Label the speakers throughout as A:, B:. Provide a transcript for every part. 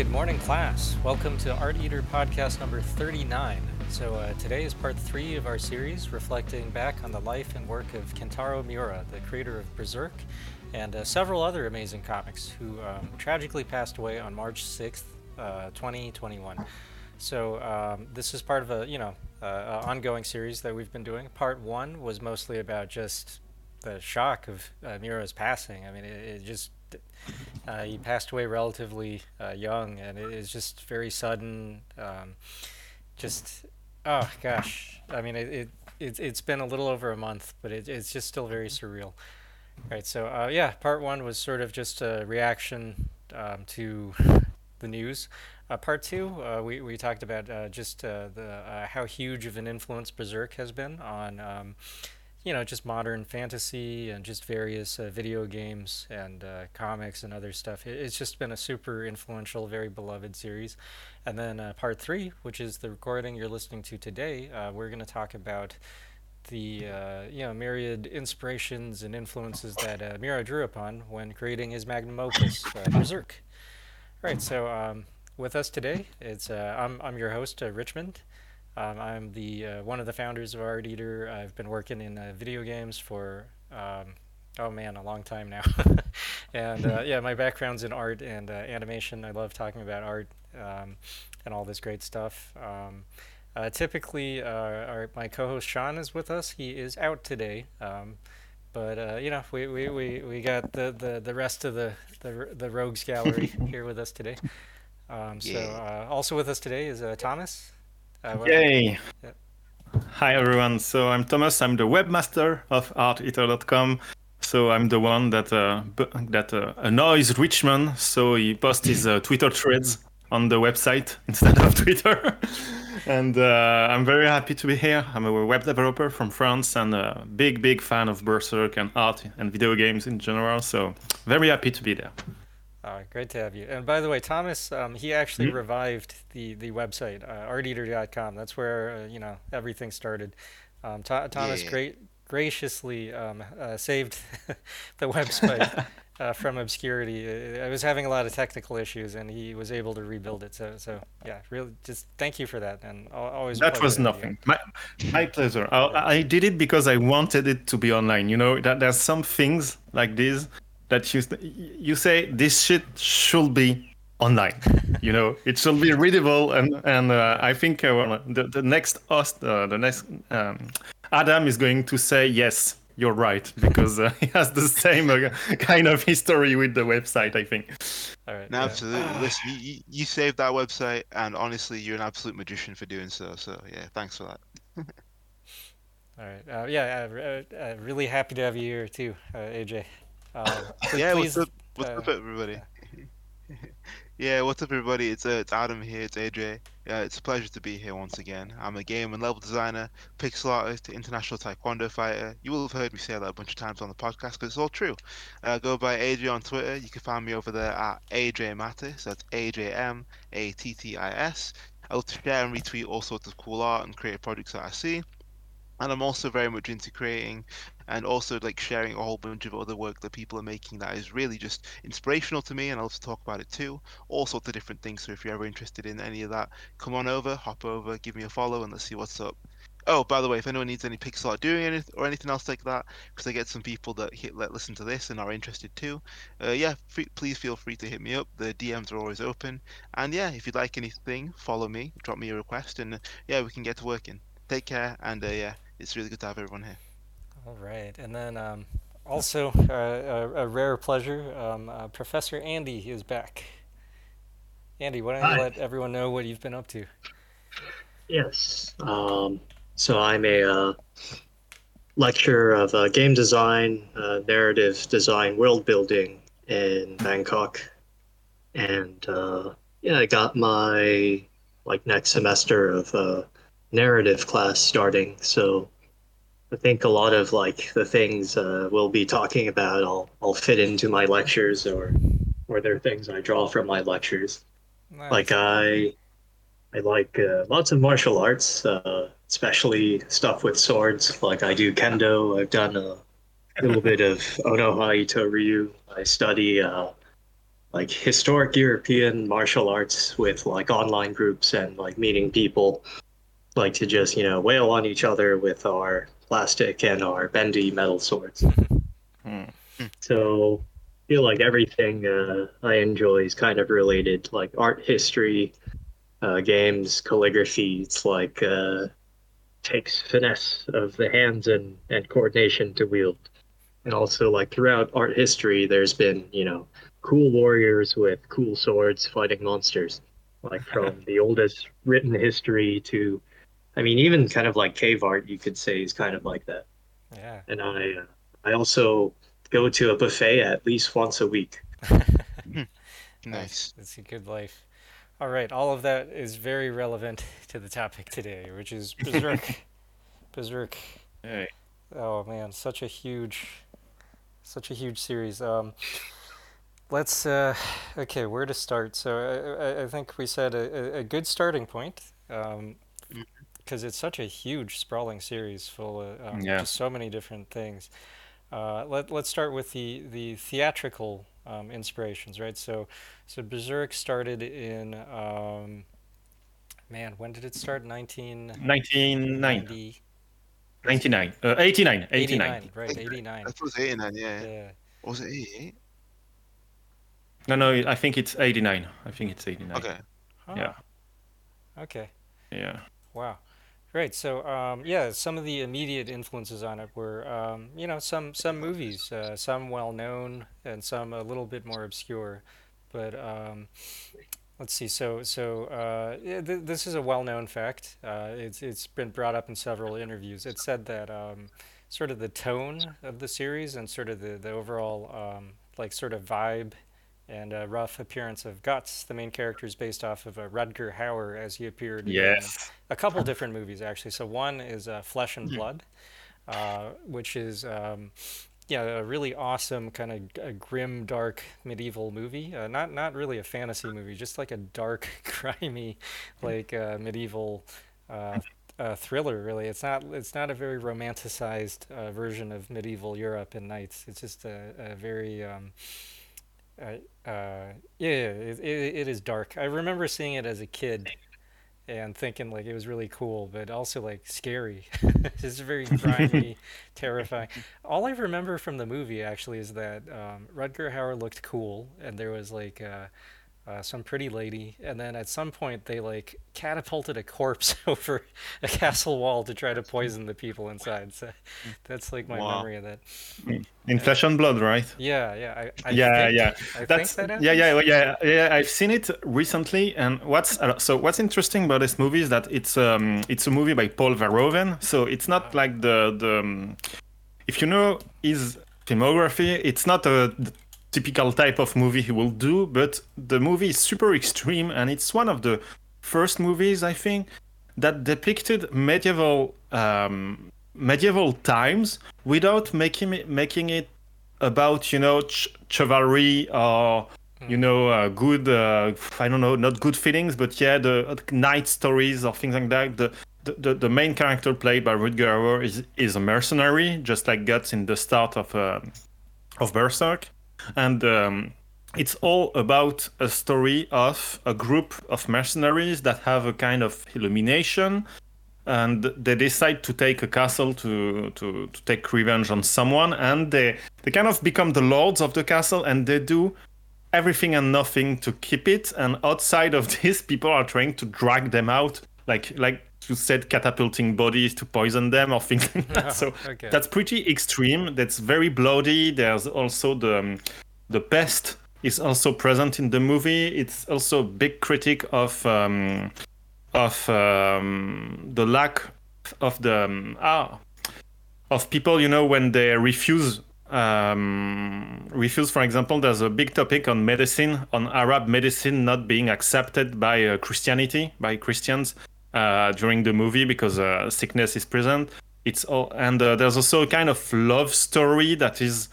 A: Good morning, class. Welcome to Art Eater podcast number 39. So, uh, today is part three of our series reflecting back on the life and work of Kentaro Miura, the creator of Berserk and uh, several other amazing comics who um, tragically passed away on March 6th, uh, 2021. So, um, this is part of a, you know, uh, ongoing series that we've been doing. Part one was mostly about just the shock of uh, Miura's passing. I mean, it, it just uh, he passed away relatively uh, young, and it is just very sudden. Um, just oh gosh, I mean, it, it it's it's been a little over a month, but it, it's just still very surreal. Right. So uh, yeah, part one was sort of just a reaction um, to the news. Uh, part two, uh, we, we talked about uh, just uh, the uh, how huge of an influence Berserk has been on um, you know, just modern fantasy and just various uh, video games and uh, comics and other stuff. It, it's just been a super influential, very beloved series. And then uh, part three, which is the recording you're listening to today, uh, we're going to talk about the uh, you know myriad inspirations and influences that uh, Miura drew upon when creating his magnum opus, Berserk. All right, so um, with us today, it's I'm I'm your host, Richmond. Um, I'm the uh, one of the founders of Art Eater. I've been working in uh, video games for um, oh man, a long time now. and uh, yeah, my background's in art and uh, animation. I love talking about art um, and all this great stuff. Um, uh, typically, uh, our, my co-host Sean is with us. He is out today. Um, but you know, we, we, we, we got the, the, the rest of the, the, the rogues gallery here with us today. Um, so also with us today is Thomas.
B: Uh, Yay! Yeah. Hi everyone. So I'm Thomas. I'm the webmaster of ArtEater.com. So I'm the one that uh, that uh, annoys Richmond. So he posts his uh, Twitter threads on the website instead of Twitter. and uh, I'm very happy to be here. I'm a web developer from France and a big, big fan of Berserk and art and video games in general. So very happy to be there.
A: Uh, great to have you. And by the way, Thomas, um, he actually mm-hmm. revived the the website, uh, arteater.com. That's where uh, you know everything started. Um, Thomas yeah. great graciously um, uh, saved the website uh, from obscurity. I was having a lot of technical issues, and he was able to rebuild it. So, so yeah, really, just thank you for that, and always.
B: That was nothing. My, my pleasure. I, I did it because I wanted it to be online. You know, that there's some things like this that you you say this shit should be online. you know, it should be readable, and and uh, I think uh, the the next host, uh, the next um, Adam is going to say yes. You're right because uh, he has the same uh, kind of history with the website. I think.
C: All right. No, yeah. absolutely. Listen, you, you saved that website, and honestly, you're an absolute magician for doing so. So yeah, thanks for that.
A: All right. Uh, yeah, uh, really happy to have you here too, AJ.
C: Um, yeah, please, what's up? What's uh, up, everybody? Yeah. yeah, what's up, everybody? It's uh, it's Adam here. It's AJ. Yeah, it's a pleasure to be here once again. I'm a game and level designer, pixel artist, international taekwondo fighter. You will have heard me say that a bunch of times on the podcast because it's all true. Uh, go by AJ on Twitter. You can find me over there at AJ Mattis. That's A J M A T T I S. I love to share and retweet all sorts of cool art and creative projects that I see and I'm also very much into creating and also like sharing a whole bunch of other work that people are making that is really just inspirational to me and I'll talk about it too. All sorts of different things. So if you're ever interested in any of that, come on over, hop over, give me a follow and let's see what's up. Oh, by the way, if anyone needs any pixel art doing anything or anything else like that, because I get some people that hit let listen to this and are interested too, uh, yeah, free, please feel free to hit me up. The DMs are always open, and yeah, if you'd like anything, follow me, drop me a request, and uh, yeah, we can get to working. Take care, and uh, yeah, it's really good to have everyone here.
A: All right, and then um, also uh, a, a, rare pleasure, um, uh, Professor Andy is back. Andy, why don't you let everyone know what you've been up to?
D: Yes. Um, so I'm a uh, lecturer of uh, game design, uh, narrative design, world building in Bangkok, and uh, yeah, I got my like next semester of narrative class starting. So I think a lot of like the things uh, we'll be talking about, I'll I'll fit into my lectures, or or there are things I draw from my lectures. Nice. Like I I like uh, lots of martial arts, uh, especially stuff with swords. Like I do kendo. I've done a little bit of Onoha Itto Ryu. I study uh, like historic European martial arts with like online groups and like meeting people, like to just you know wail on each other with our plastic and our bendy metal swords. Hmm. So I feel like everything uh, I enjoy is kind of related, like art history, uh, games, calligraphy. It's like uh, takes finesse of the hands and, and coordination to wield. And also, like throughout art history, there's been you know cool warriors with cool swords fighting monsters, like from the oldest written history to, I mean, even kind of like cave art, you could say is kind of like that.
A: Yeah.
D: And I, uh, I also go to a buffet at least once a week.
C: nice.
A: That's a good life. All right, all of that is very relevant to the topic today, which is Berserk. Berserk.
B: Hey.
A: Oh man, such a huge, such a huge series. Um, let's uh, okay where to start so i, I think we said a, a good starting point um, mm-hmm. it's such a huge sprawling series full of um, yeah. just so many different things uh, let, let's start with the, the theatrical um, inspirations right so so berserk started in um, man when did it start 19
B: 1990 99 uh, 89 89,
A: 89 right 89
C: that was 89 yeah, yeah. was it 88
B: no, no, I think it's 89. I think it's 89.
C: Okay.
A: Huh.
B: Yeah.
A: Okay.
B: Yeah.
A: Wow. Great. So, um, yeah, some of the immediate influences on it were, um, you know, some some movies, uh, some well known and some a little bit more obscure. But um, let's see. So, so uh, th- this is a well known fact. Uh, it's it's been brought up in several interviews. It said that um, sort of the tone of the series and sort of the the overall um, like sort of vibe and a rough appearance of Guts. The main character is based off of uh, Rutger Hauer as he appeared
B: yes.
A: in a couple different movies, actually. So one is uh, Flesh and hmm. Blood, uh, which is um, yeah a really awesome kind of grim, dark medieval movie. Uh, not not really a fantasy movie, just like a dark, grimy, like uh, medieval. Uh, uh, thriller, really. It's not. It's not a very romanticized version of medieval Europe and knights. It's just a, a very um, uh, uh, yeah, it, it, it is dark. I remember seeing it as a kid and thinking like it was really cool, but also like scary. it's very grimy, terrifying. All I remember from the movie actually is that um, Rutger Hauer looked cool, and there was like. Uh, uh, some pretty lady, and then at some point they like catapulted a corpse over a castle wall to try to poison the people inside. So that's like my wow. memory of that.
B: In uh, Flesh and Blood, right?
A: Yeah, yeah. I, I
B: yeah,
A: think,
B: yeah.
A: I
B: that's
A: that
B: yeah, yeah, yeah, yeah. I've seen it recently, and what's uh, so what's interesting about this movie is that it's um it's a movie by Paul Verhoeven, so it's not like the the um, if you know his filmography, it's not a typical type of movie he will do, but the movie is super extreme and it's one of the first movies I think that depicted medieval um, medieval times without making it making it about you know ch- chivalry or you know uh, good uh, I don't know not good feelings but yeah the uh, knight stories or things like that. The the, the main character played by Rutger Hauer is is a mercenary just like Guts in the start of uh, of Berserk and um, it's all about a story of a group of mercenaries that have a kind of illumination and they decide to take a castle to, to, to take revenge on someone and they, they kind of become the lords of the castle and they do everything and nothing to keep it and outside of this people are trying to drag them out like like you set catapulting bodies to poison them or things like that. so okay. that's pretty extreme. That's very bloody. There's also the um, the pest is also present in the movie. It's also a big critic of um, of um, the lack of the um, ah, of people. You know when they refuse um, refuse, for example, there's a big topic on medicine, on Arab medicine not being accepted by uh, Christianity, by Christians uh, during the movie because uh, sickness is present. It's all, and uh, there's also a kind of love story that is,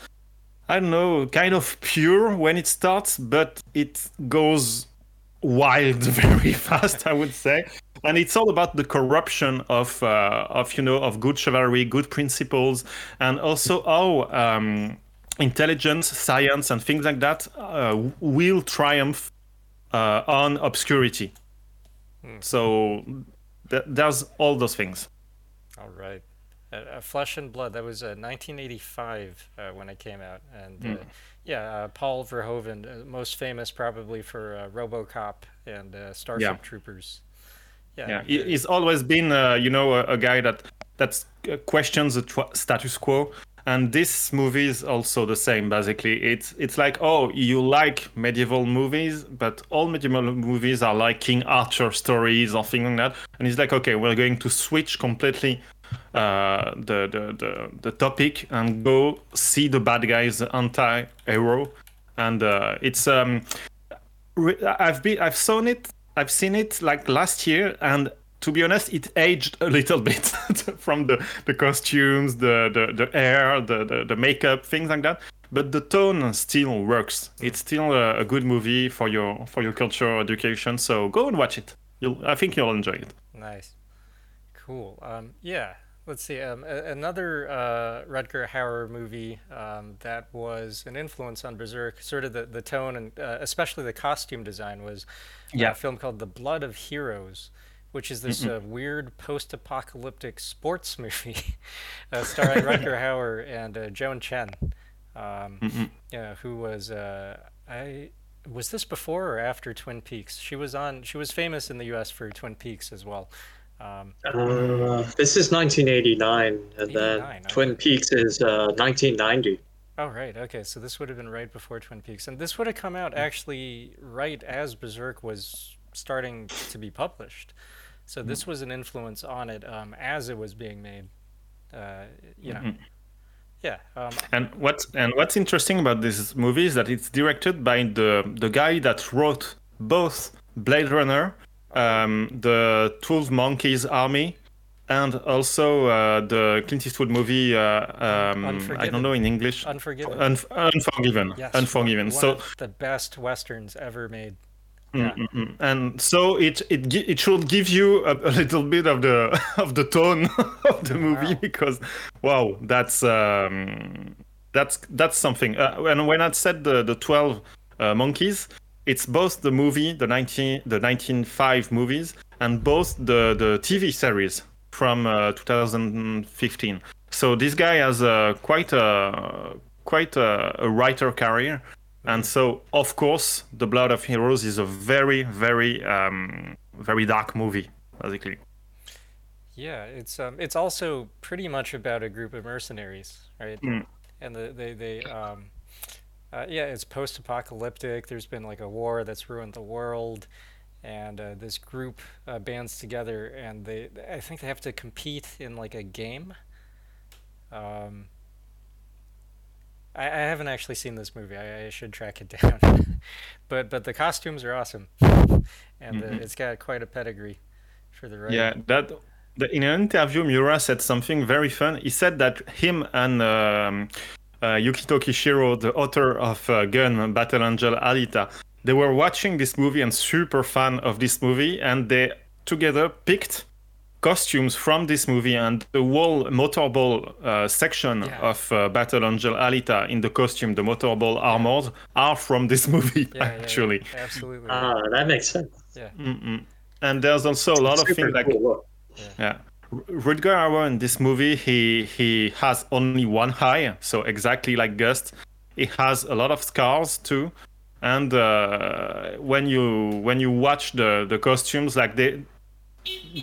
B: I don't know, kind of pure when it starts, but it goes wild very fast, I would say. And it's all about the corruption of, uh, of you know, of good chivalry, good principles, and also how um, intelligence, science, and things like that uh, will triumph on obscurity. Hmm. So th- there's all those things.
A: All right. Uh, Flesh and Blood. That was uh, 1985 uh, when it came out, and mm. yeah, uh, Paul Verhoeven, uh, most famous probably for RoboCop and Starship yeah. Troopers.
B: Yeah, yeah. he's always been, you know, a, a, guy that that questions the tw- status quo and this movie is also the same basically. It's it's like oh you like medieval movies but all medieval movies are like king arthur stories or things like that. And it's like okay we're going to switch completely uh, the, the, the the topic and go see the bad guys anti-hero. And uh, it's um i've been i've seen it i've seen it like last year and to be honest, it aged a little bit from the, the costumes, the, the, the hair, the, the, the, makeup, things like that. But the tone still works. It's still a, a, good movie for your for your cultural education. So go and watch it. You'll, I think you'll enjoy it.
A: Nice, cool. Um, yeah, let's see. Um, a- another uh, Rutger Hauer movie um, that was an influence on Berserk, sort of the, the tone and uh, especially the costume design was yeah. a film called The Blood of Heroes which is this uh, weird post-apocalyptic sports movie uh, starring Rutger Hauer and uh, Joan Chen, um, yeah, who was uh, I was this before or after Twin Peaks? She was on. She was famous in the U.S. for Twin Peaks as well. Um,
D: uh, this is 1989, and then okay. Twin Peaks is 1990. Uh,
A: oh right, okay. So this would have been right before Twin Peaks, and this would have come out actually right as Berserk was starting to be published. So this mm-hmm. was an influence on it um, as it was being made. Uh, you know. Mm-hmm. Yeah. Um,
B: and what's and what's interesting about this movie is that it's directed by the the guy that wrote both Blade Runner, um, the Twelve Monkeys Army, and also uh, the Clint Eastwood movie. Uh, um, I don't know in English.
A: Unforgiven.
B: Un- Unforgiven. Yes. Unforgiven.
A: So the best westerns ever made.
B: Yeah. Mm-hmm. And so it it it should give you a, a, little bit of the of the tone of the movie wow. because wow that's um, that's that's something. Uh, and when I said the the twelve uh, monkeys, it's both the movie the nineteen the nineteen five movies and both the the TV series from uh, 2015. So this guy has a quite a quite a, a writer career and so, of course, The Blood of Heroes is a very, very, um, very dark movie, basically.
A: Yeah, it's um, it's also pretty much about a group of mercenaries, right? Mm. And the, they they um, uh, yeah, it's post-apocalyptic. There's been like a war that's ruined the world, and uh, this group uh, bands together, and they I think they have to compete in like a game. Um, I, I haven't actually seen this movie. I, I should track it down. but but the costumes are awesome, and uh, mm-hmm. it's got quite a pedigree for the
B: Yeah, that in an interview, Miura said something very fun. He said that him and um, uh, Yukito Kishiro, the author of uh, Gunnm Battle Angel Alita, they were watching this movie and super fan of this movie, and they together picked costumes from this movie and the whole motorball uh, section yeah. of uh, Battle Angel Alita in the costume, the motorball armors yeah. are from this movie yeah, actually.
A: Absolutely.
D: Ah, that makes sense.
A: Yeah.
B: Mm-mm. And there's also a lot of things like cool yeah. Rutger Hauer in this movie, he he has only one eye, so exactly like Guts. He has a lot of scars too, and uh, when you when you watch the the costumes, like they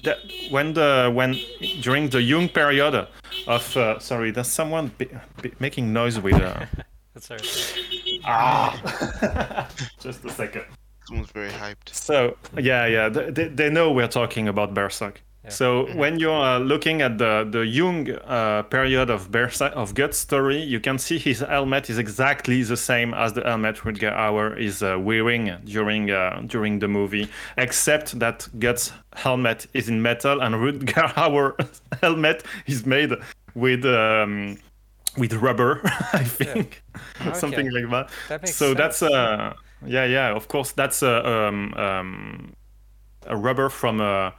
B: the, when the when during the young period of uh, sorry, there's someone be, be making noise with. Uh...
A: That's right.
B: Ah, just a second.
C: Someone's very hyped.
B: So yeah, yeah, they, they know we're talking about Berserk. So mm-hmm. when you're uh, looking at the the young uh, period of Bersa- of Guts' story, you can see his helmet is exactly the same as the helmet Rutger Hauer is uh, wearing during uh, during the movie, except that Guts' helmet is in metal and Rutger Hauer's helmet is made with. Um, with rubber, I think, yeah. okay. something like that.
A: that
B: so
A: sense.
B: that's uh, yeah, yeah. Of course, that's a um, um, a rubber from a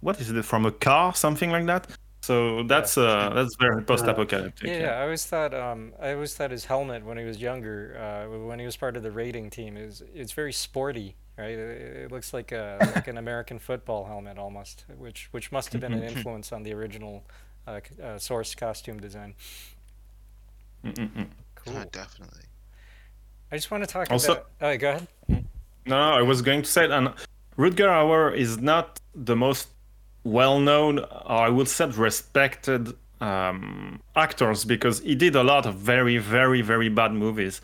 B: what is it from a car something like that So that's yeah. uh that's very post-apocalyptic.
A: Yeah, yeah, I always thought um I always thought his helmet when he was younger, uh, when he was part of the raiding team, is it's very sporty, right? It, it looks like a like an American football helmet almost, which which must have been an influence on the original uh, uh, source costume design.
C: Cool. Yeah, definitely.
A: I just want to talk also, about. Oh, go ahead.
B: No, no, I was going to say, and Rutger Hauer is not the most well-known, or I would say respected um, actors because he did a lot of very, very, very bad movies.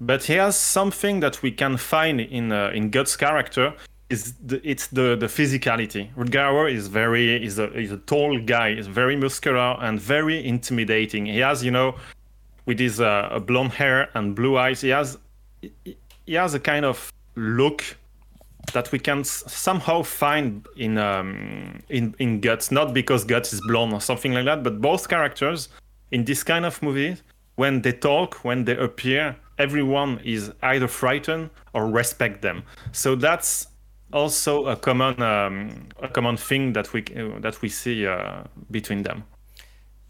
B: But he has something that we can find in uh, in Guts' character. Is the, it's the the physicality. Rutger is very is a is a tall guy. is very muscular and very intimidating. He has you know, with his uh, blonde hair and blue eyes, he has he has a kind of look that we can somehow find in um, in in Guts, not because Guts is blonde or something like that, but both characters in this kind of movie, when they talk, when they appear, everyone is either frightened or respect them. So that's also a common um, a common thing that we uh, that we see uh, between them.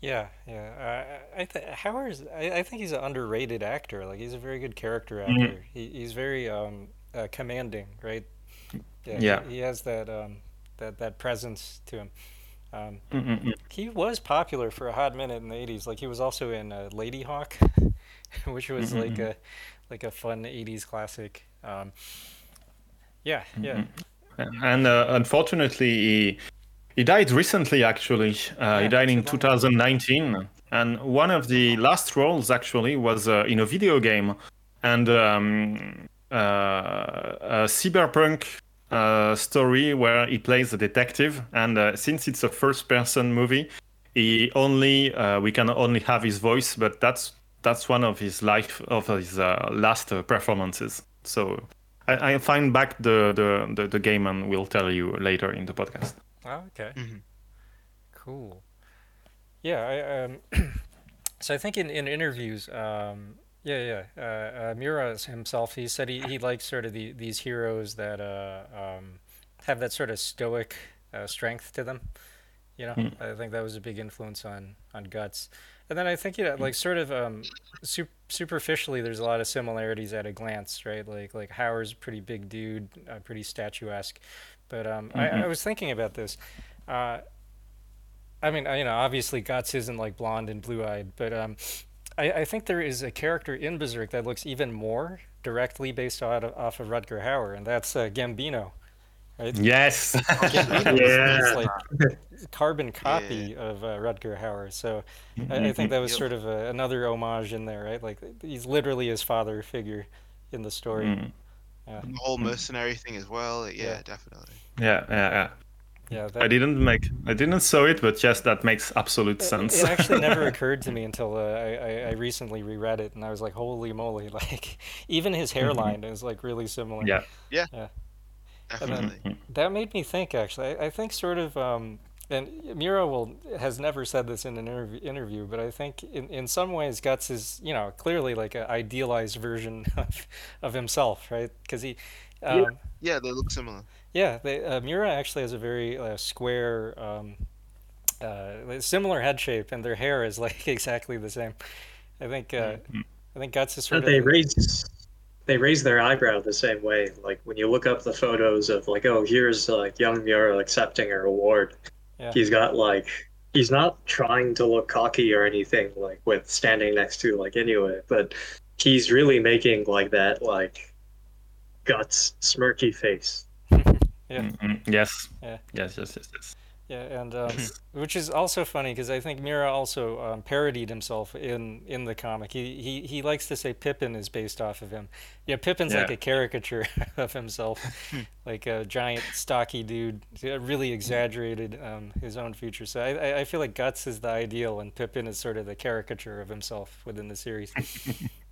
A: Yeah, yeah. Uh, I th- Hauer's. I, I think he's an underrated actor. Like he's a very good character mm-hmm. actor. Mm-hmm. He, he's very um, uh, commanding, right? Yeah, yeah. He, he, has that um, that that presence to him. Um, mm-hmm. He was popular for a hot minute in the '80s. Like he was also in uh, Ladyhawke, which was mm-hmm. like a like a fun '80s classic. Um, yeah, yeah.
B: And uh, unfortunately, he he died recently. Actually, uh, yeah, he died in 2019. And one of the last roles actually was uh, in a video game, and um, a cyberpunk uh, story where he plays a detective, and uh, since it's a first-person movie, he only uh, we can only have his voice, but that's that's one of his life of his uh, last uh, performances. So I, I find back the, the, the the game and we'll tell you later in the podcast.
A: Oh, okay. Mm-hmm. Cool. Yeah, I um, so I think in in interviews, um, yeah, yeah. Uh, uh, himself, he said he, he likes sort of the, these heroes that uh, um, have that sort of stoic uh, strength to them. You know, mm. I think that was a big influence on on Guts. And then I think you know, like sort of um, su- superficially, there's a lot of similarities at a glance, right? Like like Hauer's a pretty big dude, uh, pretty statuesque. But um, mm-hmm. I, I, was thinking about this. Uh, I mean, you know, obviously Guts isn't like blonde and blue eyed, but um, I, I think there is a character in Berserk that looks even more directly based off of, off of Rutger Hauer, and that's uh, Gambino.
B: Right? Yes.
A: Gambino yeah. like carbon copy yeah. of uh, Rutger Hauer. So I, I, think that was sort of a, another homage in there, right? Like he's literally his father figure in the story. Mm.
C: Yeah. The whole mercenary thing as well. Yeah, yeah. definitely.
B: Yeah, yeah, yeah. Yeah, that... I didn't make, I didn't saw it, but yes, that makes absolute sense.
A: It, it actually never occurred to me until uh, I, I recently reread it, and I was like, holy moly! Like even his mm-hmm. hairline is like really similar.
B: Yeah,
C: yeah, yeah. Definitely.
A: that made me think. Actually, I, I think sort of, um, and Miura will has never said this in an interview, interview, but I think in, in some ways Guts is you know clearly like an idealized version of, of himself, right? Because he,
C: um, yeah. yeah, they look similar.
A: Yeah, they, uh, Miura actually has a very uh, square, um, uh, similar head shape, and their hair is like exactly the same. I think uh, mm-hmm. I think Guts is sort
D: they of. They raise they raise their eyebrow the same way. Like when you look up the photos of like, oh, here's like young Miura accepting a reward. Yeah. He's got like he's not trying to look cocky or anything like with standing next to like Inoue, but he's really making like that like guts smirky face
A: yeah.
B: Mm-hmm. Yes. Yeah. Yes. Yes. Yes. Yes.
A: Yeah, and um, which is also funny because I think Miura also um, parodied himself in in the comic. He, he he likes to say Pippin is based off of him. Yeah, Pippin's yeah. like a caricature of himself, like a giant stocky dude, really exaggerated um, his own features. So I I feel like Guts is the ideal, and Pippin is sort of the caricature of himself within the series.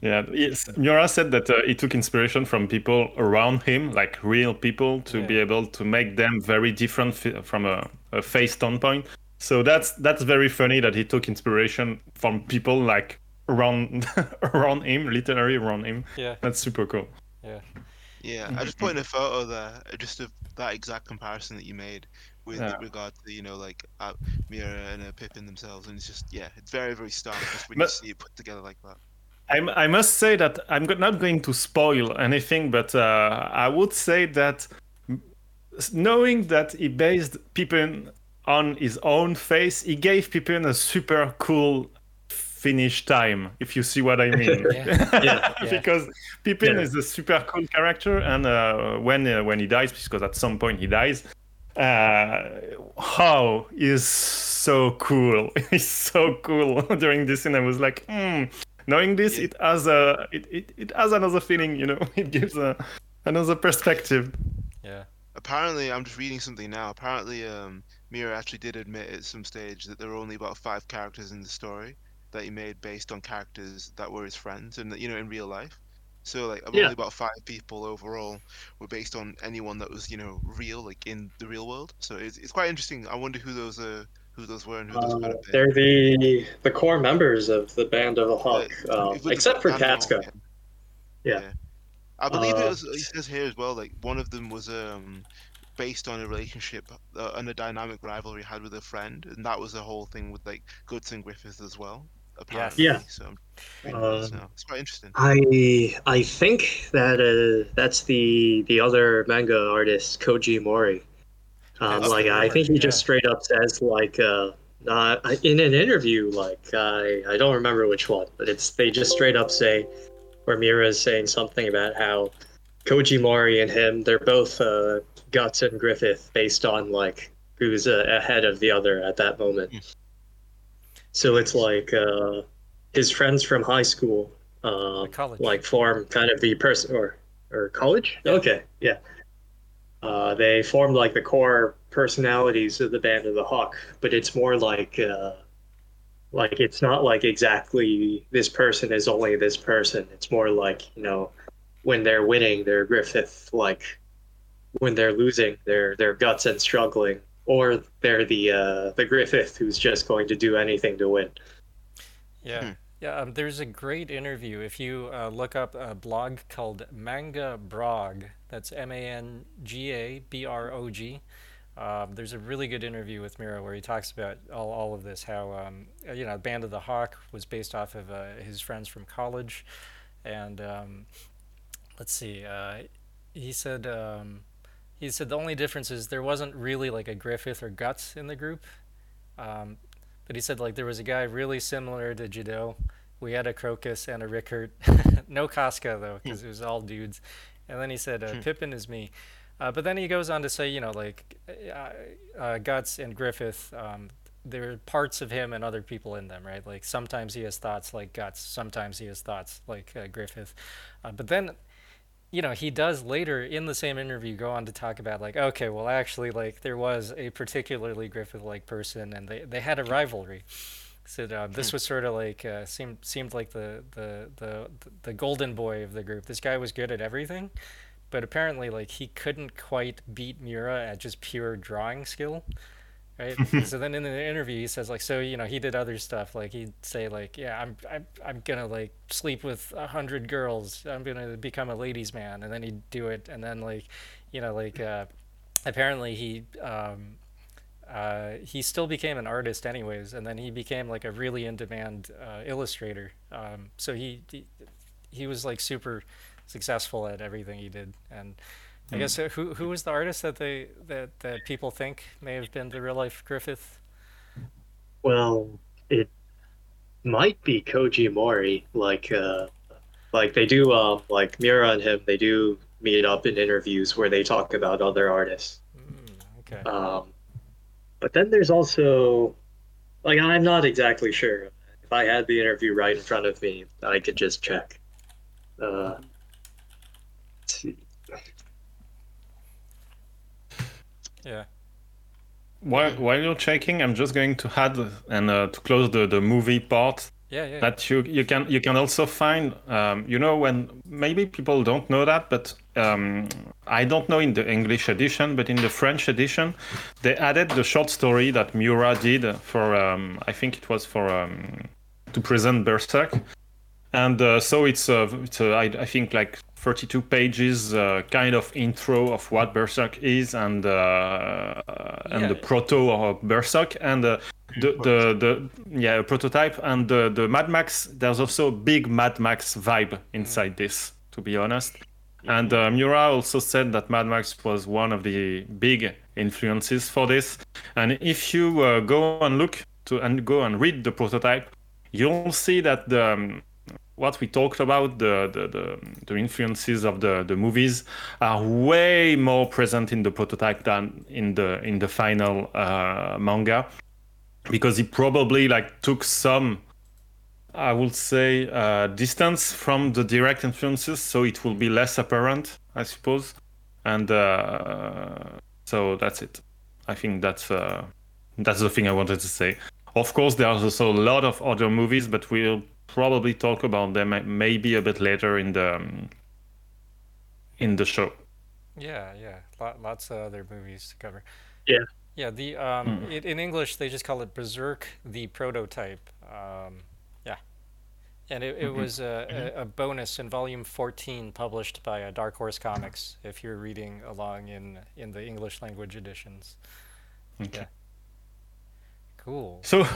B: yeah, yes. Miura said that uh, he took inspiration from people around him, like real people, to yeah. be able to make them very different from a, a face standpoint. So that's that's very funny that he took inspiration from people like around around him, literally around him.
A: Yeah,
B: that's super cool.
A: Yeah.
C: Yeah, I just put in a photo there, just of that exact comparison that you made with yeah. regard to you know like uh, Miura and uh, Pippin themselves, and it's just yeah, it's very very stylish when but, you see it put together like that.
B: I, I must say that I'm not going to spoil anything, but uh, I would say that knowing that he based Pippin on his own face, he gave Pippin a super cool finish time, if you see what I mean. yeah. yeah. because Pippin yeah. is a super cool character, and uh, when uh, when he dies, because at some point he dies, uh, how is so cool. He's so cool during this scene. I was like, hmm. Knowing this, yeah. it has a it, it, it has another feeling. You know, it gives a another perspective.
A: Yeah.
C: Apparently, I'm just reading something now. Apparently, um, Miura actually did admit at some stage that there were only about five characters in the story that he made based on characters that were his friends and you know in real life. So like yeah. only about five people overall were based on anyone that was you know real like in the real world. So it's, it's quite interesting. I wonder who those uh who those were and who those uh,
D: They're the the core members of the band of the Hawk, uh, except for Casca. Yeah. yeah.
C: I believe it uh, was. He says here as well. Like one of them was um based on a relationship uh, and a dynamic rivalry had with a friend, and that was the whole thing with like Guts and Griffith as well apparently.
D: Yeah.
C: So, uh, so, it's quite interesting.
D: I I think that uh, that's the the other manga artist Koji Mori. Um, like I think he just straight up says like uh, uh, in an interview like I I don't remember which one, but it's they just straight up say where Miura is saying something about how Koji Mori and him they're both uh, Guts and Griffith based on like who's uh, ahead of the other at that moment. Mm. So it's like uh, his friends from high school, uh, like form kind of the person or or college. Yeah. Okay, yeah. Uh, they formed like the core personalities of the band of the Hawk, but it's more like uh, like it's not like exactly this person is only this person. It's more like you know when they're winning, they're Griffith. Like when they're losing, they're they're guts and struggling or they're the uh, the Griffith who's just going to do anything to win.
A: Yeah. Hmm. Yeah, um, there's a great interview. If you uh, look up a blog called Manga Brog, that's M A N G A B R O G. Um, there's a really good interview with Miura where he talks about all, all of this. How um, uh, you know, Band of the Hawk was based off of uh, his friends from college, and um, let's see. Uh, he said um, he said the only difference is there wasn't really like a Griffith or Guts in the group. Um, but he said like there was a guy really similar to Judeau. We had a Corkus and a Rickert. no Casca though, because it was all dudes. And then he said uh, hmm. Pippin is me. Uh, but then he goes on to say, you know, like uh, uh, Guts and Griffith, um, there are parts of him and other people in them, right? Like sometimes he has thoughts like Guts, sometimes he has thoughts like uh, Griffith. Uh, but then you know, he does later in the same interview go on to talk about like, okay, well, actually, like there was a particularly Griffith-like person, and they, they had a rivalry. So uh, this hmm. was sort of like uh, seemed seemed like the, the the the golden boy of the group. This guy was good at everything, but apparently, like he couldn't quite beat Miura at just pure drawing skill right? so then in the interview he says like, so you know he did other stuff like he'd say like, yeah, I'm I'm I'm gonna like sleep with a hundred girls. I'm gonna become a ladies' man, and then he'd do it, and then like, you know, like uh, apparently he. Um, uh, he still became an artist anyways, and then he became like a really in-demand uh, illustrator. Um, so he, he he was like super successful at everything he did, and I guess uh, who who was the artist that they that that people think may have been the real life Griffith?
D: Well, it might be Koji Mori. Like uh, like they do um like Miura and him they do meet up in interviews where they talk about other artists.
A: Mm, okay.
D: Um, but then there's also like I'm not exactly sure. If I had the interview right in front of me, I could just check. Uh, see.
A: Yeah.
B: While, while you're checking, I'm just going to add and uh, to close the, the movie part.
A: Yeah, yeah.
B: That you you can you can also find um, you know when maybe people don't know that, but um, I don't know in the English edition, but in the French edition, they added the short story that Miura did for um, I think it was for um, to present Berserk, and uh, so it's uh, it's uh, I, I think like 32 pages uh, kind of intro of what Berserk is and uh, and yeah. the proto of Berserk and uh, the, the the yeah prototype and the the Mad Max. There's also a big Mad Max vibe inside this, to be honest. And uh, Miura also said that Mad Max was one of the big influences for this. And if you uh, go and look to and go and read the prototype, you'll see that the um, what we talked about, the, the, the, the, influences of the, the movies are way more present in the prototype than in the in the final uh, manga, because he probably like took some, I would say, uh, distance from the direct influences, so it will be less apparent, I suppose, and uh, so that's it. I think that's uh, that's the thing I wanted to say. Of course, there's also a lot of other movies, but we'll probably talk about them maybe a bit later in the um, in the show.
A: Yeah, yeah, lots of other movies to cover.
D: Yeah.
A: Yeah, the um, mm. it, in English they just call it Berserk, the prototype. Um, yeah, and it, it mm-hmm. was a, mm-hmm. a, a, bonus in volume 14 published by uh, Dark Horse Comics. If you're reading along in in the English language editions. Okay. Yeah. Cool.
B: So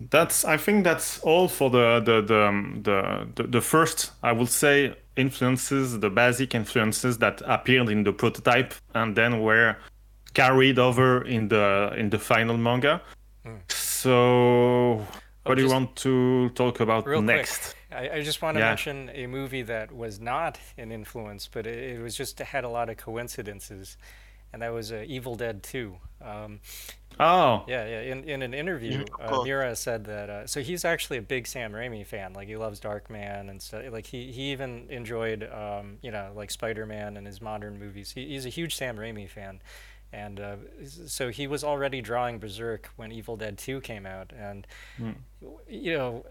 B: that's I think that's all for the the the um, the, the, the first I would say influences, the basic influences that appeared in the prototype and then were carried over in the in the final manga. Mm. So what oh, do you want to talk about next?
A: I, I, just want to yeah. mention a movie that was not an influence, but it, it, was just had a lot of coincidences, and that was uh, Evil Dead 2. Um,
B: Oh.
A: Yeah, yeah. In in an interview, uh, Miura said that. Uh, so he's actually a big Sam Raimi fan. Like he loves Darkman and stuff. Like he he even enjoyed, um, you know, like Spider Man and his modern movies. He, he's a huge Sam Raimi fan, and uh, so he was already drawing Berserk when Evil Dead Two came out, and mm. you know.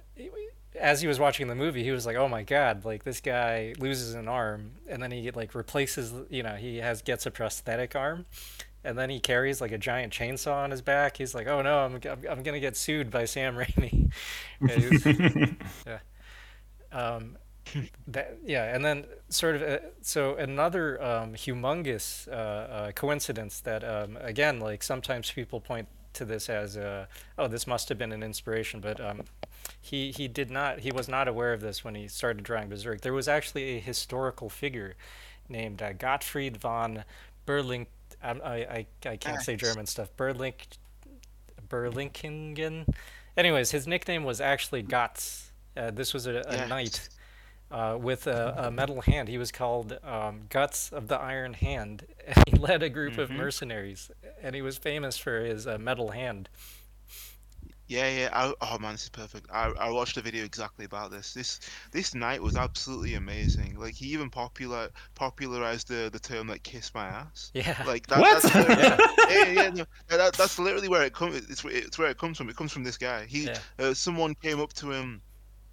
A: As he was watching the movie, he was like, "Oh my god! Like this guy loses an arm, and then he like replaces. You know, he has gets a prosthetic arm, and then he carries like a giant chainsaw on his back. He's like, "Oh no, I'm I'm, I'm gonna get sued by Sam Raimi." yeah. Um, that yeah, and then sort of uh, so another um, humongous uh, uh, coincidence that um, again, like sometimes people point to this as uh, oh, this must have been an inspiration, but um, he he did not. He was not aware of this when he started drawing Berserk. There was actually a historical figure named uh, Gottfried von Berling I, I, I can't say German stuff. Berlink, Berlinkingen. Anyways, his nickname was actually Gotz. Uh, this was a, a yes. knight uh, with a, a, metal hand. He was called um, Guts of the Iron Hand. he led a group mm-hmm. of mercenaries, and he was famous for his uh, metal hand.
C: Yeah, yeah. I, oh man, this is perfect. I, I watched a video exactly about this. This this knight was absolutely amazing. Like he even popular popularized the, the term like "kiss my ass."
A: Yeah.
C: Like that, what? That's yeah. yeah, yeah, no, that, that's literally where it comes. It's, it's where it comes from. It comes from this guy. He, yeah. uh, someone came up to him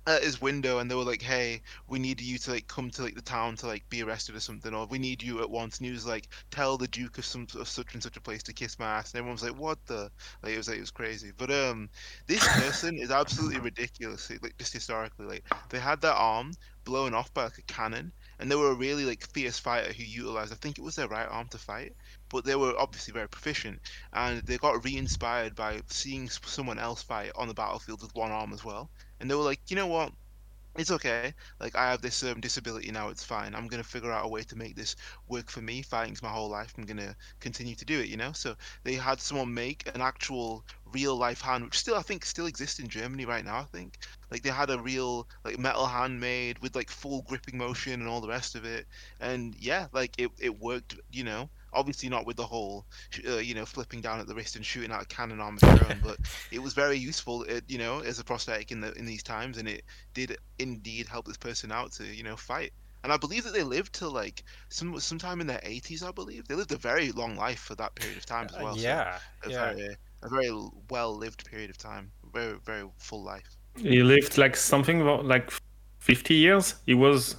C: at his window and they were like, "Hey, we need you to like come to like the town to like be arrested or something, or we need you at once." And he was like, "Tell the Duke of some of such and such a place to kiss my ass." And everyone was like, "What the?" Like it was like it was crazy. But um, this person is absolutely ridiculous. Like just historically, like they had their arm blown off by like a cannon, and they were a really like fierce fighter who utilized, I think it was their right arm to fight, but they were obviously very proficient, and they got re-inspired by seeing someone else fight on the battlefield with one arm as well and they were like, you know what? It's okay. Like I have this um, disability now. It's fine. I'm gonna figure out a way to make this work for me. Fighting's my whole life. I'm gonna continue to do it. You know. So they had someone make an actual real life hand, which still I think still exists in Germany right now. I think like they had a real like metal hand made with like full gripping motion and all the rest of it. And yeah, like it it worked. You know obviously not with the whole uh, you know flipping down at the wrist and shooting out a cannon arm of your own but it was very useful it, uh, you know as a prosthetic in the in these times and it did indeed help this person out to you know fight. And I believe that they lived to like some sometime in their 80s I believe. They lived a very long life for that period of time as uh, well
A: uh, yeah
C: so a
A: yeah.
C: very, a very well lived period of time very very full life.
B: He lived like something like 50 years? He was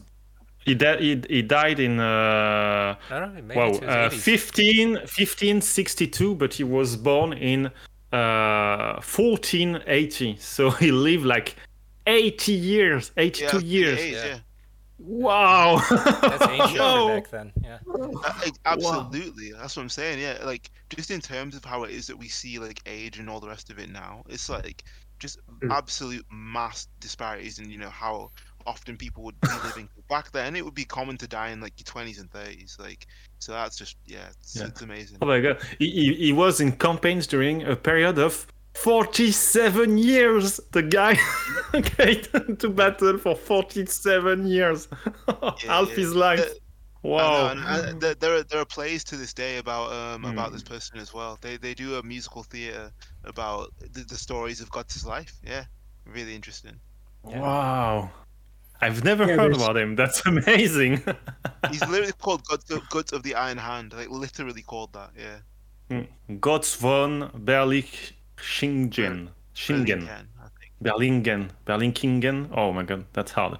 B: he, he, he died in uh, wow, uh, 15, 1562, but he was born in uh, 1480. So he lived like 80 years, 82 yeah, years.
C: Age, yeah.
B: Wow,
A: that's ancient back then. Yeah, uh,
C: absolutely. Wow. That's what I'm saying. Yeah, like just in terms of how it is that we see like age and all the rest of it now, it's like just mm. absolute mass disparities in you know how often people would be living. Back then, it would be common to die in like your 20s and 30s. Like, so that's just yeah, it's, yeah. it's amazing.
B: Oh my god, he, he was in campaigns during a period of 47 years the guy okay to battle for 47 years yeah, half yeah. his life wow
C: and, and there, are, there are plays to this day about um mm. about this hmm. person as well they they do a musical theater about the, the stories of god's life yeah really interesting
B: yeah. wow I've never yeah, heard there's... about him. That's amazing.
C: He's literally called Guts of, of the Iron Hand. Like literally called that. Yeah.
B: Götz von Berlich Shingen. Shingen. Berlingen. Berlinkingen. Oh my god, that's hard.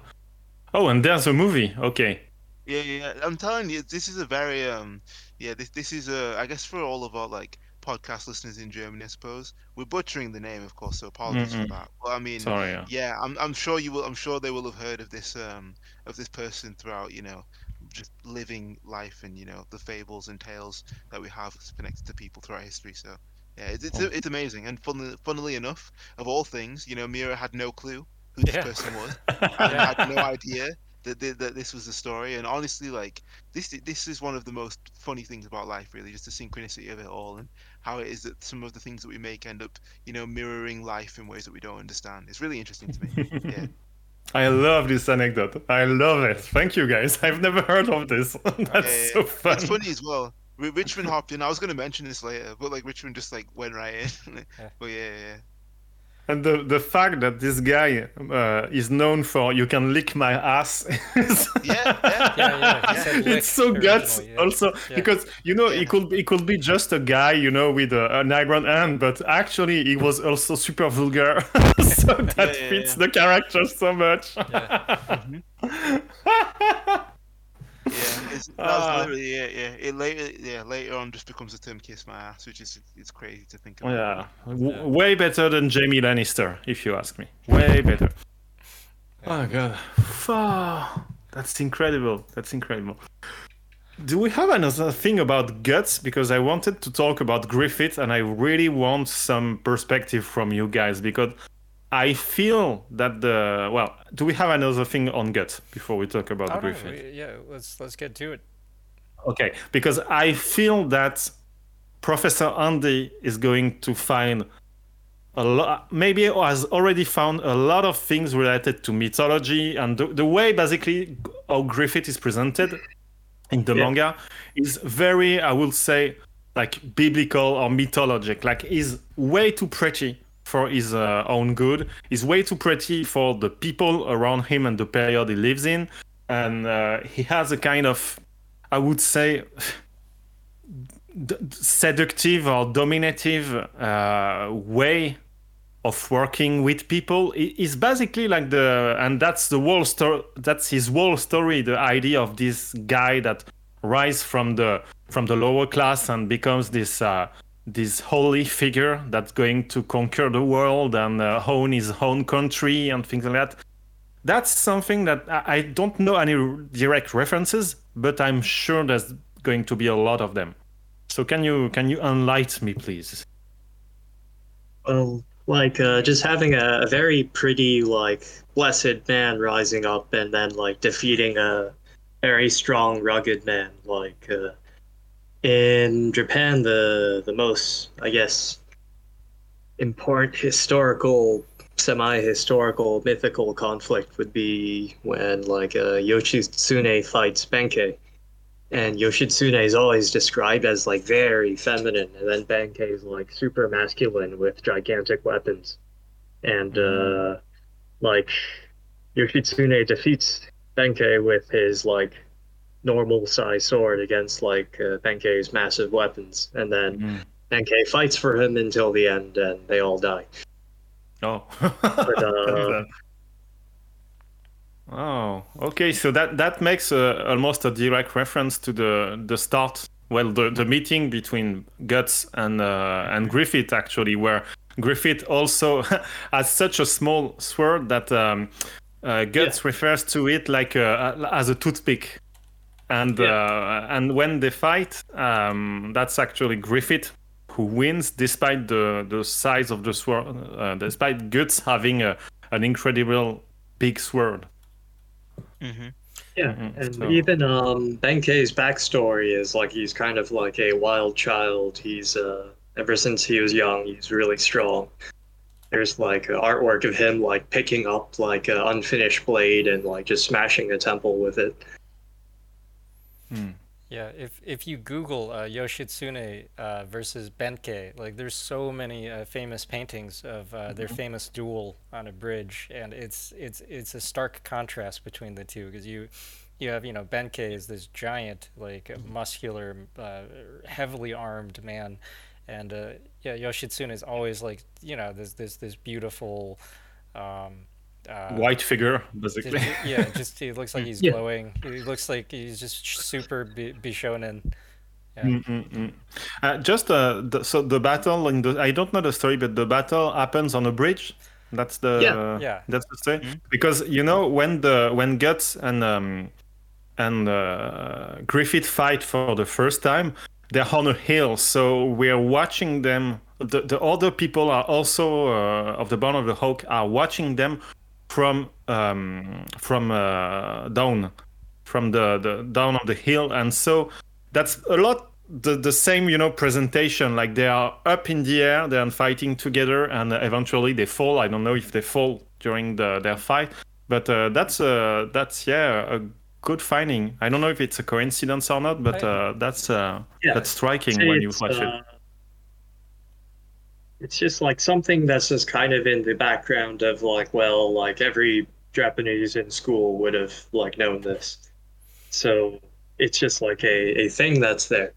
B: Oh, and there's a movie. Okay.
C: Yeah, yeah. I'm telling you, this is a very um. Yeah, this this is a. I guess for all of our like podcast listeners in Germany, I suppose we're butchering the name, of course. So apologies mm-hmm. for that. But I mean,
B: Sorry, yeah.
C: yeah, I'm I'm sure you will. I'm sure they will have heard of this um of this person throughout. You know, just living life and you know the fables and tales that we have connected to people throughout history. So yeah, it's it's, oh. it's amazing. And funnily, funnily enough, of all things, you know, Miura had no clue who this yeah. person was, and had no idea that, that that this was the story. And honestly, like this this is one of the most funny things about life, really, just the synchronicity of it all, and how it is that some of the things that we make end up, you know, mirroring life in ways that we don't understand. It's really interesting to me. Yeah.
B: I love this anecdote. I love it. Thank you guys. I've never heard of this. That's yeah, yeah. so fun.
C: It's funny as well Richmond hopped in. I was going to mention this later, but like Richmond just like went right in. yeah. But yeah, yeah.
B: And the the fact that this guy uh, is known for "you can lick my ass,"
C: is yeah, yeah, yeah,
B: yeah. it's so Guts yeah. also because you know he could he could be just a guy you know with a, an iron hand, but actually he was also super vulgar, so that fits the character so much.
C: Yeah, it's, uh, literally yeah, yeah. It later, yeah, later on just becomes a term "kiss my ass," which is it's crazy to think about.
B: Yeah, w- way better than Jaime Lannister, if you ask me. Way better. Oh god, oh, that's incredible. That's incredible. Do we have another thing about Guts? Because I wanted to talk about Griffith, and I really want some perspective from you guys because I feel that the well. Do we have another thing on gut before we talk about oh, Griffith?
A: No, yeah, let's let's get to it.
B: Okay, because I feel that Professor Andy is going to find a lot. Maybe has already found a lot of things related to mythology and the, the way basically how Griffith is presented in the yeah. manga is very, I would say, like biblical or mythologic. Like is way too pretty for his uh, own good. He's way too pretty for the people around him and the period he lives in. And uh, he has a kind of, I would say, d- seductive or dominative uh, way of working with people. He's basically like the, and that's the whole story. That's his whole story. The idea of this guy that rise from the from the lower class and becomes this uh, this holy figure that's going to conquer the world and uh, own his own country and things like that. That's something that I don't know any direct references, but I'm sure there's going to be a lot of them. So can you can you enlighten me, please?
D: Well, like uh, just having a, a very pretty, like blessed man rising up and then like defeating a very strong, rugged man like. Uh, in Japan, the the most, I guess, important historical, semi-historical, mythical conflict would be when like uh, Yoshitsune fights Benkei, and Yoshitsune is always described as like very feminine, and then Benkei is like super masculine with gigantic weapons, and uh, like Yoshitsune defeats Benkei with his like normal size sword against like uh, Benkei's massive weapons, and then mm. Benkei fights for him until the end, and they all die.
B: Oh. but, uh, oh, okay. So that that makes uh, almost a direct reference to the the start. Well, the, the meeting between Guts and uh, and Griffith actually, where Griffith also has such a small sword that um, uh, Guts yeah. refers to it like uh, as a toothpick, and yeah. uh, and when they fight, um, that's actually Griffith who wins despite the the size of the sword, uh, despite Guts having a, an incredible big sword.
D: Mm-hmm. Yeah, mm-hmm. and so. even um, Benkei's backstory is like he's kind of like a wild child. He's uh, ever since he was young, he's really strong. There's like artwork of him like picking up like an unfinished blade and like just smashing a temple with it.
A: Hmm. Yeah, if if you Google uh, Yoshitsune uh, versus Benkei, like there's so many uh, famous paintings of uh, mm-hmm. their famous duel on a bridge, and it's it's it's a stark contrast between the two because you you have you know Benkei is this giant like muscular, uh, heavily armed man, and uh, yeah Yoshitsune is always like you know this this this beautiful. Um,
B: uh, white figure basically
A: just, yeah just he looks like he's yeah. glowing he looks like he's just super bishonen
B: yeah. Mm, mm, mm. Uh, just uh, the, so the battle in the I don't know the story, but the battle happens on a bridge. That's the
A: yeah, yeah.
B: that's the story. Mm-hmm. Because you know when the when Guts and um and uh, Griffith fight for the first time, they're on a hill, so we're watching them. The the other people are also uh, of the Bone of the Hawk are watching them from um, from uh, down from the, the down of the hill. And so that's a lot the, the same you know presentation. Like they are up in the air they're fighting together and eventually they fall. I don't know if they fall during the, their fight but uh, that's uh, that's yeah a good finding. I don't know if it's a coincidence or not but uh, that's uh, yeah, that's striking when you watch it. uh,
D: it's just like something that's just kind of in the background of like, well, like every Japanese in school would have like known this. So it's just like a, a thing that's there.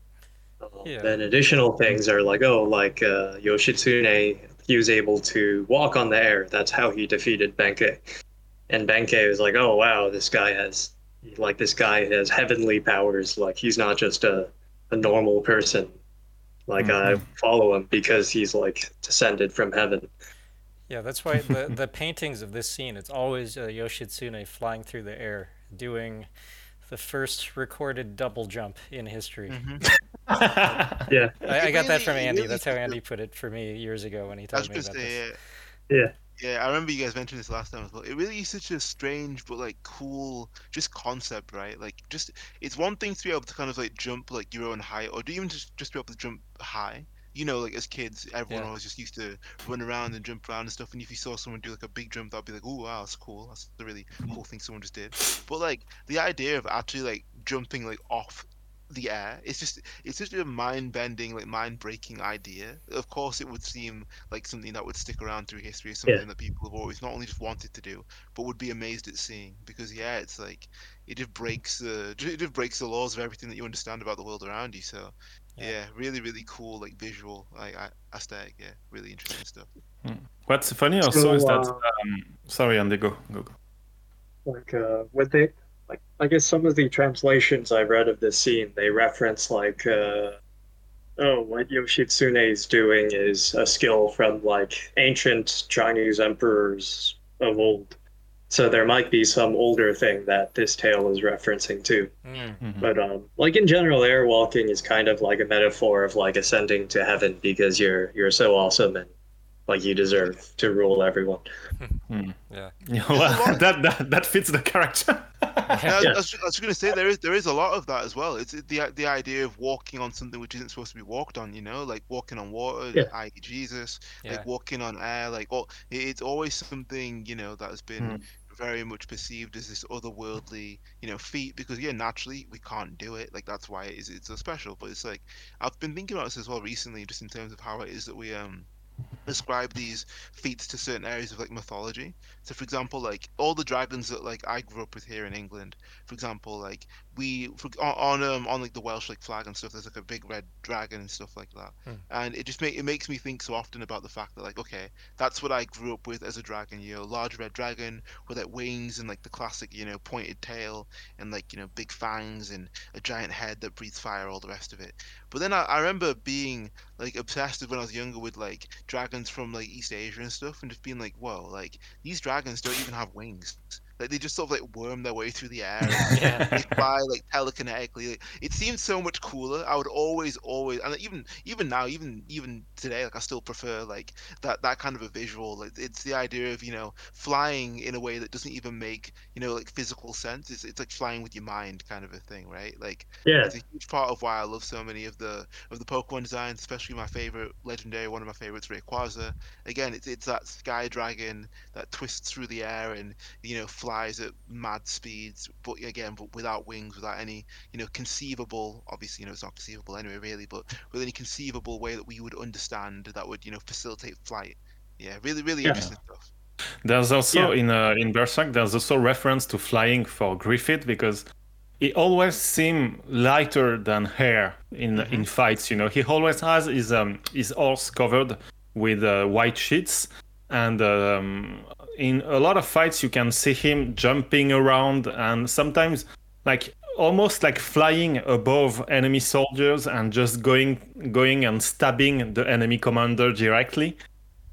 D: Um, yeah. Then additional things are like, oh, like uh, Yoshitsune, he was able to walk on the air. That's how he defeated Benkei. And Benkei was like, oh, wow, this guy has, like, this guy has heavenly powers. Like, he's not just a, a normal person. Like mm-hmm. I follow him because he's like descended from heaven.
A: Yeah, that's why the the paintings of this scene it's always uh, Yoshitsune flying through the air doing the first recorded double jump in history. Mm-hmm.
D: yeah,
A: I, I, got that from Andy. That's how Andy put it for me years ago when he told me about say, this.
D: Yeah. Yeah.
C: I remember you guys mentioned this last time as well. It really is such a strange but like cool just concept, right? Like just it's one thing to be able to kind of like jump like your own height or do even just just be able to jump high. You know, like as kids, everyone yeah. was just used to run around and jump around and stuff. And if you saw someone do like a big jump, that'd be like, "Oh wow, that's cool. That's a really cool thing someone just did." But like the idea of actually like jumping like off the air. It's just it's just a mind bending, like mind breaking idea. Of course, it would seem like something that would stick around through history, something yeah. that people have always not only just wanted to do, but would be amazed at seeing. Because yeah, it's like it just breaks the it just breaks the laws of everything that you understand about the world around you. So yeah, yeah really really cool like visual like aesthetic. Yeah, really interesting stuff.
B: Hmm. What's funny also so, is that uh, um, sorry, Andy, go go go.
D: Like uh, when they like I guess some of the translations I read of this scene they reference like uh, oh what Yoshitsune is doing is a skill from like ancient Chinese emperors of old. So there might be some older thing that this tale is referencing too. Mm-hmm. But um, like in general, air walking is kind of like a metaphor of like ascending to heaven because you're you're so awesome and like you deserve to rule everyone.
A: Hmm. Yeah.
B: well, that, that that fits the character.
C: yeah. I, was, I was going to say there is there is a lot of that as well. It's the the idea of walking on something which isn't supposed to be walked on. You know, like walking on water, yeah. i.e. Jesus, yeah. like walking on air. Like, oh, it's always something you know that has been. Mm. Very much perceived as this otherworldly, you know, feat because yeah, naturally we can't do it. Like that's why it is it's so special. But it's like I've been thinking about this as well recently, just in terms of how it is that we um ascribe these feats to certain areas of like mythology. So for example, like all the dragons that like I grew up with here in England, for example, like we for, on um on like the Welsh like flag and stuff, there's like a big red dragon and stuff like that. Hmm. And it just make it makes me think so often about the fact that like okay, that's what I grew up with as a dragon, you know, large red dragon with like wings and like the classic, you know, pointed tail and like, you know, big fangs and a giant head that breathes fire, all the rest of it. But then I, I remember being like obsessed with when I was younger with like dragons from like East Asia and stuff, and just being like, whoa, like these dragons don't even have wings. Like they just sort of like worm their way through the air. yeah. They fly like telekinetically. Like, it seems so much cooler. I would always, always, and even even now, even even today, like I still prefer like that that kind of a visual. Like, it's the idea of you know flying in a way that doesn't even make you know like physical sense. It's it's like flying with your mind kind of a thing, right? Like
D: yeah,
C: it's a huge part of why I love so many of the of the Pokemon designs, especially my favorite legendary, one of my favorites, Rayquaza. Again, it's it's that sky dragon that twists through the air and you know flies at mad speeds, but again, but without wings, without any you know conceivable. Obviously, you know it's not conceivable anyway, really, but with any conceivable way that we would understand that would you know facilitate flight. Yeah, really, really yeah. interesting stuff.
B: There's also yeah. in uh, in Berserk, there's also reference to flying for Griffith because he always seems lighter than hair in mm-hmm. in fights. You know, he always has his um his horse covered with uh, white sheets, and um, in a lot of fights you can see him jumping around and sometimes like almost like flying above enemy soldiers and just going going and stabbing the enemy commander directly.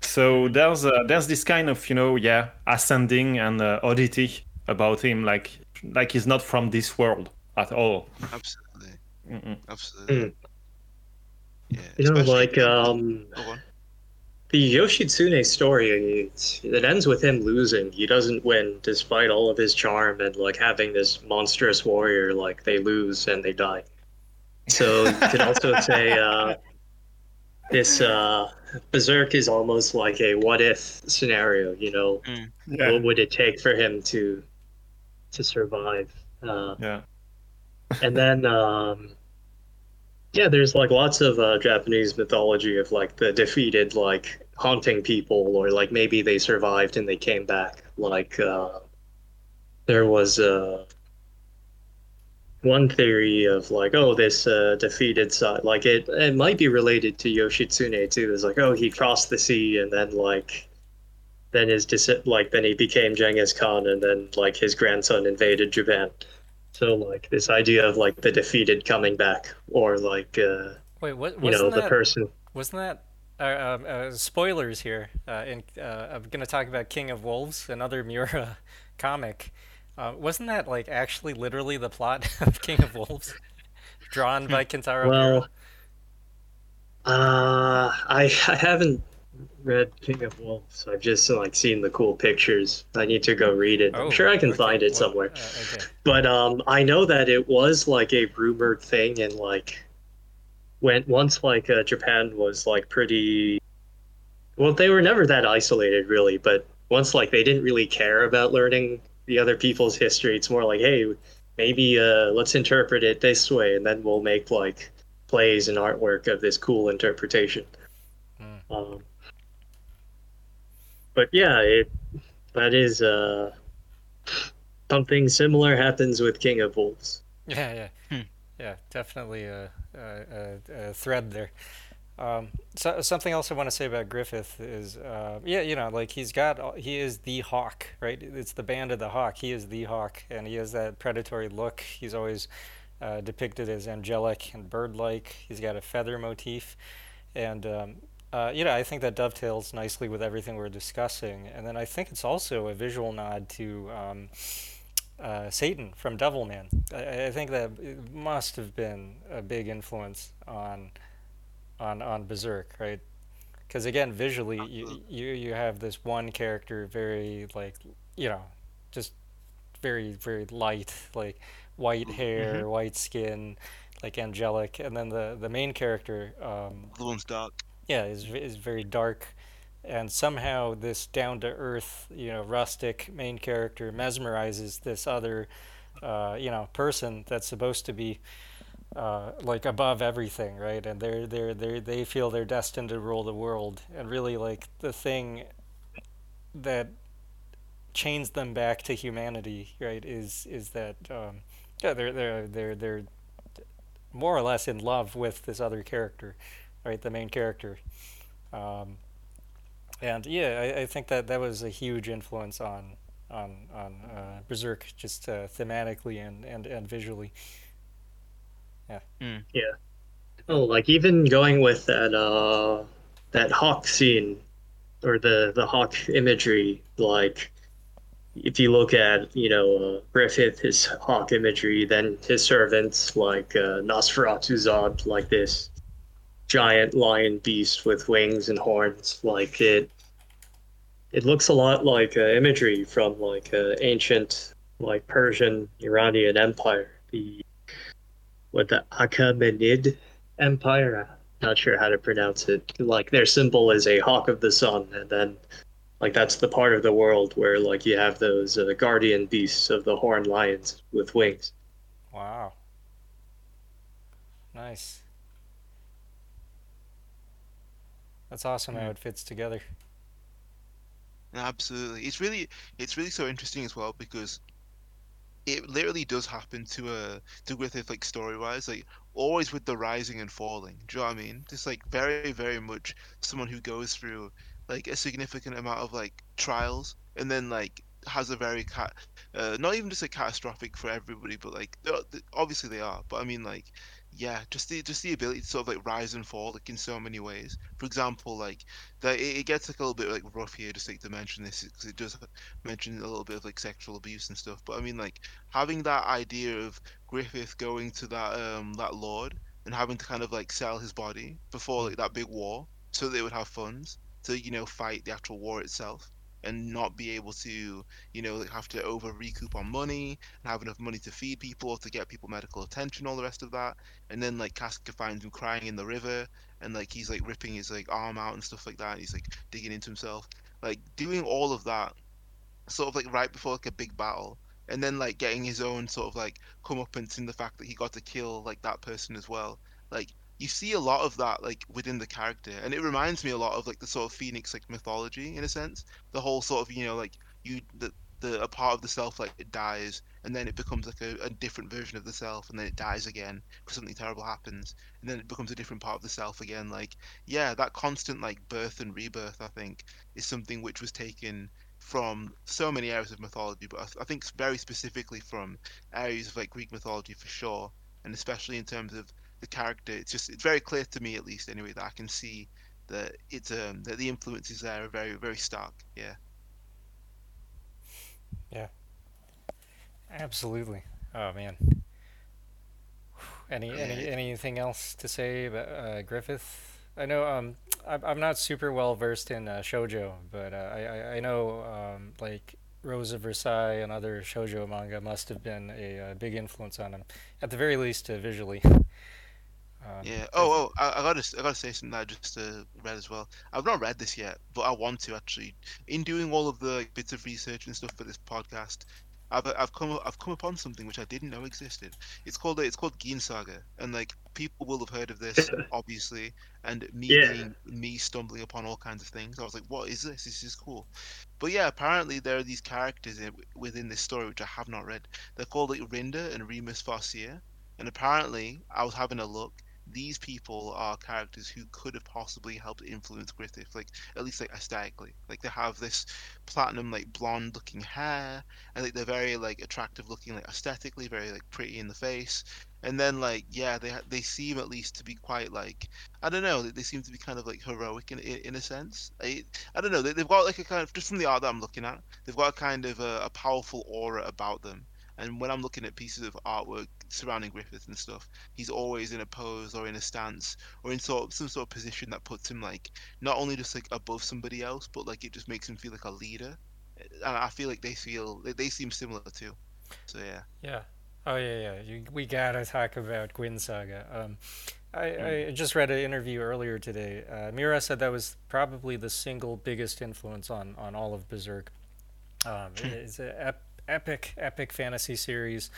B: So there's uh, there's this kind of you know yeah ascending and uh, oddity about him like like he's not from this world at all.
C: Absolutely. Mm-mm. Absolutely. Mm.
D: Yeah. You know, like um, the Yoshitsune story, it, it ends with him losing. He doesn't win despite all of his charm and like having this monstrous warrior. Like they lose and they die. So you could also say uh, this uh, Berserk is almost like a what if scenario. You know, mm. yeah. what would it take for him to to survive?
B: Uh, yeah.
D: and then um, yeah, there's like lots of uh, Japanese mythology of like the defeated like haunting people, or like maybe they survived and they came back. Like uh, there was uh, one theory of like, oh, this uh, defeated side, like it it might be related to Yoshitsune too. It's like, oh, he crossed the sea and then like then his like then he became Genghis Khan and then like his grandson invaded Japan. So like this idea of like the defeated coming back, or like uh,
A: wait, what?
D: You know, that, the person.
A: Wasn't that uh, um, uh, spoilers here? Uh, in, uh, I'm going to talk about King of Wolves, another Miura comic. Uh, wasn't that like actually literally the plot of King of Wolves, drawn by Kentaro?
D: Well, uh, I I haven't read King of Wolves. I've just like seen the cool pictures. I need to go read it. Oh, I'm sure I can okay. find it somewhere. Uh, okay. But um, I know that it was like a rumored thing, and like when once like uh, Japan was like pretty. Well, they were never that isolated, really. But once like they didn't really care about learning the other people's history, it's more like, hey, maybe uh, let's interpret it this way, and then we'll make like plays and artwork of this cool interpretation. Mm. Um, but yeah, it that is uh something similar happens with King of Wolves.
A: Yeah, yeah, hmm. yeah, definitely a, a, a thread there. Um, so something else I want to say about Griffith is, uh, yeah, you know, like he's got, he is the hawk, right? It's the band of the hawk. He is the hawk, and he has that predatory look. He's always uh, depicted as angelic and bird-like. He's got a feather motif, and um, uh, you know, I think that dovetails nicely with everything we're discussing. And then I think it's also a visual nod to um, uh, Satan from Devilman. I, I, think that it must have been a big influence on on on Berserk, right? Because again, visually, you, you you have this one character very like you know, just very very light, like white mm-hmm. hair, mm-hmm. white skin, like angelic, and then the the main character. Um,
C: the one's dark
A: yeah is is very dark, and somehow this down to earth you know rustic main character mesmerizes this other uh, you know person that's supposed to be uh, like above everything, right? And they're they're they they feel they're destined to rule the world, and really like the thing that chains them back to humanity, right? Is is that um, yeah they're they're they're they're more or less in love with this other character, right? The main character. Um, and yeah, I, I, think that that was a huge influence on on on uh, Berserk, just uh, thematically and, and and visually. Yeah.
D: Mm. Yeah. Oh, like even going with that uh that hawk scene, or the the hawk imagery, like if you look at you know uh, Griffith, his hawk imagery, then his servants like uh, Nosferatu Zod, like this giant lion beast with wings and horns, like it. It looks a lot like uh, imagery from like uh, ancient, like Persian Iranian Empire, the what the Achaemenid Empire. Not sure how to pronounce it. Like their symbol is a hawk of the sun, and then like that's the part of the world where like you have those uh, guardian beasts of the horned lions with wings.
A: Wow. Nice. That's awesome how it fits together.
C: Absolutely, it's really it's really so interesting as well because it literally does happen to a uh, to Griffith like story wise, like always with the rising and falling. Do you know what I mean? Just like very very much someone who goes through like a significant amount of like trials and then like has a very cat uh, not even just a catastrophic for everybody but like obviously they are but i mean like yeah just the just the ability to sort of like rise and fall like in so many ways. For example like that it, it gets like a little bit like rough here just like to mention this because it does mention a little bit of like sexual abuse and stuff. But i mean like having that idea of griffith going to that um that lord and having to kind of like sell his body before like that big war so they would have funds to you know fight the actual war itself and not be able to you know have to over recoup on money and have enough money to feed people to get people medical attention all the rest of that. And then like Casca finds him crying in the river and like he's like ripping his like arm out and stuff like that and he's like digging into himself. Like doing all of that sort of like right before like a big battle. And then like getting his own sort of like comeuppance in the fact that he got to kill like that person as well. Like you see a lot of that like within the character and it reminds me a lot of like the sort of phoenix like mythology in a sense. The whole sort of you know like you the, the a part of the self like it dies and then it becomes like a, a different version of the self and then it dies again because something terrible happens and then it becomes a different part of the self again. Like yeah that constant like birth and rebirth i think is something which was taken from so many areas of mythology but I, I think very specifically from areas of like greek mythology for sure and especially in terms of the character. It's just it's very clear to me, at least anyway, that I can see that it's um that the influences there are very very stark. Yeah.
A: Yeah. Absolutely. Oh man. Any any anything else to say about uh, Griffith? I know um I'm not super well versed in uh, shojo, but uh, I I know um like Rose of Versailles and other shojo manga must have been a, a uh, big influence on him, at the very least uh, visually.
C: Um, yeah. Oh, oh, I, I, gotta, I gotta say something that I just uh, read as well. I've not read this yet, but I want to actually. In doing all of the like, bits of research and stuff for this podcast, I've, I've come, I've come upon something which I didn't know existed. It's called, it's called Guin Saga, and like people will have heard of this, obviously. And me, yeah. being, me stumbling upon all kinds of things, I was like, "What is this? This is cool." But yeah, apparently there are these characters in, within this story which I have not read. They're called like Rinda and Remus Farseer, and apparently I was having a look these people are characters who could have possibly helped influence Griffith, like at least like aesthetically. Like they have this platinum like blonde looking hair, and like they're very like attractive looking like aesthetically, very like pretty in the face. And then like yeah, they they seem at least to be quite like I don't know, they seem to be kind of like heroic in in a sense. I, I don't know, they, have got like a kind of just from the art that I'm looking at, they've got a kind of a, a powerful aura about them and when I'm looking at pieces of artwork surrounding Griffith and stuff, he's always in a pose or in a stance or in sort of some sort of position that puts him like not only just like above somebody else, but like it just makes him feel like a leader. And I feel like they feel they seem similar too. So yeah.
A: Yeah. Oh yeah, yeah. You, we gotta talk about Guin Saga. Um, I, mm. I just read an interview earlier today. Uh, Miura said that was probably the single biggest influence on, on all of Berserk. Um, hmm. it's an ep- epic, epic fantasy series.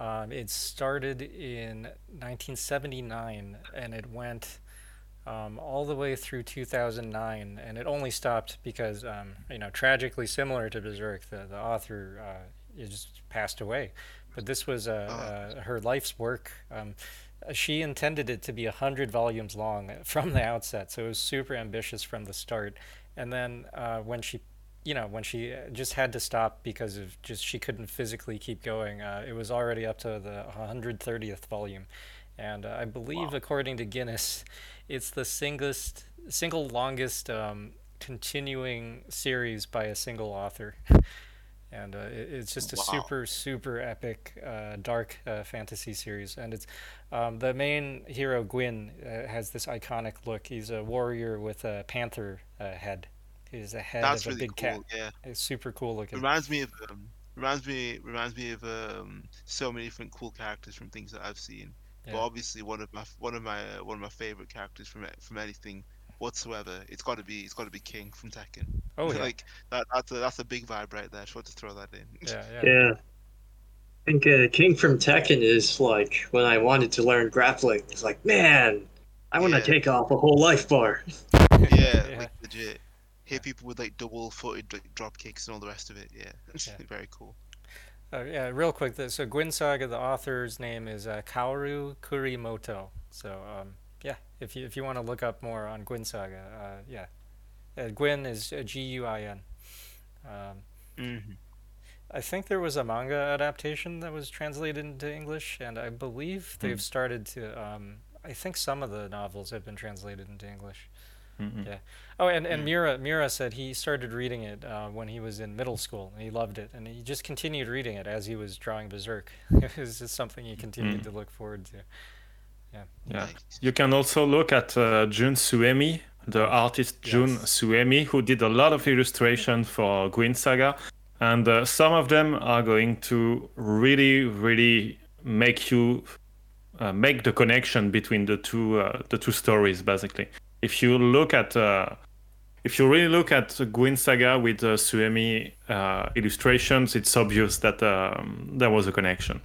A: Um, it started in 1979 and it went um, all the way through 2009, and it only stopped because, um, you know, tragically similar to Berserk, the, the author uh, just passed away. But this was uh, oh. uh, her life's work. Um, she intended it to be 100 volumes long from the outset, so it was super ambitious from the start. And then uh, when she you know, when she uh, just had to stop because of just she couldn't physically keep going. Uh, it was already up to the 130th volume, and uh, I believe, wow. according to Guinness, it's the singlest, single longest um, continuing series by a single author. and uh, it, it's just a wow. super super epic uh, dark uh, fantasy series and it's um, the main hero Guin uh, has this iconic look he's a warrior with a panther uh, head he's a head
C: That's
A: of a
C: really
A: big
C: cool,
A: cat
C: yeah
A: it's super cool looking
C: reminds me of um, reminds me reminds me of um, so many different cool characters from things that i've seen yeah. but obviously one of my one of my uh, one of my favorite characters from from anything whatsoever. It's got to be it's got to be King from Tekken.
A: Oh yeah.
C: like that that's a that's a big vibe right there. I just want to throw that in.
A: Yeah, yeah.
D: Yeah. I think uh, King from Tekken is like when I wanted to learn grappling. It's like, man, I want to yeah. take off a whole life bar.
C: yeah, yeah. Like, legit. Hit people with like double-footed like, drop kicks and all the rest of it. Yeah, yeah. very cool.
A: Uh, yeah, real quick. So Guin Saga, the author's name is uh, Kaoru Kurimoto. So um, yeah, if you if you want to look up more on Guin Saga, uh, yeah, uh, Guin is uh, G U I N. Um,
C: mm-hmm.
A: I think there was a manga adaptation that was translated into English, and I believe they've mm. started to. Um, I think some of the novels have been translated into English.
B: Mm-hmm.
A: Yeah. Oh, and, and Miura Mura Mura said he started reading it uh, when he was in middle school, and he loved it, and he just continued reading it as he was drawing Berserk. it was just something he continued mm. to look forward to. Yeah.
B: Yeah. You can also look at uh, Jun Suemi, the artist Jun yes. Suemi, who did a lot of illustration for Guin Saga, and uh, some of them are going to really, really make you uh, make the connection between the two uh, the two stories. Basically, if you look at uh, if you really look at Guin Saga with uh, Suemi illustrations, it's obvious that um, there was a connection.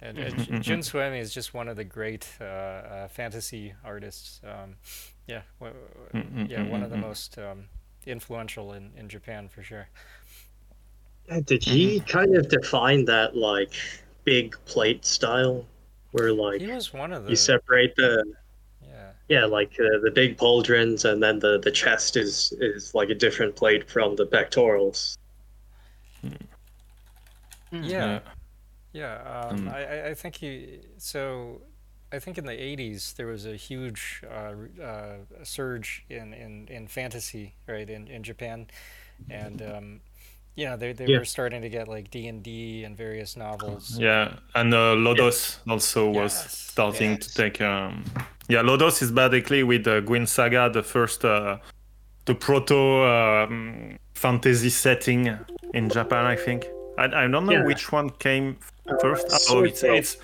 A: And, and Jun Suemi is just one of the great uh, uh, fantasy artists. Um, yeah, w- yeah, one of the most um, influential in, in Japan for sure.
D: Did he kind of define that like big plate style, where like
A: he was one of the
D: you separate the
A: yeah
D: yeah like uh, the big pauldrons and then the the chest is is like a different plate from the pectorals.
A: Yeah. yeah. Yeah, um, mm. I, I think he. So, I think in the '80s there was a huge uh, uh, surge in, in, in fantasy, right, in, in Japan, and um, you know they, they yeah. were starting to get like D and D and various novels.
B: Yeah, and uh, Lodoss yeah. also was yes. starting yes. to take. Um... Yeah, Lodoss is basically with the Guin Saga, the first, uh, the proto um, fantasy setting in Japan, I think. I, I don't know yeah. which one came first. Uh, oh, it's, it's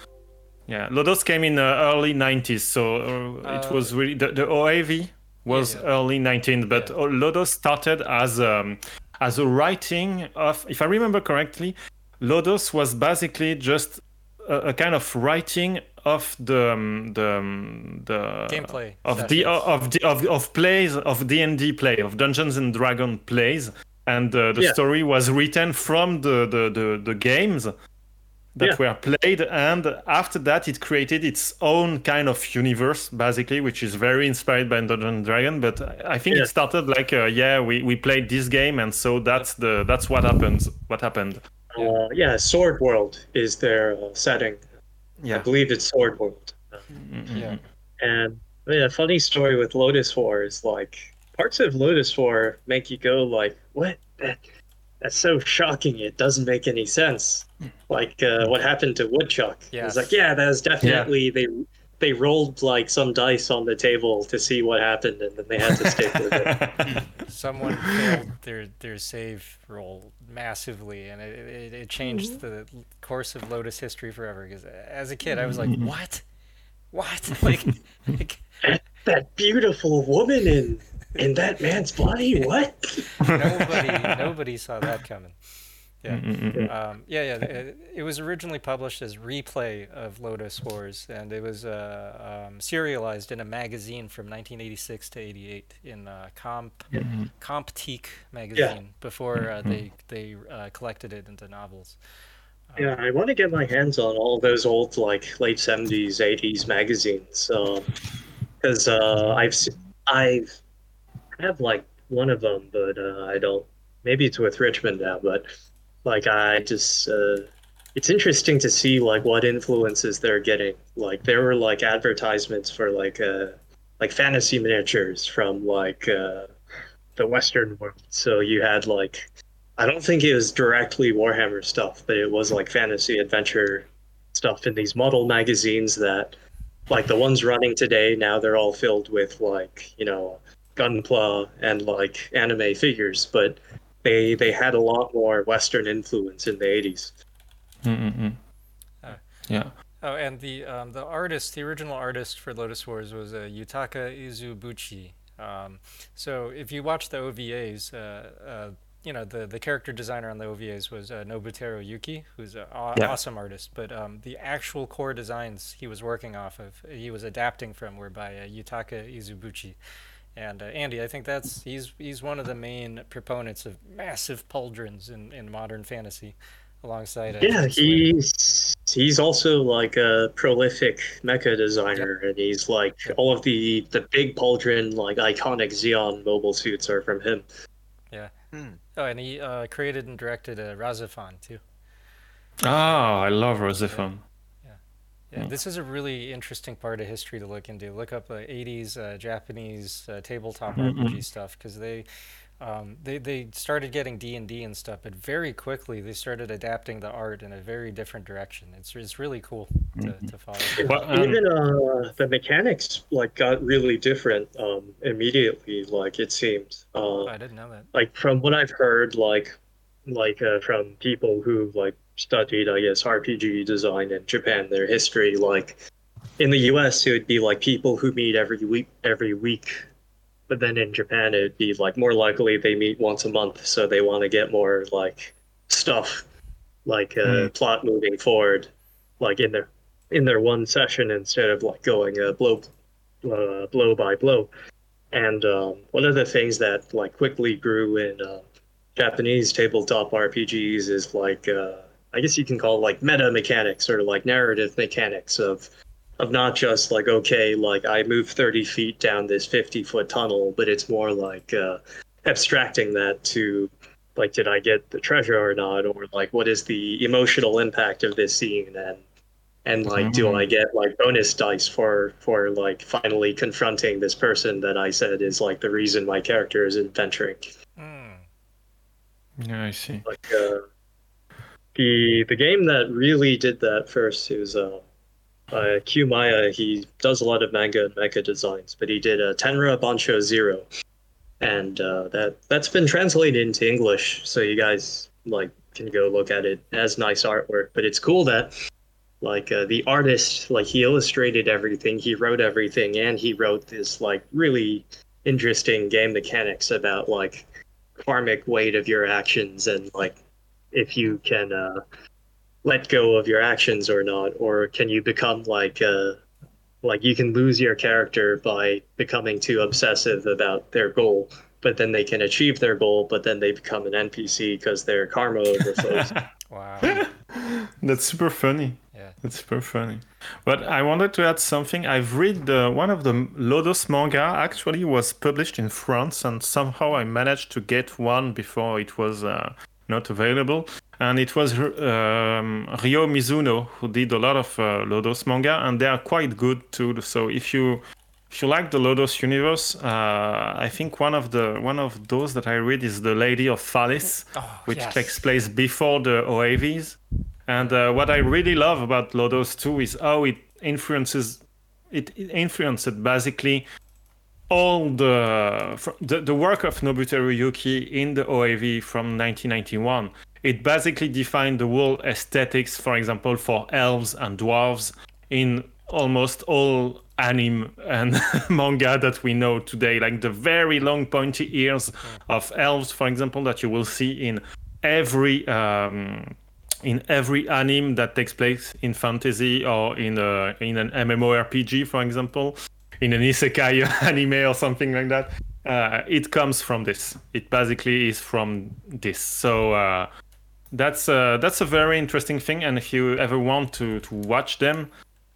B: yeah. Lodoss came in uh, early 90s, so uh, it was really the, the OAV was yeah, yeah. early 19th, but yeah. Lodoss started as um, as a writing of, if I remember correctly, Lodoss was basically just a, a kind of writing of the um, the um, the
A: gameplay
B: of sessions. the of the of, of plays of D and D play of Dungeons and Dragon plays, and uh, the story was written from the the the, the games that yeah. were played and after that it created its own kind of universe basically which is very inspired by dungeon dragon but i think yeah. it started like uh, yeah we, we played this game and so that's the that's what happens what happened
D: uh, yeah sword world is their uh, setting yeah i believe it's sword world
A: mm-hmm. yeah
D: and yeah funny story with Lodoss war is like parts of Lodoss war make you go like what that that's so shocking. It doesn't make any sense. Like uh, what happened to Woodchuck?
A: Yeah,
D: it's like yeah, that was definitely yeah. they they rolled like some dice on the table to see what happened, and then they had to stick with it.
A: Someone failed their their save roll massively, and it it, it changed mm-hmm. the course of Lodoss history forever. Because as a kid, I was like, mm-hmm. what, what, like, like
D: that, that beautiful woman in in that man's body? What?
A: nobody, nobody saw that coming. Yeah, um, yeah, yeah. It, it, was originally published as replay of Lodoss Wars, and it was uh, um, serialized in a magazine from 1986 to 88 in uh, Comp mm-hmm. Comptiq magazine yeah. before uh, they they uh, collected it into novels.
D: Um, yeah, I want to get my hands on all those old like late 70s, 80s magazines because uh, I've I've I have like one of them, but uh, I don't. Maybe it's with Richmond now, but like I just. Uh, it's interesting to see like what influences they're getting. Like there were like advertisements for like uh like fantasy miniatures from like uh the Western world. So you had like I don't think it was directly Warhammer stuff, but it was like fantasy adventure stuff in these model magazines that, like the ones running today, now they're all filled with like you know gunpla and like anime figures, but they they had a lot more Western influence in the 80s.
B: Mm-hmm. Uh, yeah.
A: Oh, and the um, the artist, the original artist for Lodoss Wars was uh, Yutaka Izubuchi. Um, so if you watch the OVAs, uh, uh, you know the the character designer on the OVAs was uh, Nobuteru Yuki, who's an aw- yeah. awesome artist. But um, the actual core designs he was working off of, he was adapting from, were by uh, Yutaka Izubuchi. And uh, Andy, I think that's he's he's one of the main proponents of massive pauldrons in, in modern fantasy, alongside. Uh,
D: yeah, he's he's also like a prolific mecha designer, yep. and he's like yep. all of the the big pauldron like iconic Zeon mobile suits are from him.
A: Yeah. Hmm. Oh, and he uh, created and directed uh, RahXephon too.
B: Oh, I love RahXephon.
A: Yeah, this is a really interesting part of history to look into. Look up uh, 80s uh, Japanese uh, tabletop mm-hmm. RPG stuff because they, um, they they started getting D and D and stuff, but very quickly they started adapting the art in a very different direction. It's it's really cool to, mm-hmm. to follow.
D: Well, um, Even uh, the mechanics like got really different um, immediately. Like it seemed.
A: Uh, I didn't know that.
D: Like from what I've heard, like like uh, from people who like studied, I guess, RPG design in Japan, their history. Like in the U.S., it would be like people who meet every week, every week. But then in Japan, it'd be like more likely they meet once a month, so they want to get more like stuff, like uh, mm. plot moving forward, like in their in their one session instead of like going uh, blow uh, blow by blow. And um, one of the things that like quickly grew in uh, Japanese tabletop RPGs is like uh, I guess you can call it like meta mechanics or like narrative mechanics of of not just like okay like I move 30 feet down this 50 foot tunnel, but it's more like uh, abstracting that to like did I get the treasure or not, or like what is the emotional impact of this scene and and like mm-hmm. do I get like bonus dice for for like finally confronting this person that I said is like the reason my character is adventuring.
B: Mm. Yeah, I see.
D: Like uh, the the game that really did that first is uh, uh, Q Maya. He does a lot of manga and mecha designs, but he did a uh, Tenra Bansho Zero, and uh, that that's been translated into English, so you guys like can go look at it. it has nice artwork, but it's cool that like uh, the artist like he illustrated everything, he wrote everything, and he wrote this like really interesting game mechanics about like karmic weight of your actions and like if you can uh, let go of your actions or not, or can you become like uh, like you can lose your character by becoming too obsessive about their goal, but then they can achieve their goal, but then they become an NPC because their karma overflows.
A: wow,
B: that's super funny. Yeah, that's super funny. But I wanted to add something. I've read uh, one of the Lodoss manga. Actually, was published in France, and somehow I managed to get one before it was uh, not available. And it was um, Ryo Mizuno who did a lot of uh, Lodoss manga, and they are quite good too. So if you if you like the Lodoss universe, uh, I think one of the one of those that I read is the Lady of Pharis, oh, which yes. takes place before the OAVs. And uh, what I really love about Lodoss too is how it influences it, it influenced basically all the, the, the work of Nobuteru Yuki in the OAV from 1991. It basically defined the world aesthetics, for example, for elves and dwarves in almost all anime and manga that we know today, like the very long pointy ears of elves, for example, that you will see in every um, in every anime that takes place in fantasy or in a, in an MMORPG, for example in an isekai anime or something like that. Uh, it comes from this. It basically is from this. So uh, that's uh, that's a very interesting thing. And if you ever want to to watch them,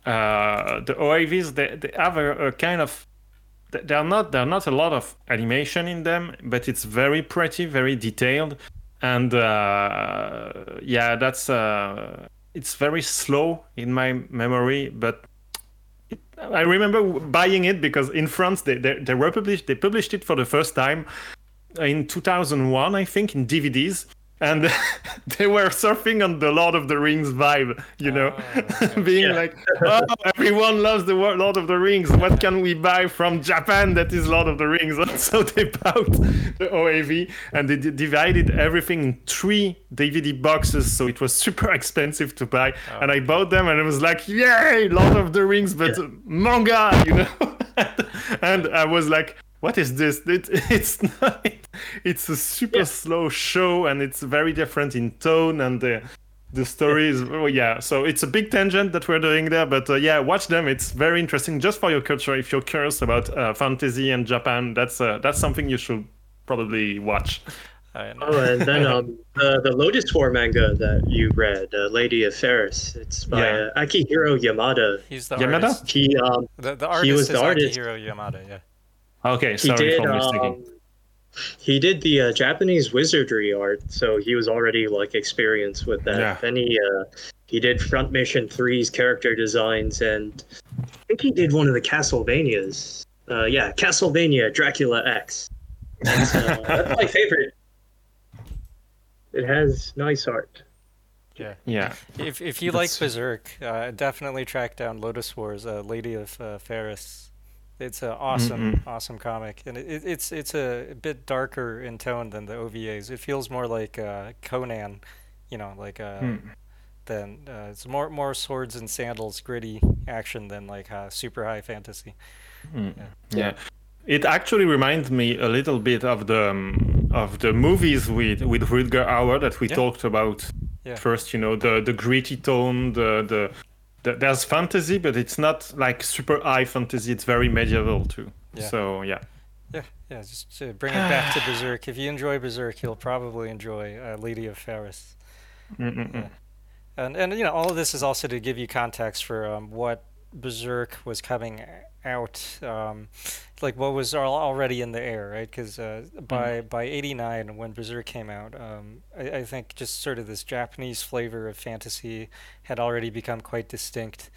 B: uh, the OAVs they, they have a, a kind of there are not they are not a lot of animation in them, but it's very pretty, very detailed, and uh, yeah, that's uh, it's very slow in my memory, but I remember buying it because in France they, they, they were published they published it for the first time in 2001 I think in DVDs and they were surfing on the Lord of the Rings vibe, you know, oh, being yeah. like, "Oh, everyone loves the Lord of the Rings. What can we buy from Japan that is Lord of the Rings?" And so they bought the OAV and they divided everything in three DVD boxes, so it was super expensive to buy. Oh. And I bought them, and it was like, "Yay, Lord of the Rings, but yeah. manga," you know. and I was like, what is this? It, it's not, it's a super yeah. slow show and it's very different in tone and the the story is oh, yeah. So it's a big tangent that we're doing there, but uh, yeah, watch them. It's very interesting just for your culture. If you're curious about uh, fantasy and Japan, that's uh, that's something you should probably watch.
D: Oh, and then um, the, the Lodoss War manga that you read, uh, Lady of Pharis. It's by yeah. uh, Akihiro Yamada.
A: He's the Yamada? artist.
D: He um,
A: the, the artist he was the artist. Akihiro Yamada. Yeah.
B: Okay, sorry he did, for um,
D: he did the uh, Japanese wizardry art, so he was already like experienced with that. Yeah. Then he uh, he did Front Mission 3's character designs, and I think he did one of the Castlevanias. Uh, yeah, Castlevania Dracula X. That's, uh, that's my favorite. It has nice art.
A: Yeah.
B: Yeah.
A: If if you that's... like Berserk, uh, definitely track down Lodoss Wars, uh, Lady of uh, Pharis. It's an awesome, mm-hmm. awesome comic, and it, it's it's a bit darker in tone than the OVAs. It feels more like uh, Conan, you know, like uh, mm. than uh, it's more more swords and sandals, gritty action than like uh, super high fantasy.
B: Mm. Yeah. yeah. It actually reminds me a little bit of the um, of the movies with with Rutger Hauer that we yeah. talked about yeah. first. You know, the the gritty tone, the the there's fantasy, but it's not like super high fantasy. It's very medieval too. Yeah. So yeah.
A: Yeah, yeah. Just to bring it back to Berserk. If you enjoy Berserk, you'll probably enjoy uh, Lady of Pharis. Yeah. And and you know all of this is also to give you context for um, what Berserk was coming out um, like what was already in the air, right? Because uh, by mm. by '89, when Berserk came out, um, I, I, think just sort of this Japanese flavor of fantasy had already become quite distinct,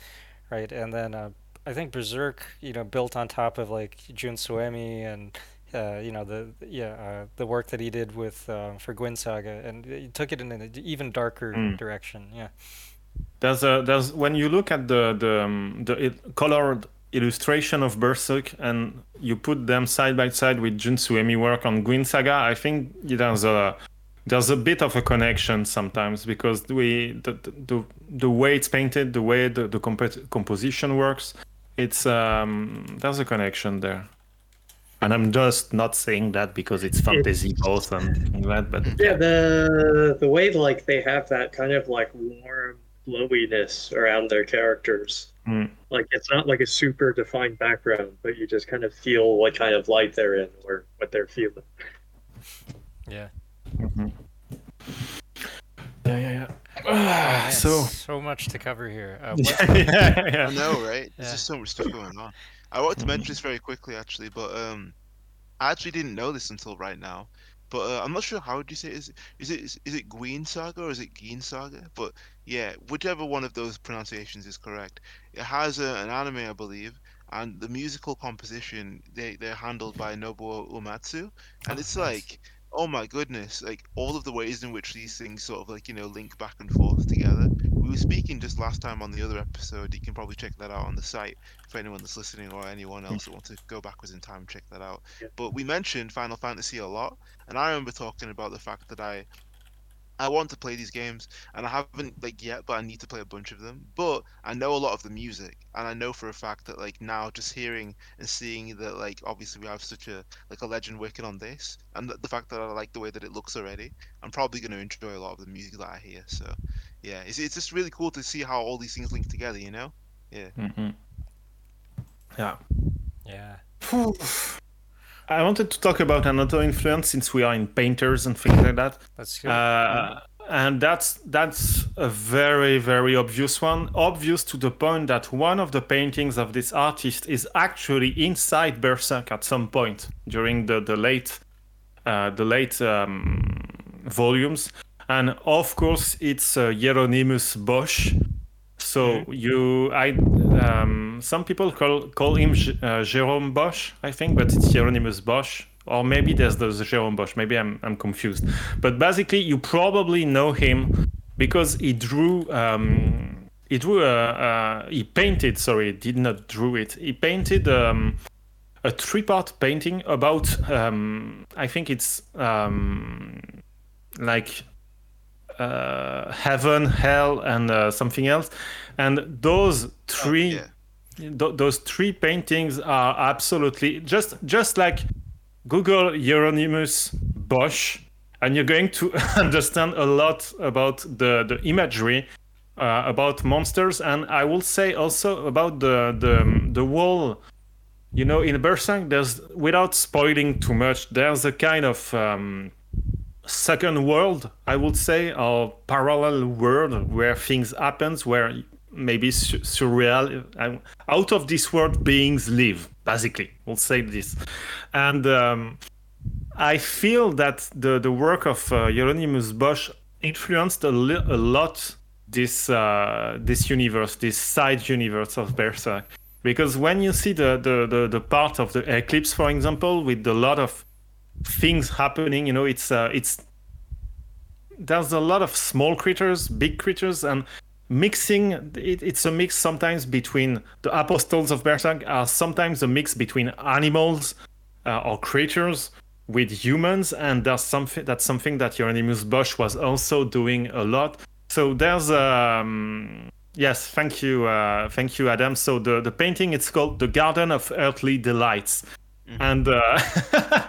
A: right? And then uh, I think Berserk, you know, built on top of like Jun Suemi and uh, you know the yeah uh, the work that he did with uh, for Guin Saga, and he took it in an even darker mm. direction. Yeah.
B: There's a there's when you look at the the um, the it, colored illustration of Berserk and you put them side by side with Jun Suemi work on Guin Saga, I think there's a there's a bit of a connection sometimes because we the the, the way it's painted, the way the, the comp- composition works, it's um there's a connection there. And I'm just not saying that because it's fantasy both and that, but
D: yeah, the the way like they have that kind of like warm glowiness around their characters
B: Mm.
D: Like it's not like a super defined background, but you just kind of feel what kind of light they're in or what they're feeling.
A: Yeah.
B: Mm-hmm. Yeah, yeah, yeah. Oh, so
A: so much to cover here.
C: Uh, yeah, yeah, yeah, I know, right? Yeah. There's just so much stuff going on. I wanted to mention this very quickly, actually, but um, I actually didn't know this until right now. But uh, I'm not sure how would you say it? Is it is it is, is it Gwyn Saga or is it Geen Saga? But yeah, whichever one of those pronunciations is correct. It has a, an anime, I believe, and the musical composition they they're handled by Nobuo Uematsu, and it's oh, like oh my goodness, like all of the ways in which these things sort of like, you know, link back and forth together. We were speaking just last time on the other episode. You can probably check that out on the site for anyone that's listening or anyone hmm. else that wants to go backwards in time and check that out. But we mentioned Final Fantasy a lot, and I remember talking about the fact that I I want to play these games, and I haven't like yet, but I need to play a bunch of them. But I know a lot of the music, and I know for a fact that like now, just hearing and seeing that like obviously we have such a like a legend working on this, and the, the fact that I like the way that it looks already, I'm probably going to enjoy a lot of the music that I hear. So yeah, it's it's just really cool to see how all these things link together. You know? Yeah.
B: Mm-hmm. Yeah.
A: Yeah.
B: I wanted to talk about another influence since we are in painters and things like that.
A: That's good.
B: Uh, and that's that's a very very obvious one. Obvious to the point that one of the paintings of this artist is actually inside Berserk at some point during the the late uh, the late um, volumes. And of course, it's uh, Hieronymus Bosch, so mm-hmm. you, I, um, some people call call him uh, Jerome Bosch, I think, but it's Hieronymus Bosch. or maybe there's the, Jerome Bosch. Maybe I'm I'm confused. But basically, you probably know him because he drew. Um, he drew a, uh, he painted. Sorry, did not drew it. He painted um, a three-part painting about. Um, I think it's um, like uh, heaven, hell, and uh, something else. And those three, oh, yeah. th- those three paintings are absolutely just just like Google Hieronymus Bosch, and you're going to understand a lot about the the imagery uh, about monsters, and I will say also about the the the wall. You know, in Berserk, there's without spoiling too much, there's a kind of um, second world, I would say, or parallel world where things happens, where maybe su- surreal, uh, out of this world beings live. Basically, we'll say this, and um, I feel that the the work of uh, Hieronymus Bosch influenced a, li- a lot this uh, this universe, this side universe of Berserk. Because when you see the, the, the, the part of the eclipse, for example, with a lot of things happening, you know, it's uh, it's there's a lot of small creatures, big creatures, and mixing it, it's a mix sometimes between the apostles of Berserk are sometimes a mix between animals uh, or creatures with humans, and that's something that's something that Hieronymus Bosch was also doing a lot so there's um yes, thank you, uh, thank you, Adam. So the the painting it's called the Garden of Earthly Delights. Mm-hmm. And uh,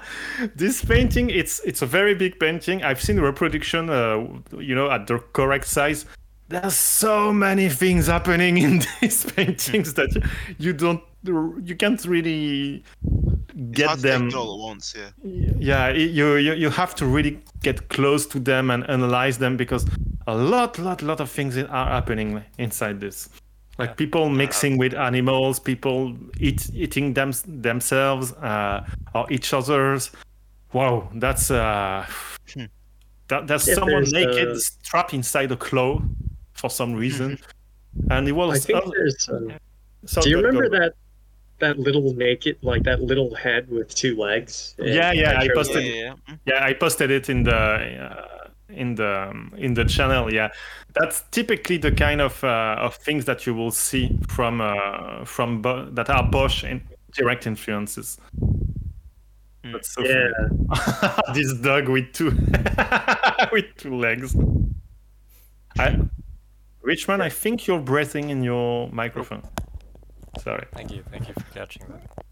B: this painting, it's it's a very big painting. I've seen reproduction, uh, you know, at the correct size. There's so many things happening in these paintings that you don't, you can't really get them
C: all at once. Yeah.
B: Yeah, you, you you have to really get close to them and analyze them because a lot, lot, lot of things are happening inside this. Like yeah. people mixing with animals, people eat, eating them themselves uh, or each other's. Wow, that's uh, hmm. that, that's yeah, someone naked uh... trapped inside a claw for some reason, and it was.
D: I think there's. Um... So do you remember that that little naked, like that little head with two legs?
B: Yeah, yeah, I posted. Yeah, yeah, yeah. yeah, I posted it in the. Uh, in the um, in the channel yeah. That's typically the kind of uh, of things that you will see from uh, from Bo- that are Bosch in direct influences. Hmm. that's so yeah. this dog with two with two legs. I, Richmond I think you're breathing in your microphone. Sorry.
A: Thank you. Thank you for catching that.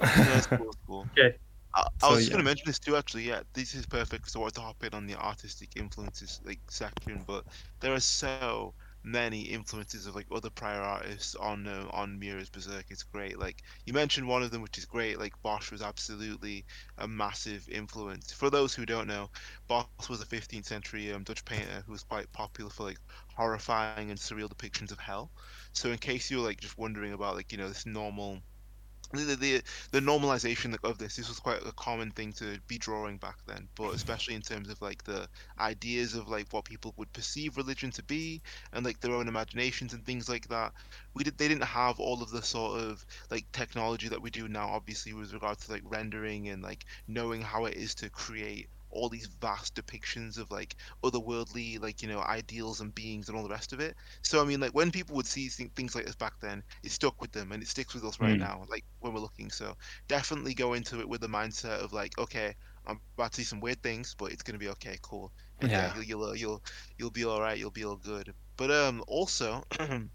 C: That's cool, cool. okay I, I so, was yeah. going to mention this too, actually. Yeah, this is perfect. So I wanted to hop in on the artistic influences like section, but there are so many influences of like other prior artists on uh, on Miura's Berserk. It's great. Like you mentioned one of them, which is great. Like Bosch was absolutely a massive influence. For those who don't know, Bosch was a 15th century um, Dutch painter who was quite popular for like horrifying and surreal depictions of hell. So in case you're like just wondering about like you know this normal the, the the normalization of this this was quite a common thing to be drawing back then but mm-hmm. especially in terms of like the ideas of like what people would perceive religion to be and like their own imaginations and things like that. We did they didn't have all of the sort of like technology that we do now obviously with regards to like rendering and like knowing how it is to create all these vast depictions of like otherworldly like you know ideals and beings and all the rest of it so i mean like when people would see things like this back then it stuck with them and it sticks with us right mm. now like when we're looking so definitely go into it with the mindset of like okay i'm about to see some weird things but it's going to be okay cool and yeah, yeah you'll, you'll you'll you'll be all right you'll be all good but um also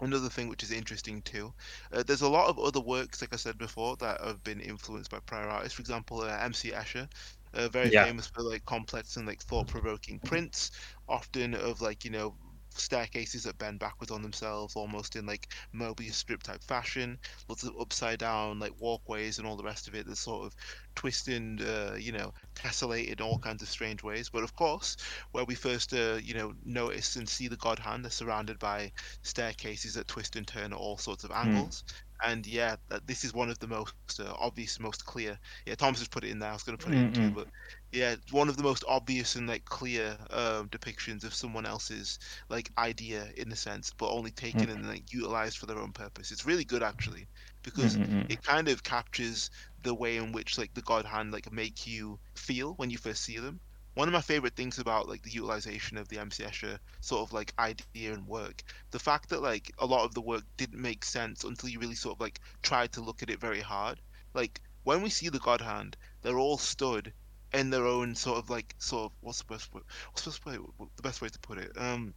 C: Another thing which is interesting too, uh, there's a lot of other works, like I said before, that have been influenced by prior artists. For example, uh, M.C. Escher uh, very yeah. famous for like complex and like thought-provoking prints, often of like you know staircases that bend backwards on themselves, almost in like Mobius strip type fashion. Lots of upside down like walkways and all the rest of it. That's sort of twisted, uh, you know, tessellated in all kinds of strange ways. But of course, where we first, uh, you know, notice and see the God Hand, they're surrounded by staircases that twist and turn at all sorts of hmm. angles. Mm. and yeah, this is one of the most uh, obvious, most clear. Yeah, Thomas has put it in there. I was going to put it mm-hmm. in too, but yeah, one of the most obvious and like clear um, depictions of someone else's like idea in a sense, but only taken mm-hmm. and like utilized for their own purpose. It's really good actually because mm-hmm. it kind of captures the way in which like the God Hand like make you feel when you first see them one of my favorite things about like the utilization of the MC Escher sort of like idea and work, the fact that like a lot of the work didn't make sense until you really sort of like tried to look at it very hard. Like when we see the God Hand, they're all stood in their own sort of like sort of what's the best way, what's the best way, the best way to put it? Um,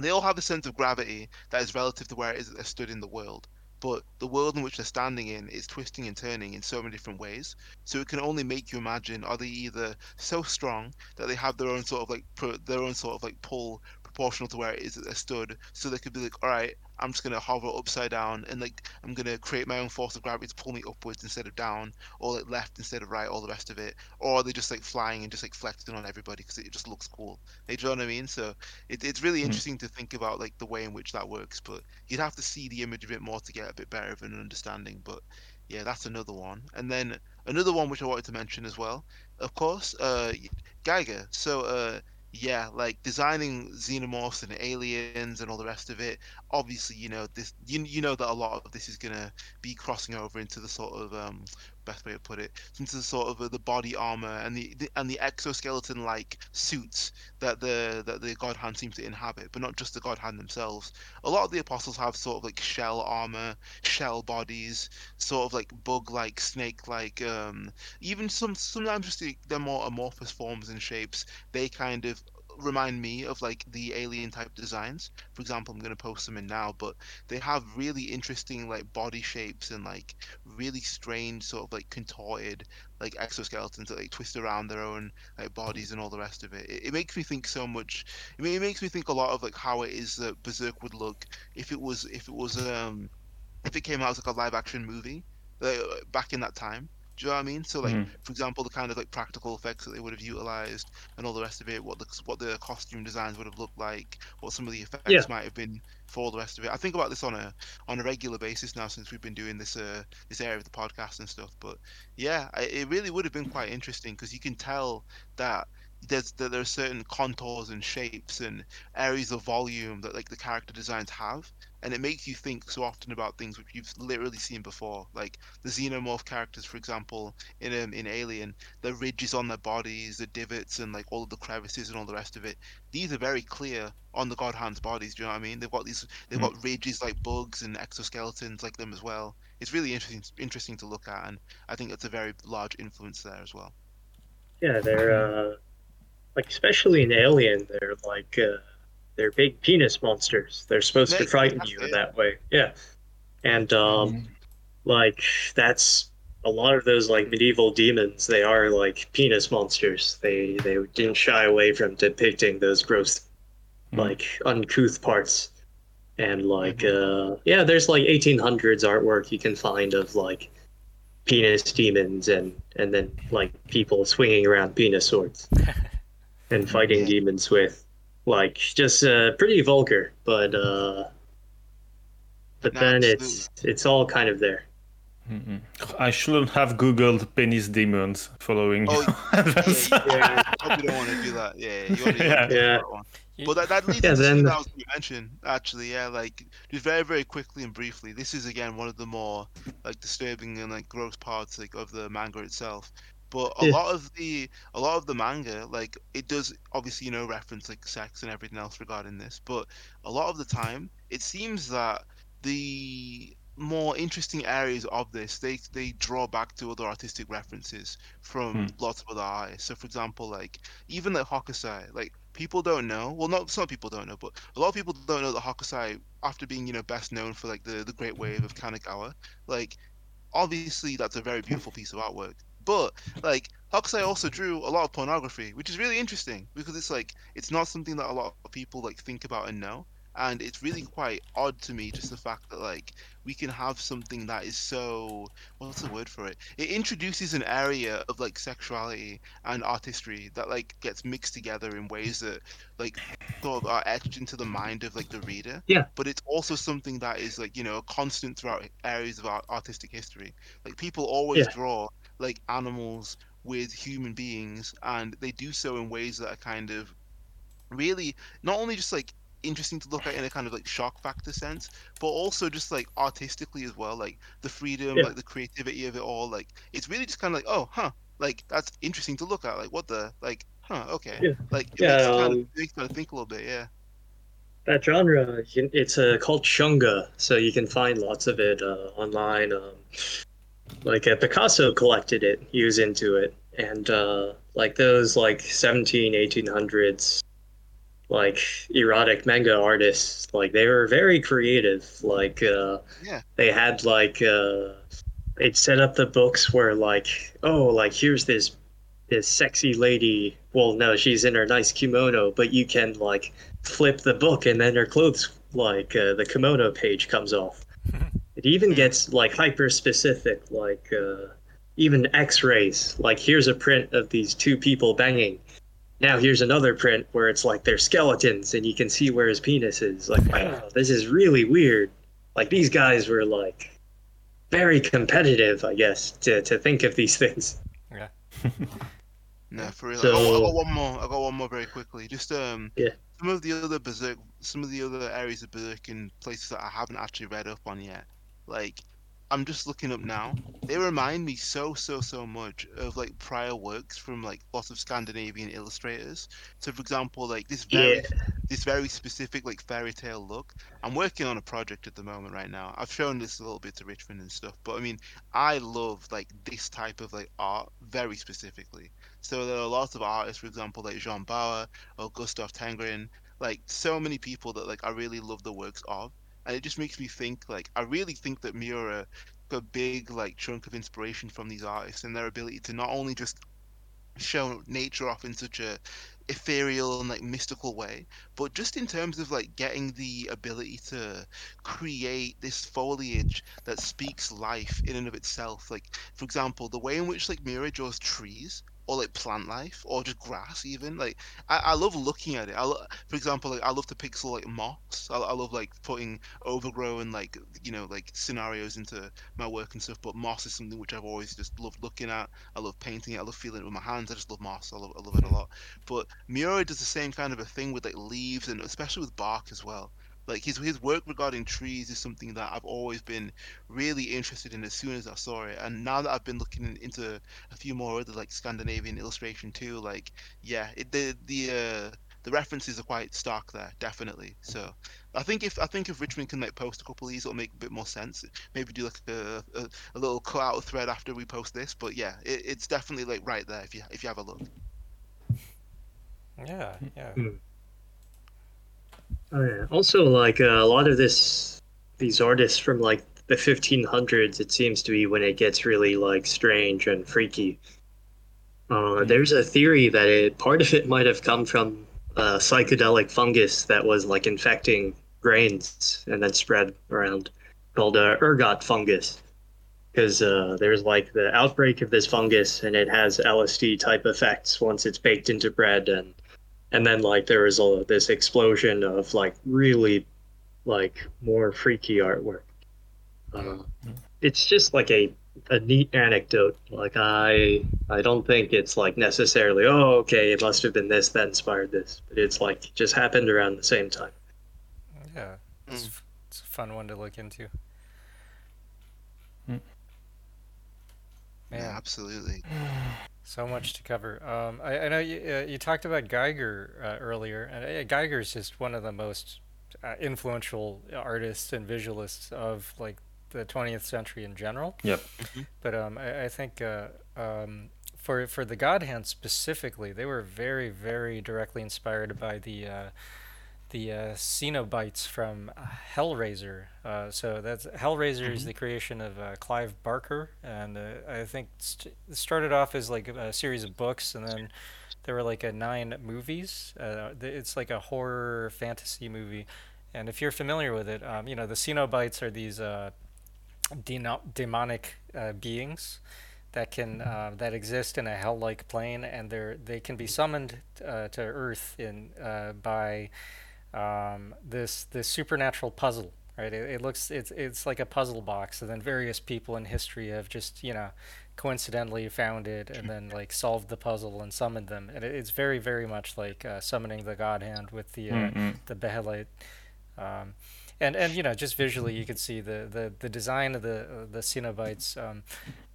C: they all have a sense of gravity that is relative to where it is that they're stood in the world but the world in which they're standing in is twisting and turning in so many different ways. So it can only make you imagine: are they either so strong that they have their own sort of like their own sort of like pull proportional to where it is that they're stood, so they could be like, all right, I'm just gonna hover upside down and like I'm gonna create my own force of gravity to pull me upwards instead of down, or like left instead of right, all the rest of it, or they're just like flying and just like flexing on everybody because it just looks cool? Do you know what I mean? So it, it's really mm interesting to think about like the way in which that works, but you'd have to see the image a bit more to get a bit better of an understanding. But yeah, that's another one. And then another one which I wanted to mention as well, of course, uh, Giger. So uh, yeah, like designing xenomorphs and aliens and all the rest of it. Obviously, you know this. You, you know that a lot of this is gonna be crossing over into the sort of um, best way to put it, since the sort of uh, the body armor and the, the and the exoskeleton-like suits that the that the God Hand seems to inhabit, but not just the God Hand themselves. A lot of the apostles have sort of like shell armor, shell bodies, sort of like bug-like, snake-like, um, even some sometimes just the, their more amorphous forms and shapes. They kind of remind me of like the alien type designs. For example, I'm going to post them in now, but they have really interesting like body shapes and like really strange sort of like contorted like exoskeletons that like twist around their own like bodies and all the rest of it. It, it makes me think so much. I mean, it makes me think a lot of like how it is that Berserk would look if it was if it was um if it came out as like a live action movie uh, back in that time do you know what I mean? So, like, mm-hmm. for example, the kind of like practical effects that they would have utilized and all the rest of it, what the what the costume designs would have looked like, what some of the effects yeah. might have been for all the rest of it. I think about this on a on a regular basis now since we've been doing this uh this area of the podcast and stuff. But yeah, I, it really would have been quite interesting because you can tell that there's that there are certain contours and shapes and areas of volume that like the character designs have and it makes you think so often about things which you've literally seen before like the xenomorph characters for example in um, in alien the ridges on their bodies the divots and like all of the crevices and all the rest of it. These are very clear on the god hand's bodies do you know what i mean? They've got these they've mm. got ridges like bugs and exoskeletons like them as well. It's really interesting interesting to look at and i think it's a very large influence there as well.
D: Yeah they're uh like especially in Alien, they're like uh, they're big penis monsters. They're supposed to frighten you in that way. Yeah, and um, mm-hmm. like that's a lot of those like medieval demons. They are like penis monsters. They they didn't shy away from depicting those gross, mm-hmm. like uncouth parts. And like mm-hmm. uh, yeah, there's like 1800s artwork you can find of like penis demons and and then like people swinging around penis swords. and fighting yeah. demons with. Like just uh, pretty vulgar, but uh, but no, then absolutely. it's it's all kind of there.
B: Mm-mm. I shouldn't have googled penis demons following. Oh,
C: yeah, yeah, yeah. you don't want to do that. Yeah, you want to yeah. yeah. That but that, that leads yeah, to then... that was mention actually. Yeah, like just very very quickly and briefly. This is again one of the more like disturbing and like gross parts like of the manga itself but a yeah. lot of the a lot of the manga like it does obviously you know reference like sex and everything else regarding this but a lot of the time it seems that the more interesting areas of this they they draw back to other artistic references from hmm. lots of other artists so for example like even like hokusai like people don't know well not some people don't know but a lot of people don't know that hokusai after being you know best known for like the the great wave of kanagawa like obviously that's a very beautiful piece of artwork but like Hokusai also drew a lot of pornography, which is really interesting because it's like it's not something that a lot of people like think about and know. and it's really quite odd to me just the fact that like we can have something that is so what's the word for it it introduces an area of like sexuality and artistry that like gets mixed together in ways that like sort of are etched into the mind of like the reader
D: yeah
C: but it's also something that is like you know a constant throughout areas of art- artistic history like people always yeah. draw like animals with human beings and they do so in ways that are kind of really not only just like interesting to look at in a kind of like shock factor sense, but also just like artistically as well, like the freedom, yeah. like the creativity of it all. Like it's really just kind of like, oh, huh, like that's interesting to look at. Like what the like, huh, okay,
D: yeah.
C: like
D: it yeah,
C: makes,
D: um,
C: kind of, makes kind of think a little bit, yeah.
D: That genre, it's uh, called shunga, so you can find lots of it uh, online. Um, like uh, Picasso collected it, he was into it, and uh, like those like 17, 1800s like erotic manga artists like they were very creative like uh
C: yeah.
D: they had like uh they'd set up the books where like oh like here's this this sexy lady well no she's in her nice kimono but you can like flip the book and then her clothes like uh, the kimono page comes off it even gets like hyper specific like uh even x-rays like here's a print of these two people banging now here's another print where it's like they're skeletons and you can see where his penis is. Like, wow, this is really weird. Like these guys were like very competitive, I guess, to, to think of these things.
A: Yeah.
C: no, for real. So, I, got, I, got, one more. I got one more very quickly. Just um,
D: yeah.
C: Some of the other berserk, some of the other areas of berserk in places that I haven't actually read up on yet. Like I'm just looking up now. They remind me so so so much of like prior works from like lots of Scandinavian illustrators. So for example, like this very yeah. this very specific like fairy tale look. I'm working on a project at the moment right now. I've shown this a little bit to Richmond and stuff, but I mean, I love like this type of like art very specifically. So there are lots of artists, for example, like John Bauer or Gustaf Tenggren, like so many people that like I really love the works of and it just makes me think like I really think that Miura a big like chunk of inspiration from these artists and their ability to not only just show nature off in such a ethereal and like mystical way but just in terms of like getting the ability to create this foliage that speaks life in and of itself. Like for example the way in which like Miura draws trees or like plant life or just grass even like i, I love looking at it. I lo- for example like i love to pixel like moss I, I love like putting overgrown like you know like scenarios into my work and stuff but moss is something which i've always just loved looking at. I love painting it. I love feeling it with my hands. I just love moss. I love, I love it a hmm. lot. But miura does the same kind of a thing with like leaves and especially with bark as well like his his work regarding trees is something that I've always been really interested in as soon as I saw it, and now that I've been looking into a few more other like Scandinavian illustration too, like yeah, it, the the uh, the references are quite stark there, definitely. So I think if I think if Richmond can like post a couple of these, it'll make a bit more sense. Maybe do like a, a, a little cut out thread after we post this, but yeah, it, it's definitely like right there if you if you have a look.
A: Yeah, yeah.
D: Oh yeah. Also, like uh, a lot of this, these artists from like the 1500s, it seems to be when it gets really like strange and freaky. Uh, mm-hmm. There's a theory that it part of it might have come from a psychedelic fungus that was like infecting grains and then spread around, called uh, ergot fungus. Because uh, there's like the outbreak of this fungus, and it has LSD type effects once it's baked into bread, and and then like there was a this explosion of like really like more freaky artwork. Uh, it's just like a a neat anecdote. Like i i don't think it's like necessarily oh okay it must have been this that inspired this. But it's like it just happened around the same time.
A: Yeah it's, mm. it's a fun one to look into.
C: Mm. yeah absolutely
A: So much to cover. Um, I, I, know you, uh, you talked about Giger uh, earlier, and uh, Giger is just one of the most uh, influential artists and visualists of like the 20th century in general.
B: Yep. Mm-hmm.
A: But um, I, I, think uh, um, for for the God Hand specifically, they were very very directly inspired by the uh, the uh, Cenobites from Hellraiser. Uh, so that's Hellraiser mm-hmm. is the creation of uh, Clive Barker, and uh, I think st- it started off as like a series of books, and then there were like a nine movies. Uh, it's like a horror fantasy movie, And if you're familiar with it, um, you know the Cenobites are these uh, demonic uh, beings that can uh, that exist in a hell-like plane, and they they can be summoned uh, to Earth in uh, by um, this this supernatural puzzle. Right? It, it, looks it's it's like a puzzle box, and then various people in history have just you know coincidentally found it and then like solved the puzzle and summoned them. And it, it's very very much like uh, summoning the God Hand with the mm-hmm. the Behelit. Um, and and you know just visually you can see the the, the design of the uh, the Cenobites um,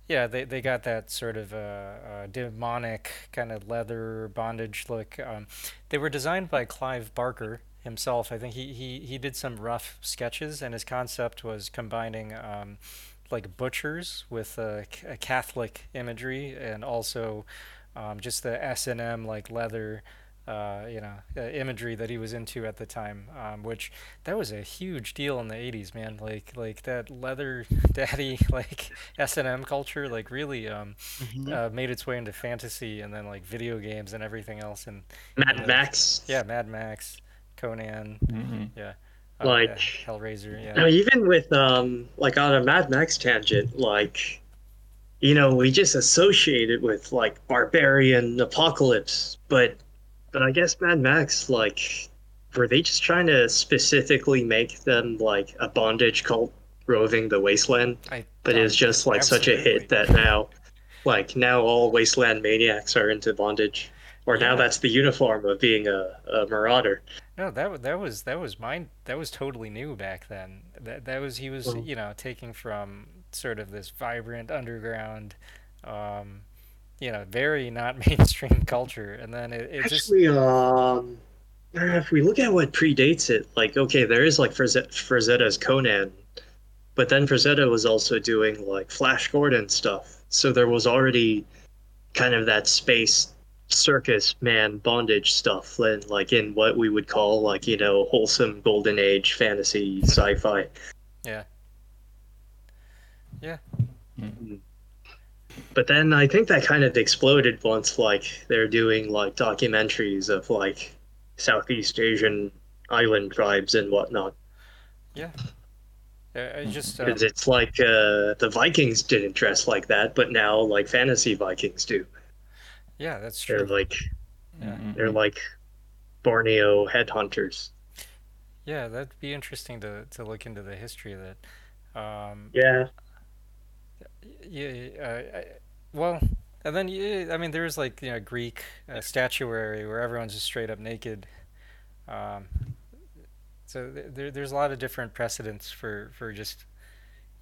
A: yeah they, they got that sort of uh, uh, demonic kind of leather bondage look um, they were designed by Clive Barker himself I think he, he, he did some rough sketches and his concept was combining um, like butchers with a, a, Catholic imagery and also um, just the S&M like leather uh, you know, uh, imagery that he was into at the time, um, which that was a huge deal in the 80s, man. Like, like that leather daddy, like S&M culture, like really um, mm-hmm. uh, made its way into fantasy and then like video games and everything else. And
D: Mad Max.
A: Yeah, Mad Max, Conan. Mm-hmm. Yeah.
D: Uh, like
A: Hellraiser, yeah.
D: You know, even with um, like on a Mad Max tangent, like you know, we just associate it with like barbarian apocalypse, but but I guess Mad Max, like, were they just trying to specifically make them like a bondage cult roving the wasteland? I, but it's just like absolutely. such a hit that now, like, now all wasteland maniacs are into bondage, or now that's the uniform of being a, a marauder.
A: No, that that was that was mine. That was totally new back then. That that was he was well, you know taking from sort of this vibrant underground. Um, you know, very not mainstream culture. And then it, it
D: Actually,
A: just...
D: um, if we look at what predates it, like, okay, there is like Frazetta's Conan, but then Frazetta was also doing like Flash Gordon stuff. So there was already kind of that space circus man bondage stuff and like in what we would call like you know wholesome golden age fantasy sci-fi
A: yeah yeah mm-hmm
D: but then I think that kind of exploded once like they're doing like documentaries of like Southeast Asian island tribes and whatnot.
A: Yeah. I just
D: because um... it's like uh, the Vikings didn't dress like that, but now like fantasy Vikings do.
A: Yeah, that's true.
D: They're like, yeah. they're like Borneo headhunters.
A: Yeah, that'd be interesting to to look into the history of that. Um,
D: yeah
A: yeah, uh, well, and then yeah, I mean, there's like you know Greek uh, statuary where everyone's just straight up naked. Um, so there, there's a lot of different precedents for for just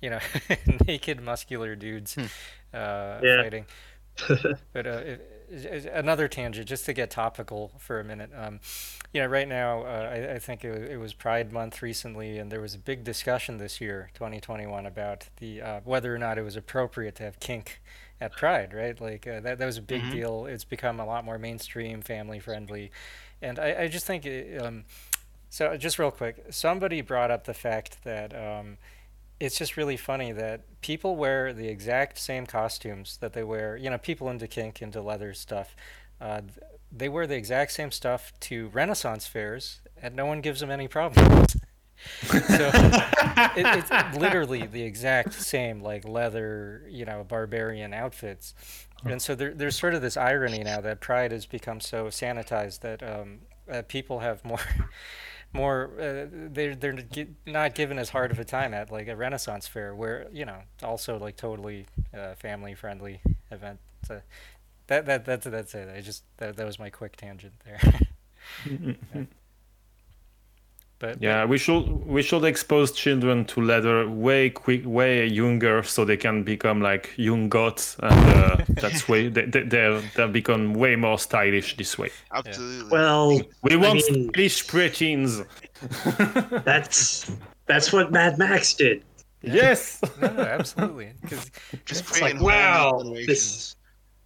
A: you know naked muscular dudes hmm. uh, yeah. fighting. but uh, another tangent, just to get topical for a minute. Um, you know, right now, uh, I, I, think it, it, was Pride Month recently, and there was a big discussion this year, 2021, about the uh, whether or not it was appropriate to have kink at Pride. Right, like uh, that that was a big mm-hmm. deal. It's become a lot more mainstream, family friendly, and I, I just think. It, um, so, just real quick, somebody brought up the fact that. Um, it's just really funny that people wear the exact same costumes that they wear. You know, people into kink, into leather stuff. Uh, they wear the exact same stuff to Renaissance fairs, and no one gives them any problems. so it, it's literally the exact same like leather, you know, barbarian outfits. And so there, there's sort of this irony now that Pride has become so sanitized that um, uh, people have more, more. Uh, they're they're not given as hard of a time at like a Renaissance fair, where you know also like totally uh, family friendly event. So that that that's that's it. I just that that was my quick tangent there. yeah.
B: But yeah, we should we should expose children to leather way quick, way younger, so they can become like young gods, and uh, that's way they they they become way more stylish this way.
C: Absolutely.
D: Well,
B: we want I mean, stylish preteens.
D: that's that's what Mad Max did.
B: Yes.
A: no, no, absolutely.
C: Because just like wow, this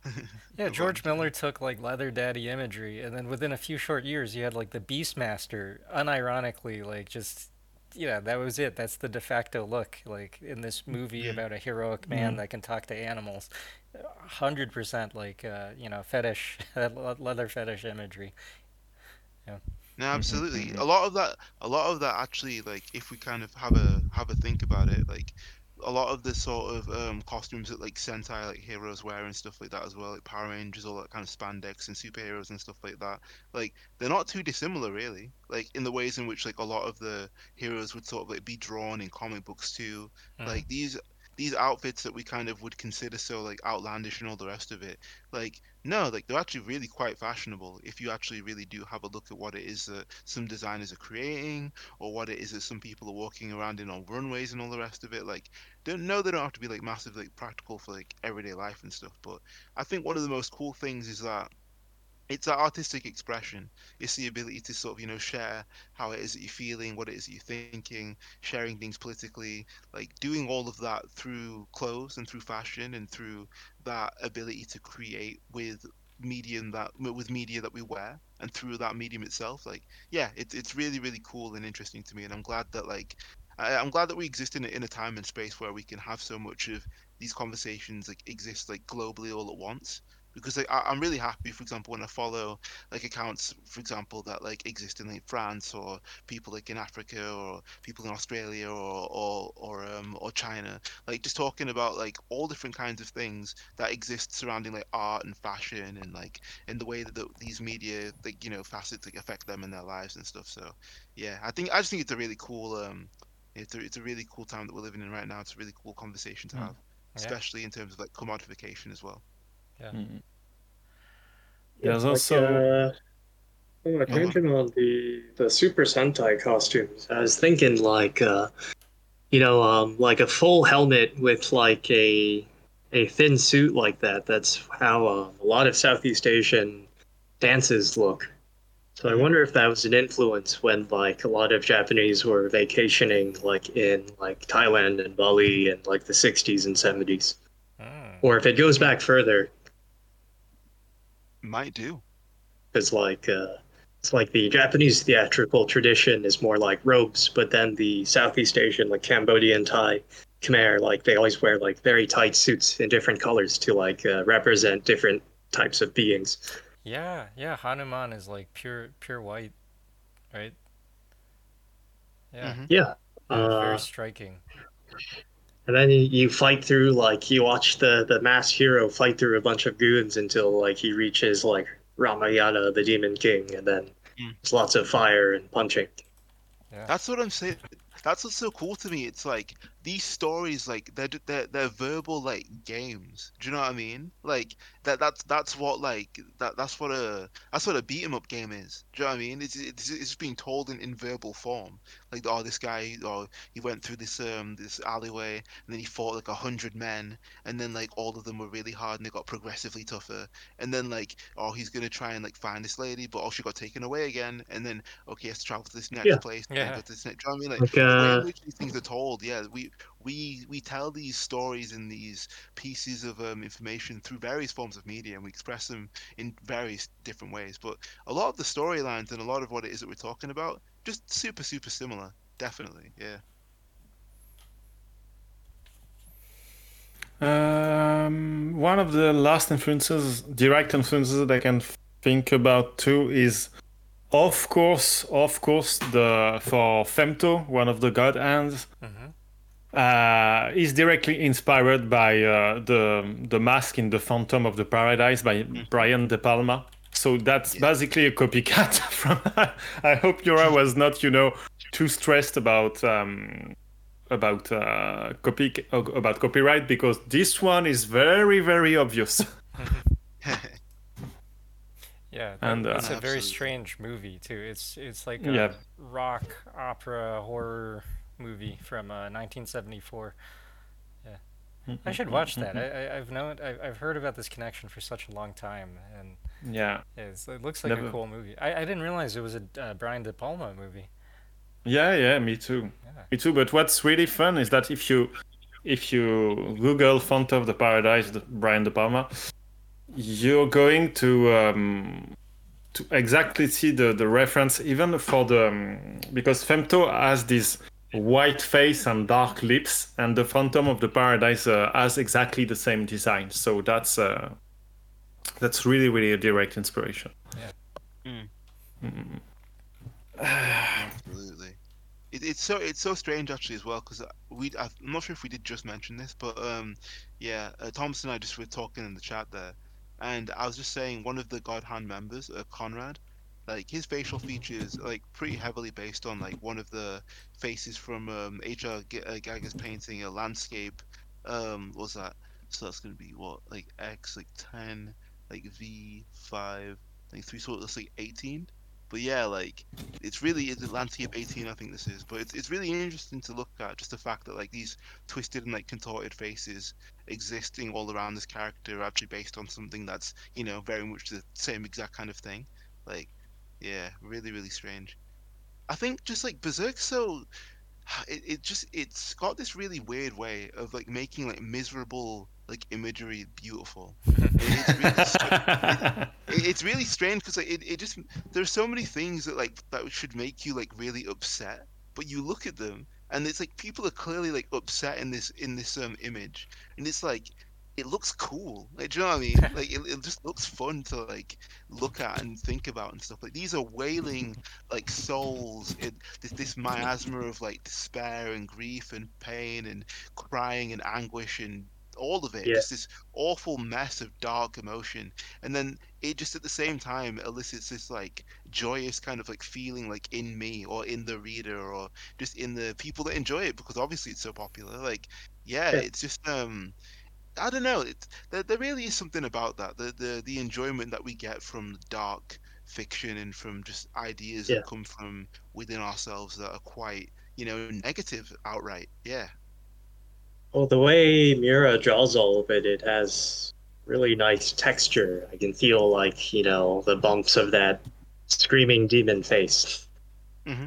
A: yeah, George Miller took like leather daddy imagery, and then within a few short years, you had like the Beastmaster, unironically, like just you know that was it. That's the de facto look, like in this movie yeah. about a heroic man mm-hmm. that can talk to animals. Hundred percent, like uh, you know, fetish, leather fetish imagery.
C: Yeah. No, absolutely. Mm-hmm. A lot of that, a lot of that actually, like, if we kind of have a have a think about it, like, a lot of the sort of um, costumes that like Sentai like heroes wear and stuff like that as well, like Power Rangers, all that kind of spandex and superheroes and stuff like that. Like they're not too dissimilar really. Like in the ways in which like a lot of the heroes would sort of like be drawn in comic books too. Mm. Like these these outfits that we kind of would consider so like outlandish and all the rest of it like no like they're actually really quite fashionable if you actually really do have a look at what it is that some designers are creating or what it is that some people are walking around in on runways and all the rest of it like don't know they don't have to be like massively like, practical for like everyday life and stuff but i think one of the most cool things is that it's that artistic expression. It's the ability to sort of, you know, share how it is that you're feeling, what it is that you're thinking, sharing things politically, like doing all of that through clothes and through fashion and through that ability to create with medium that with media that we wear and through that medium itself like yeah it's it's really really cool and interesting to me and i'm glad that like I, i'm glad that we exist in a, in a time and space where we can have so much of these conversations like exist like globally all at once because like, I, am really happy, for example, when I follow like accounts, for example, that like exist in like France or people like in Africa or people in Australia or or or um or China, like just talking about like all different kinds of things that exist surrounding like art and fashion and like in the way that the, these media like you know facets like affect them in their lives and stuff. So yeah, I think I just think it's a really cool um it's a, it's a really cool time that we're living in right now. It's a really cool conversation to mm. have, especially in terms of like commodification as well.
A: Yeah. Mm-hmm.
B: There's also.
D: Like, uh, attention on the the Super Sentai costumes. I was thinking like, uh, you know, um, like a full helmet with like a a thin suit like that. That's how um, a lot of Southeast Asian dances look. So I wonder if that was an influence when like a lot of Japanese were vacationing like in like Thailand and Bali in like the 60s and 70s. Mm. Or if it goes back further,
C: might do.
D: Because like uh, it's like the Japanese theatrical tradition is more like robes, but then the Southeast Asian, like Cambodian, Thai, Khmer, like they always wear like very tight suits in different colors to like uh, represent different types of beings.
A: Yeah, yeah. Hanuman is like pure, pure white, right?
D: Yeah. Mm-hmm. Yeah.
A: Uh, very striking
D: and then you fight through like you watch the the mass hero fight through a bunch of goons until like he reaches like Ramayana, the Demon King, and then mm. there's lots of fire and punching.
C: Yeah. That's what I'm saying. That's what's so cool to me. It's like these stories, like they're they're they're verbal like games. Do you know what I mean? Like that that's that's what like that that's what a that's what a beat 'em up game is. Do you know what I mean? It's it's, it's being told in, in verbal form. Like oh this guy or oh, he went through this um this alleyway and then he fought like a hundred men and then like all of them were really hard and they got progressively tougher and then like oh he's gonna try and like find this lady but oh she got taken away again and then okay he has to travel to this next yeah. place.
A: Yeah.
C: To this next, do you know what I mean? Like, like uh... the way in which these things are told, yeah, we we we tell these stories in these pieces of um, information through various forms of media and we express them in various different ways. But a lot of the storylines and a lot of what it is that we're talking about just super super similar. Definitely yeah.
B: Um, one of the last influences direct influences that i can think about too is of course of course the for femto one of the god hands. Mm-hmm uh, is directly inspired by uh, the the mask in the Phantom of the Paradise by mm. Brian De Palma. So that's yeah. basically a copycat from. I hope Miura was not, you know, too stressed about um, about uh, copy about copyright because this one is very very obvious.
A: yeah, and uh, it's a very strange movie too. It's it's like a yeah. rock opera horror movie from uh, 1974. Yeah, mm-hmm, I should watch that. Mm-hmm. I, have known I, I've heard about this connection for such a long time, and
B: yeah,
A: it looks like Never... a cool movie. I, I didn't realize it was a uh, Brian De Palma movie.
B: Yeah, yeah, me too. Yeah. Me too. But what's really fun is that if you if you Google Phantom of the Paradise, the Brian De Palma, you're going to um, to exactly see the, the reference even for the um, because Femto has this white face and dark lips, and the Phantom of the Paradise uh, has exactly the same design. So that's uh, that's really really a direct inspiration.
A: Yeah.
B: Mm.
C: Absolutely. It, it's so it's so strange actually as well because we I'm not sure if we did just mention this, but um, yeah, uh, Thomas and I just were talking in the chat there, and I was just saying one of the God Hand members, uh, Conrad, like his facial features like pretty heavily based on like one of the faces from um, H.R. G- uh, painting, a landscape. Um, what's that? So that's gonna be what like X like ten, like V five, like three, so that's like eighteen but yeah, like it's really it's landscape 18, I think this is. But it's it's really interesting to look at just the fact that like these twisted and like contorted faces existing all around this character are actually based on something that's you know very much the same exact kind of thing. Like, yeah, really really strange. I think just like Berserk, so it, it just it's got this really weird way of like making like miserable like imagery beautiful. it's, really, it, it's really strange because like, it, it just there's so many things that like that should make you like really upset, but you look at them and it's like people are clearly like upset in this in this um image, and it's like it looks cool. Like, do you know what I mean? Like, it, it just looks fun to like look at and think about and stuff. Like, these are wailing like souls. It, this this miasma of like despair and grief and pain and crying and anguish and all of it yeah. just this awful mess of dark emotion and then it just at the same time elicits this like joyous kind of like feeling like in me or in the reader or just in the people that enjoy it because obviously it's so popular like yeah, yeah. it's just um I don't know. It's, there, there really is something about that. The, the the enjoyment that we get from dark fiction and from just ideas yeah. that come from within ourselves that are quite, you know, negative outright. Yeah.
D: Well, the way Miura draws all of it, it has really nice texture. I can feel like you know the bumps of that screaming demon face.
C: Mm-hmm.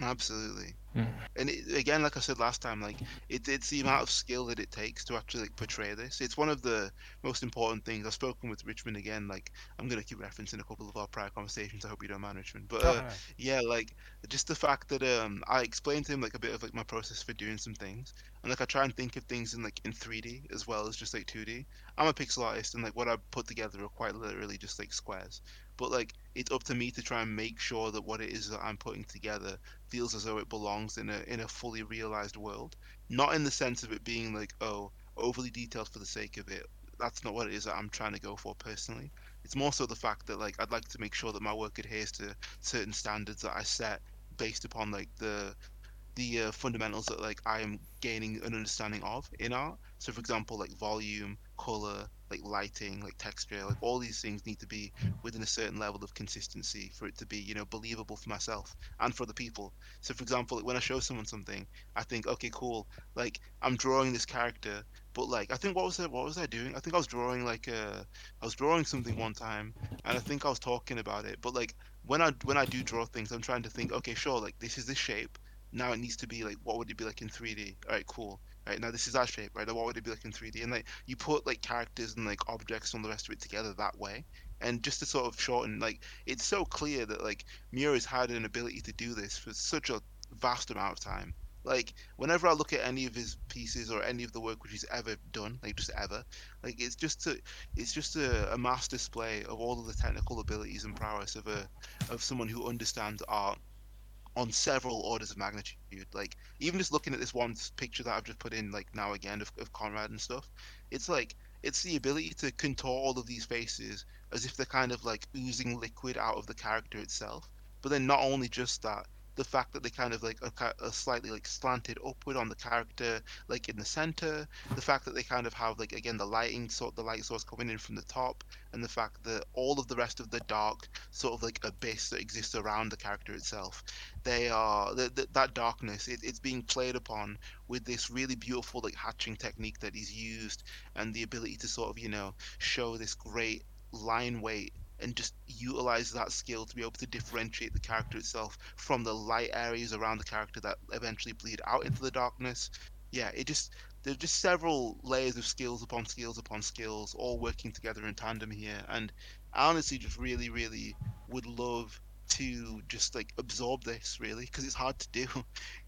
C: Absolutely. Mm. And it, again, like I said last time, like it, it's the amount of skill that it takes to actually like, portray this. It's one of the most important things. I've spoken with Richmond again. Like I'm gonna keep referencing a couple of our prior conversations. I hope you don't mind, Richmond. But uh, yeah, like just the fact that um I explained to him like a bit of like my process for doing some things, and like I try and think of things in like in 3D as well as just like 2D. I'm a pixel artist, and like what I put together are quite literally just like squares but like it's up to me to try and make sure that what it is that I'm putting together feels as though it belongs in a in a fully realized world. Not in the sense of it being like, oh, overly detailed for the sake of it. That's not what it is that I'm trying to go for personally. It's more so the fact that like I'd like to make sure that my work adheres to certain standards that I set based upon like the the uh, fundamentals that like I am gaining an understanding of in art. So, for example, like volume, color, like lighting, like texture, like all these things need to be within a certain level of consistency for it to be, you know, believable for myself and for the people. So, for example, like when I show someone something, I think, okay, cool, like I'm drawing this character, but like I think what was it? What was I doing? I think I was drawing like a, uh, I was drawing something one time, and I think I was talking about it. But like when I when I do draw things, I'm trying to think, okay, sure, like this is this shape. Now it needs to be like, what would it be like in 3D? All right, cool right? Now this is our shape right? Now what would it be like in 3d and like you put like characters and like objects and all the rest of it together that way. And just to sort of shorten like it's so clear that like Miura's had an ability to do this for such a vast amount of time. Like whenever I look at any of his pieces or any of the work which he's ever done, like just ever, like it's just a, it's just a, a mass display of all of the technical abilities and prowess of a, of someone who understands art on several orders of magnitude. Like even just looking at this one picture that I've just put in, like now again of, of Conrad and stuff, it's like it's the ability to contour all of these faces as if they're kind of like oozing liquid out of the character itself. But then not only just that, the fact that they kind of like are, slightly like slanted upward on the character like in the center the fact that they kind of have like again the lighting sort the light source coming in from the top and the fact that all of the rest of the dark sort of like abyss that exists around the character itself they are the, the, that darkness it, it's being played upon with this really beautiful like hatching technique that he's used and the ability to sort of you know show this great line weight and just utilize that skill to be able to differentiate the character itself from the light areas around the character that eventually bleed out into the darkness. Yeah, it just there's just several layers of skills upon skills upon skills all working together in tandem here and I honestly just really really would love to just like absorb this really because it's hard to do.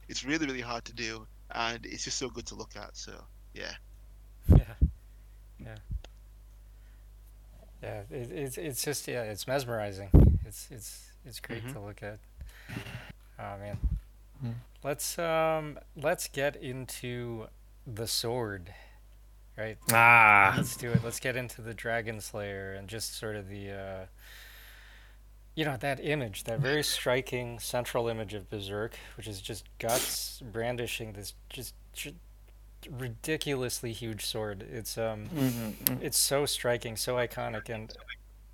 C: It's really really hard to do and it's just so good to look at. So, yeah.
A: Yeah. Yeah. Yeah, it, it's it's just yeah, it's mesmerizing. It's it's it's great mm-hmm. to look at. Oh man. Mm. Let's um let's get into the sword. Right?
B: Ah.
A: Let's do it. Let's get into the Dragon Slayer and just sort of the uh you know that image, that very striking central image of Berserk, which is just Guts brandishing this just, just ridiculously huge sword. It's um, mm-hmm. it's so striking, so iconic, and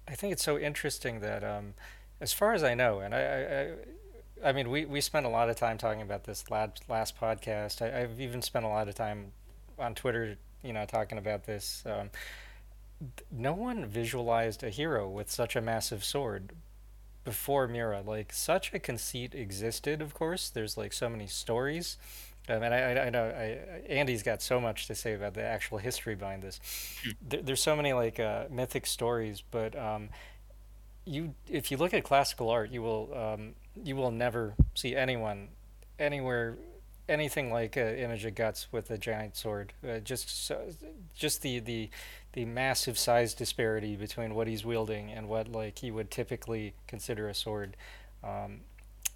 A: I think it's so interesting that um, as far as I know, and I, I, I mean, we, we spent a lot of time talking about this last last podcast. I, have even spent a lot of time on Twitter, you know, talking about this. Um, no one visualized a hero with such a massive sword before Miura. Like such a conceit existed, of course. There's like so many stories. Um, and I, I, I know I, Andy's got so much to say about the actual history behind this. Hmm. There, there's so many like uh, mythic stories, but um, you if you look at classical art, you will um, you will never see anyone anywhere anything like an image of Guts with a giant sword. Uh, just so, just the the the massive size disparity between what he's wielding and what like he would typically consider a sword. Um,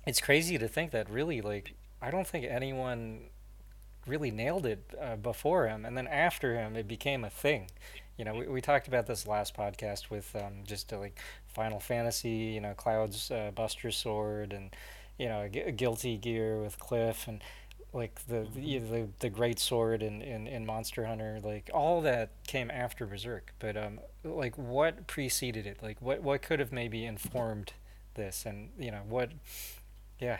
A: it's crazy to think that really like I don't think anyone really nailed it uh, before him, and then after him it became a thing. You know, we, we talked about this last podcast with um, just uh, like Final Fantasy, you know, Cloud's uh, Buster Sword, and you know, G- Guilty Gear with Cliff, and like the the, the, the great sword in, in, in Monster Hunter, like all that came after Berserk. But um, like what preceded it? Like what what could have maybe informed this? And you know what? Yeah.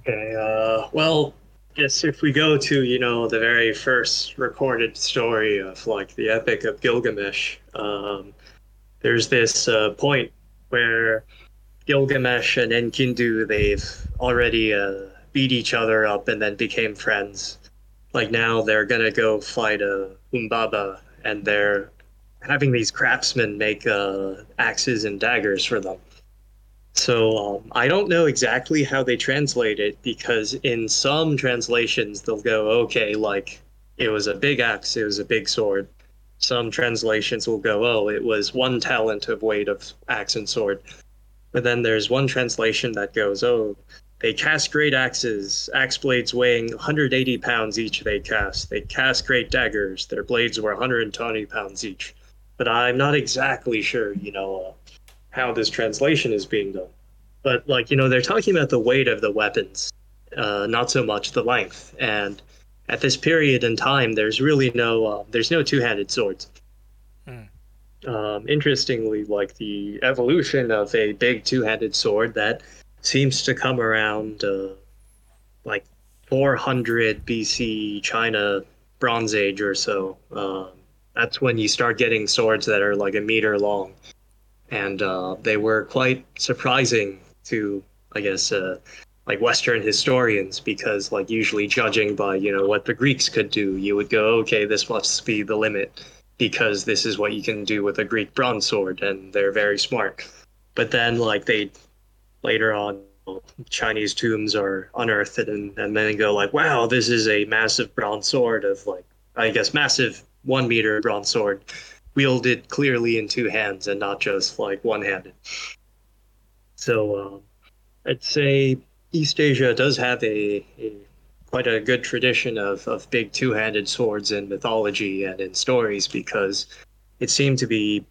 D: Okay. Uh. Well. Yes, if we go to you know the very first recorded story of like the Epic of Gilgamesh, um, there's this uh, point where Gilgamesh and Enkidu they've already uh, beat each other up and then became friends. Like now they're gonna go fight a uh, Humbaba and they're having these craftsmen make uh, axes and daggers for them. So um, I don't know exactly how they translate it because in some translations they'll go, okay, like it was a big axe, it was a big sword. Some translations will go, oh, it was one talent of weight of axe and sword. But then there's one translation that goes, oh, they cast great axes, axe blades weighing 180 pounds each they cast. They cast great daggers, their blades were 120 pounds each. But I'm not exactly sure, you know, uh, how this translation is being done. But, like, you know, they're talking about the weight of the weapons, uh, not so much the length. And at this period in time, there's really no, uh, there's no two-handed swords. Mm. Um, interestingly, like the evolution of a big two-handed sword that seems to come around uh, like 400 BC China Bronze Age or so. Um, that's when you start getting swords that are like a meter long, and uh, they were quite surprising to, I guess, uh, like Western historians because, like, usually judging by you know what the Greeks could do, you would go, okay, this must be the limit because this is what you can do with a Greek bronze sword, and they're very smart. But then, like, they later on Chinese tombs are unearthed and, and then go like, wow, this is a massive bronze sword of like, I guess, massive one meter bronze sword wielded clearly in two hands and not just like one handed. So um, I'd say East Asia does have a, a quite a good tradition of, of big two handed swords in mythology and in stories because it seemed to be,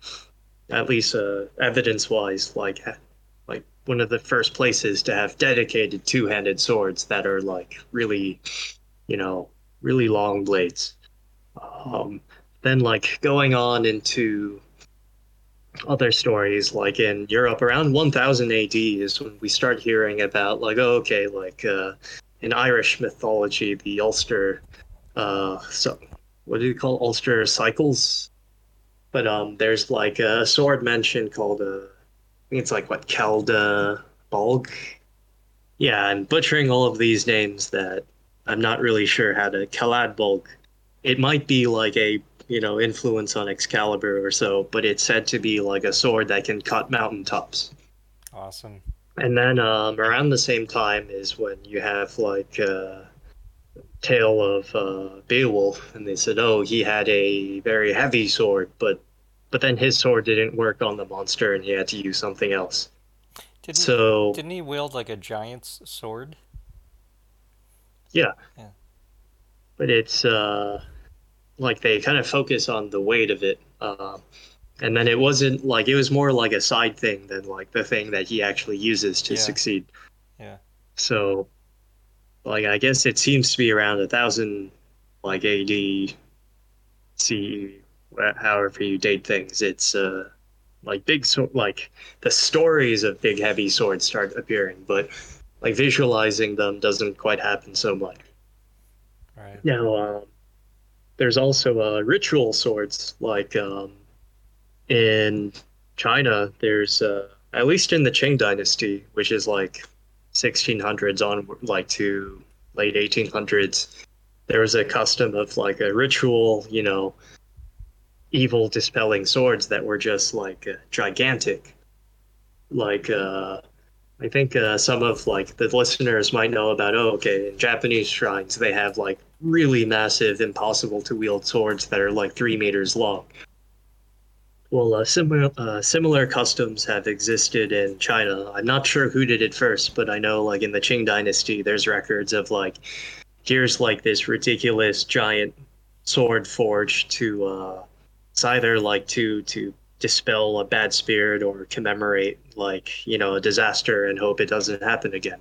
D: at least uh, evidence wise, like one of the first places to have dedicated two-handed swords that are like really, you know, really long blades. Um, then like going on into other stories like in Europe around 1000 AD is when we start hearing about like oh, okay like uh, in Irish mythology the Ulster uh so what do you call Ulster cycles but um there's like a sword mentioned called a uh, think it's like what Kelda Bulg. Yeah, I'm butchering all of these names that I'm not really sure how to Kalad Bulg. It might be like a you know influence on Excalibur or so, but it's said to be like a sword that can cut mountaintops.
A: Awesome.
D: And then um, around the same time is when you have like uh, tale of uh, Beowulf, and they said, oh, he had a very heavy sword, but but then his sword didn't work on the monster and he had to use something else.
A: Did
D: so
A: didn't he wield like a giant's sword?
D: Yeah.
A: Yeah.
D: But it's uh, like they kind of focus on the weight of it. Uh, and then it wasn't like it was more like a side thing than like the thing that he actually uses to
A: Yeah.
D: succeed.
A: Yeah.
D: So, like, I guess it seems to be around a thousand, like AD, C, however you date things. It's uh, like big, so like the stories of big heavy swords start appearing, but like visualizing them doesn't quite happen so much.
A: Right.
D: Now, um, there's also uh, ritual swords, like um, in China, there's uh, at least in the Qing Dynasty, which is like 1600s on like to late 1800s. There was a custom of like a ritual, you know, evil dispelling swords that were just like uh, gigantic. Like, uh, I think uh, some of like the listeners might know about. Oh, okay, in Japanese shrines they have like really massive, impossible to wield swords that are like three meters long. Well, uh, similar uh, similar customs have existed in China. I'm not sure who did it first, but I know like in the Qing Dynasty, there's records of like here's like this ridiculous giant sword forged to uh, it's either like to to dispel a bad spirit or commemorate like you know a disaster and hope it doesn't happen again.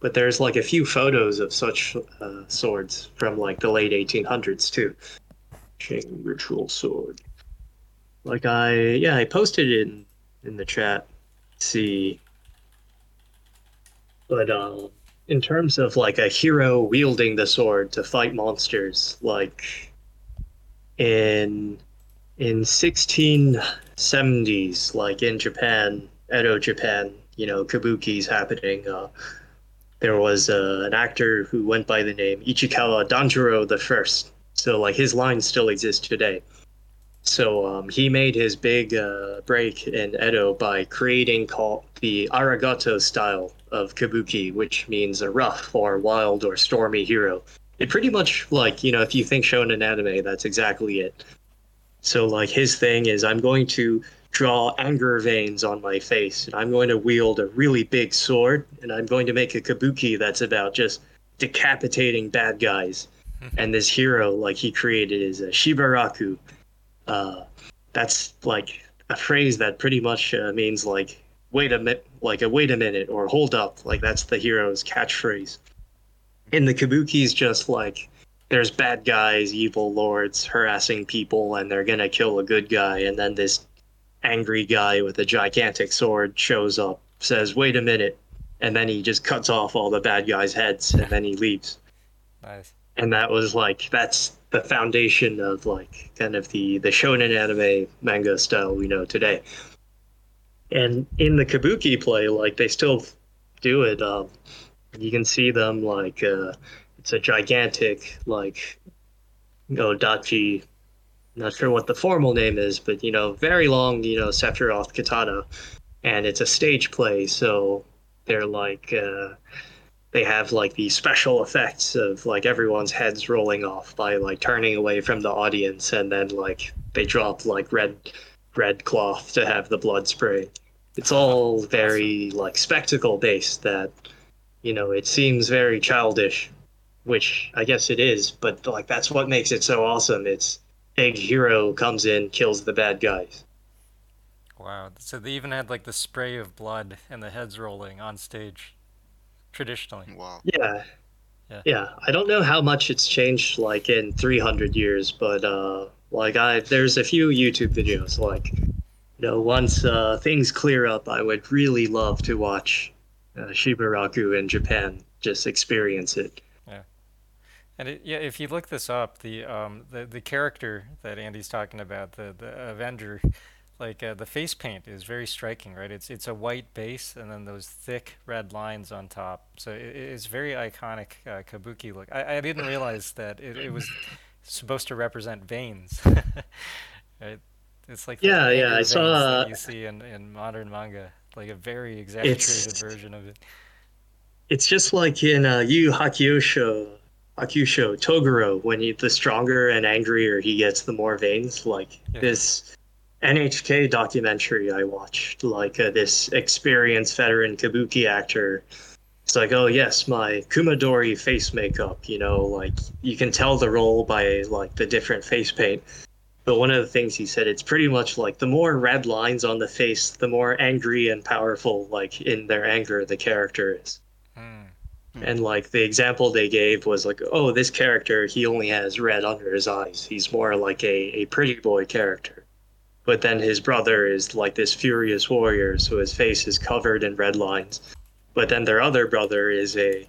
D: But there's like a few photos of such uh, swords from like the late 1800s too. Ritual sword. Like I yeah I posted it in in the chat. See. But um, in terms of like a hero wielding the sword to fight monsters, like in in 1670s, like in Japan, Edo Japan, you know, kabuki's happening. Uh, there was uh, an actor who went by the name Ichikawa Danjuro the First. So like his lines still exist today. So um, he made his big uh, break in Edo by creating called the Aragoto style of kabuki, which means a rough or wild or stormy hero. It pretty much like you know if you think shonen anime, that's exactly it. So like his thing is I'm going to draw anger veins on my face and I'm going to wield a really big sword and I'm going to make a kabuki that's about just decapitating bad guys. and this hero like he created is a Shibaraku. Uh, that's like a phrase that pretty much uh, means like wait a minute, like a wait a minute or hold up. Like that's the hero's catchphrase. And the kabuki's just like there's bad guys, evil lords harassing people, and they're gonna kill a good guy, and then this angry guy with a gigantic sword shows up, says, "Wait a minute," and then he just cuts off all the bad guys' heads, and then he leaves.
A: Nice.
D: And that was like that's the foundation of like kind of the the shonen anime manga style we know today. And in the kabuki play, like they still do it. Um, you can see them like uh, it's a gigantic like odachi not sure what the formal name is but you know very long you know Sephiroth katana. And it's a stage play so they're like uh, they have like the special effects of like everyone's heads rolling off by like turning away from the audience and then like they drop like red red cloth to have the blood spray. It's all very like spectacle based that you know it seems very childish which I guess it is, but like that's what makes it so awesome. It's big hero comes in, kills the bad guys.
A: Wow. So they even had like the spray of blood and the heads rolling on stage traditionally.
C: Wow.
D: Yeah.
A: Yeah.
D: Yeah. I don't know how much it's changed like in 300 years, but uh like I there's a few YouTube videos like you know once uh things clear up, I would really love to watch uh, Shibaraku in Japan, just experience it.
A: And it, yeah, if you look this up, the um the, the character that Andy's talking about, the the Avenger, like uh, the face paint is very striking, right? It's it's a white base and then those thick red lines on top. So it, it's very iconic uh, kabuki look. I, I didn't realize that it, it was supposed to represent veins. right? It's like the
D: Yeah, yeah, I saw,
A: that
D: uh,
A: you see in, in modern manga, like a very exaggerated version of it.
D: It's just like in uh, Yu Hakusho, Hakusho Toguro, when he the stronger and angrier he gets, the more veins. Like
A: Yeah.
D: this NHK documentary I watched, like uh, this experienced veteran kabuki actor. It's like, oh yes, my Kumadori face makeup. You know, like you can tell the role by like the different face paint. But one of the things he said, it's pretty much like the more red lines on the face, the more angry and powerful, like in their anger, the character is. Mm. And like the example they gave was like, oh, this character, he only has red under his eyes. He's more like a, a pretty boy character. But then his brother is like this furious warrior, so his face is covered in red lines. But then their other brother is a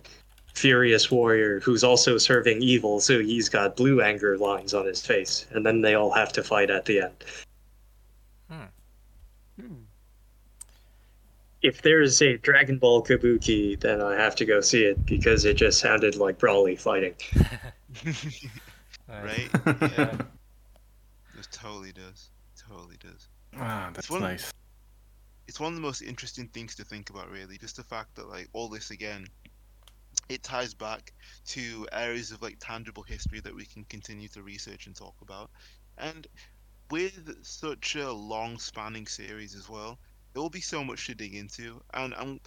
D: furious warrior who's also serving evil, so he's got blue anger lines on his face, and then they all have to fight at the end. Hmm. Hmm. If there's a Dragon Ball Kabuki, then I have to go see it because it just sounded like Broly fighting.
C: right? Yeah. it totally does. totally does.
B: Ah, that's it's nice.
C: It's one of the most interesting things to think about, really. Just the fact that, like, all this again it ties back to areas of like tangible history that we can continue to research and talk about. And with such a long spanning series as well, there will be so much to dig into. And I'm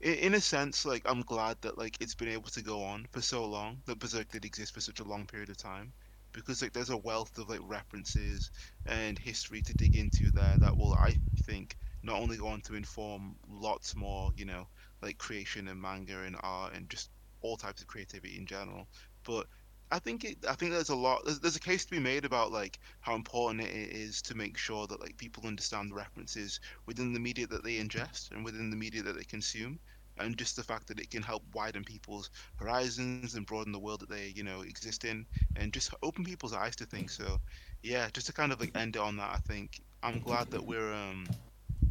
C: in a sense like I'm glad that like it's been able to go on for so long, that Berserk did exist for such a long period of time. Because like there's a wealth of like references and history to dig into there that will I think not only go on to inform lots more, you know, like creation and manga and art and just all types of creativity in general. But I think it. I think there's a lot. There's, there's a case to be made about like how important it is to make sure that like people understand the references within the media that they ingest and within the media that they consume, and just the fact that it can help widen people's horizons and broaden the world that they you know exist in, and just open people's eyes to things. So, yeah, just to kind of like end it on that, I think I'm glad that we're um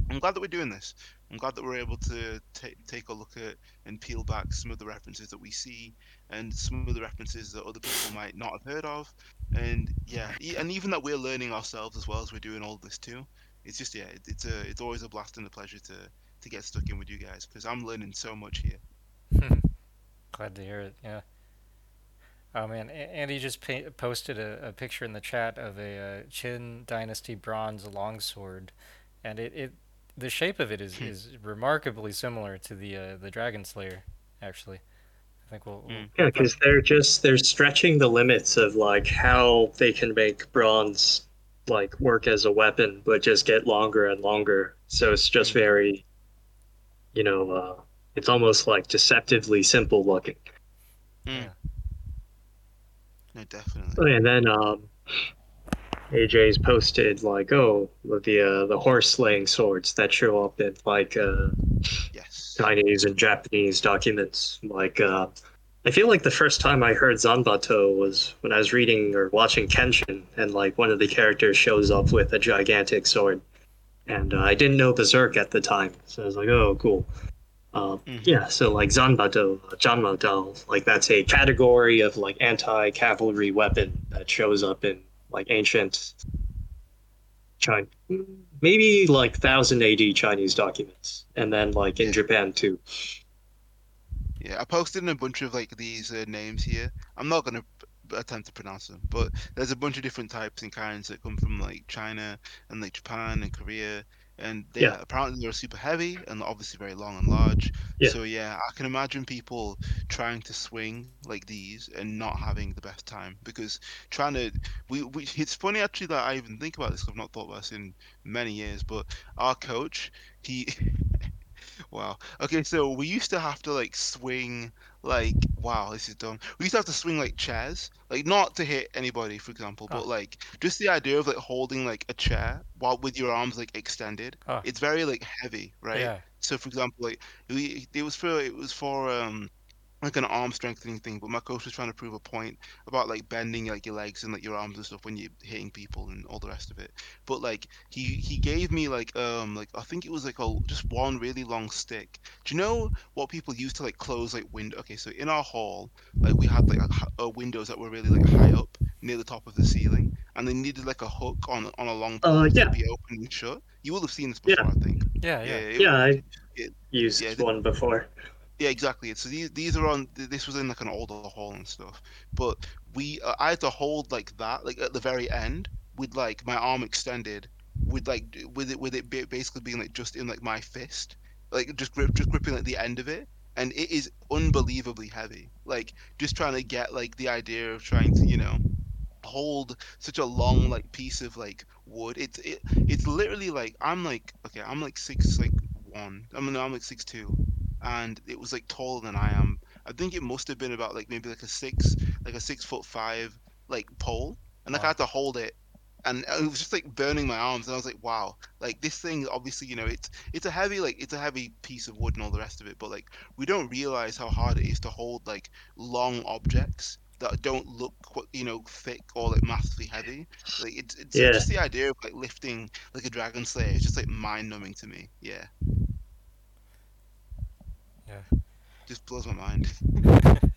C: I'm glad that we're doing this. I'm glad that we're able to t- take a look at and peel back some of the references that we see and some of the references that other people might not have heard of. And yeah, and even that we're learning ourselves as well as we're doing all this too. It's just yeah, it's a it's always a blast and a pleasure to to get stuck in with you guys because I'm learning so much here.
A: glad to hear it. Yeah. Oh man, Andy just pa- posted a, a, picture in the chat of a uh, Qin Dynasty bronze longsword, and it, it the shape of it is, hmm. is remarkably similar to the uh, the Dragon Slayer, actually. I think we'll, we'll...
D: Hmm. yeah, because they're just they're stretching the limits of like how they can make bronze like work as a weapon, but just get longer and longer. So it's just hmm. very, you know, uh, it's almost like deceptively simple looking.
C: Yeah. No, definitely.
D: And then um, AJ's posted like, oh, the uh, the horse slaying swords that show up in like uh,
C: yes.
D: Chinese and Japanese documents. Like, uh, I feel like the first time I heard Zanbato was when I was reading or watching Kenshin, and like one of the characters shows up with a gigantic sword, and uh, I didn't know Berserk at the time, so I was like, oh, cool. Uh, mm-hmm. Yeah, so like Zanbato, Janmao like that's a category of like anti cavalry weapon that shows up in like ancient China, maybe like thousand AD Chinese documents, and then like in Japan too.
C: Yeah, I posted in a bunch of like these uh, names here. I'm not gonna attempt to pronounce them, but there's a bunch of different types and kinds that come from like China and like Japan and Korea and they yeah. apparently they're super heavy and obviously very long and large. Yeah. So yeah, I can imagine people trying to swing like these and not having the best time because trying to we, we it's funny actually that I even think about this. I've not thought about this in many years, but our coach he wow okay so we used to have to like swing like wow this is dumb we used to have to swing like chairs like not to hit anybody for example oh. but like just the idea of like holding like a chair while with your arms like extended oh. it's very like heavy right yeah. so for example like we, it was for it was for um like an arm strengthening thing, but my coach was trying to prove a point about like bending like your legs and like your arms and stuff when you're hitting people and all the rest of it. But like he he gave me like um like I think it was like a just one really long stick. Do you know what people used to like close like window? Okay, so in our hall, like we had like uh, windows that were really like high up near the top of the ceiling, and they needed like a hook on on a long
D: pole uh, yeah.
C: to be open and shut. You will have seen this before,
D: yeah.
C: I think.
A: Yeah, yeah,
D: yeah. yeah I it, used yeah, one before.
C: Yeah, exactly. So these these are on. This was in like an older hall and stuff. But we, uh, I had to hold like that, like at the very end, with like my arm extended with like with it with it basically being like just in like my fist, like just grip just gripping like the end of it, and it is unbelievably heavy. Like just trying to get like the idea of trying to you know hold such a long like piece of like wood. It's it it's literally like I'm like okay I'm like six like one. I mean I'm like six two, and it was like taller than I am. I think it must have been about like maybe like a six like a six foot five like pole, and like wow. I had to hold it. And it was just like burning my arms. And i was like wow. Like this thing obviously you know it's it's a heavy like it's a heavy piece of wood and all the rest of it. But like we don't realize how hard it is to hold like long objects that don't look you know thick or like massively heavy. Like it's, it's yeah. just the idea of like lifting like a dragon slayer it's just like mind-numbing to me. Yeah
A: yeah
C: just blows my mind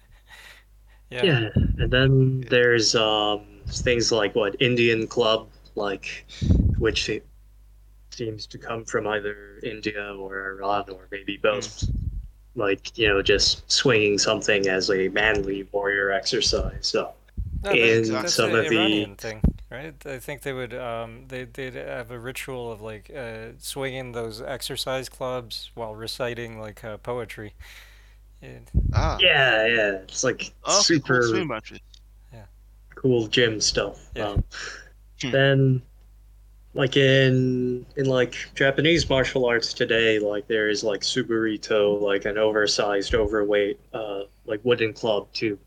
D: yeah. yeah and then yeah. there's um things like what Indian club, like which seems to come from either India or Iran or maybe both. Mm. Like you know, just swinging something as a manly warrior exercise. So
A: no, in that's some of Iranian the thing, right? I think they would um, they they'd have a ritual of like uh, swinging those exercise clubs while reciting like uh, poetry.
D: ah. Yeah, yeah, it's like oh, super. Cool cool gym stuff. Yeah. Um, hmm. Then, like in in like Japanese martial arts today, like there is like suburito, like an oversized, overweight, uh, like wooden club to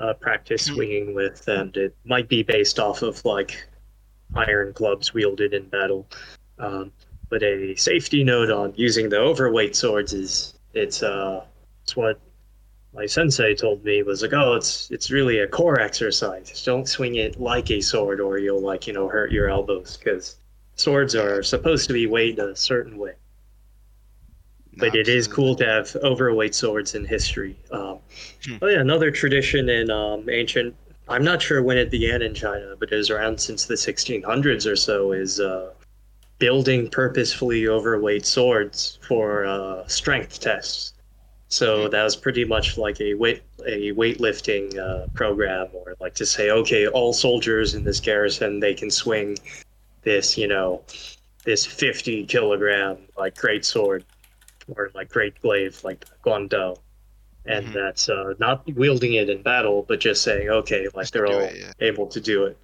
D: uh, practice hmm. swinging with, and it might be based off of like iron clubs wielded in battle. Um, but a safety note on using the overweight swords is it's uh it's what my sensei told me was like, oh, it's it's really a core exercise. Don't swing it like a sword, or you'll like you know hurt your elbows because swords are supposed to be weighed a certain way. But Absolutely. it is cool to have overweight swords in history. Um, hmm. Oh yeah, another tradition in um, ancient. I'm not sure when it began in China, but it was around since the 1600s or so. Is uh, building purposefully overweight swords for uh, strength tests. So that was pretty much like a weight a weightlifting uh, program, or like to say, okay, all soldiers in this garrison they can swing this, you know, this fifty kilogram like great sword or like great glaive like Guandao, and mm-hmm. that's uh, not wielding it in battle, but just saying, okay, like they're all it, yeah. able to do it.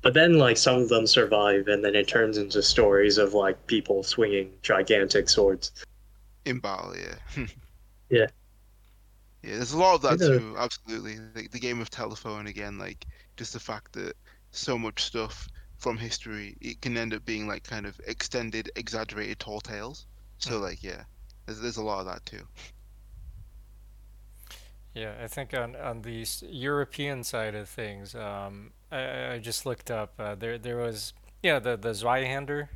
D: But then like some of them survive, and then it turns into stories of like people swinging gigantic swords
C: in battle. Yeah.
D: Yeah.
C: Yeah, there's a lot of that too. Absolutely, like the game of telephone again. Like just the fact that so much stuff from history it can end up being like kind of extended, exaggerated tall tales. So hmm. like yeah, there's there's a lot of that too.
A: Yeah, I think on on the European side of things, um, I, I just looked up. Uh, there there was yeah the the Zweihander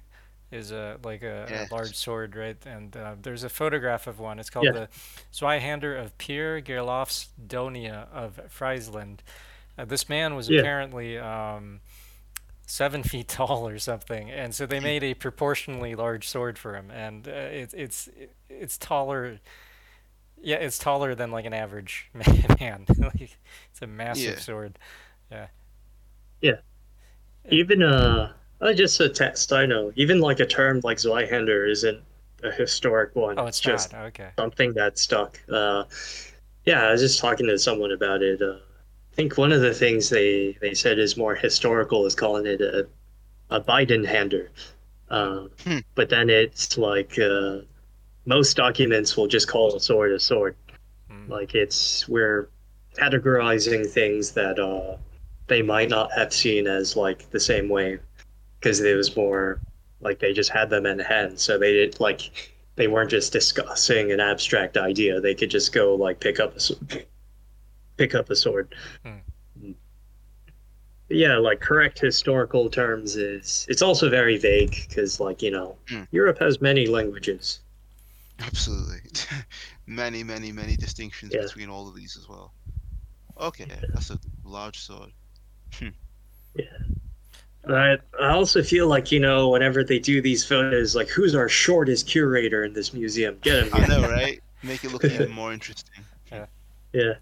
A: is a like a, yes. a large sword, right? And uh, there's a photograph of one. It's called yeah. the Zweihander of Pier Gerlofs Donia of Friesland. Uh, this man was yeah. apparently um, seven feet tall or something, and so they made a proportionally large sword for him, and uh, it, it's it's taller. Yeah, it's taller than like an average man. like, it's a massive yeah. sword. Yeah.
D: Yeah. Even uh uh, just a text. I know. Even like a term like Zweihander isn't a historic one.
A: Oh, it's, it's just okay.
D: something that stuck. Uh, yeah, I was just talking to someone about it. Uh, I think one of the things they, they said is more historical is calling it a, a Bidenhander. Uh, hmm. But then it's like uh, most documents will just call a sword a sword. Hmm. Like it's we're categorizing things that uh, they might not have seen as like the same way because it was more like they just had them in hand, so they did like they weren't just discussing an abstract idea. They could just go like pick up a pick up a sword. Hmm. Yeah, like correct historical terms is it's also very vague because like you know hmm. Europe has many languages.
C: Absolutely, many, many, many distinctions yeah. between all of these as well. Okay, yeah. that's a large sword.
D: Hmm. yeah. I, I also feel like you know whenever they do these photos, like who's our shortest curator in this museum? Get him.
C: I know, right? Make it look even more interesting.
A: Yeah.
D: Yeah.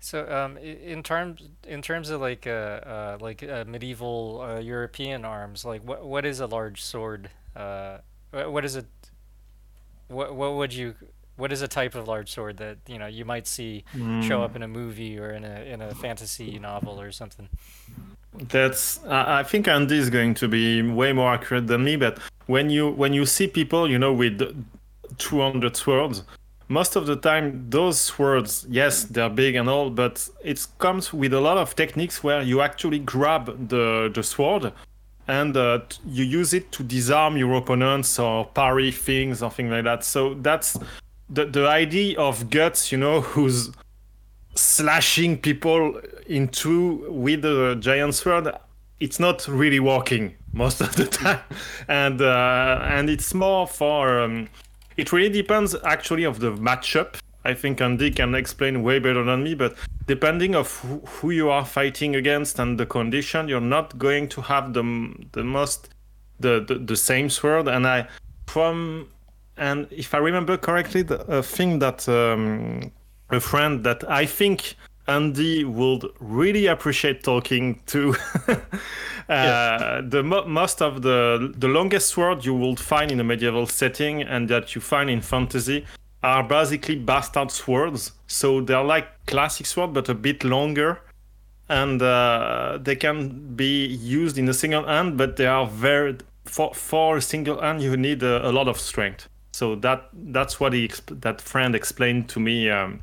A: So, um, in terms in terms of like uh, uh like uh, medieval uh, European arms, like what what is a large sword? Uh, what is it? What what would you? What is a type of large sword that you know you might see mm. show up hmm. in a movie or in a in a fantasy novel or something?
B: That's I think Andy is going to be way more accurate than me. But when you when you see people, you know, with 200 swords most of the time those swords yes they're big and all but it comes with a lot of techniques where you actually grab the the sword and uh, you use it to disarm your opponents or parry things or things like that so that's the the idea of Guts you know who's slashing people into with a giant sword it's not really working most of the time and uh, and it's more for um, it really depends actually of the matchup. I think Andy can explain way better than me, but depending of who you are fighting against and the condition, you're not going to have the the most the the, the same sword. And I from and if I remember correctly, the thing that um, a friend that I think Andy would really appreciate talking to. uh, yes. The mo- most of the the longest sword you will find in a medieval setting and that you find in fantasy are basically bastard swords. So they're like classic sword but a bit longer, and uh, they can be used in a single hand. But they are very for for a single hand you need a, a lot of strength. So that that's what he that friend explained to me. Um,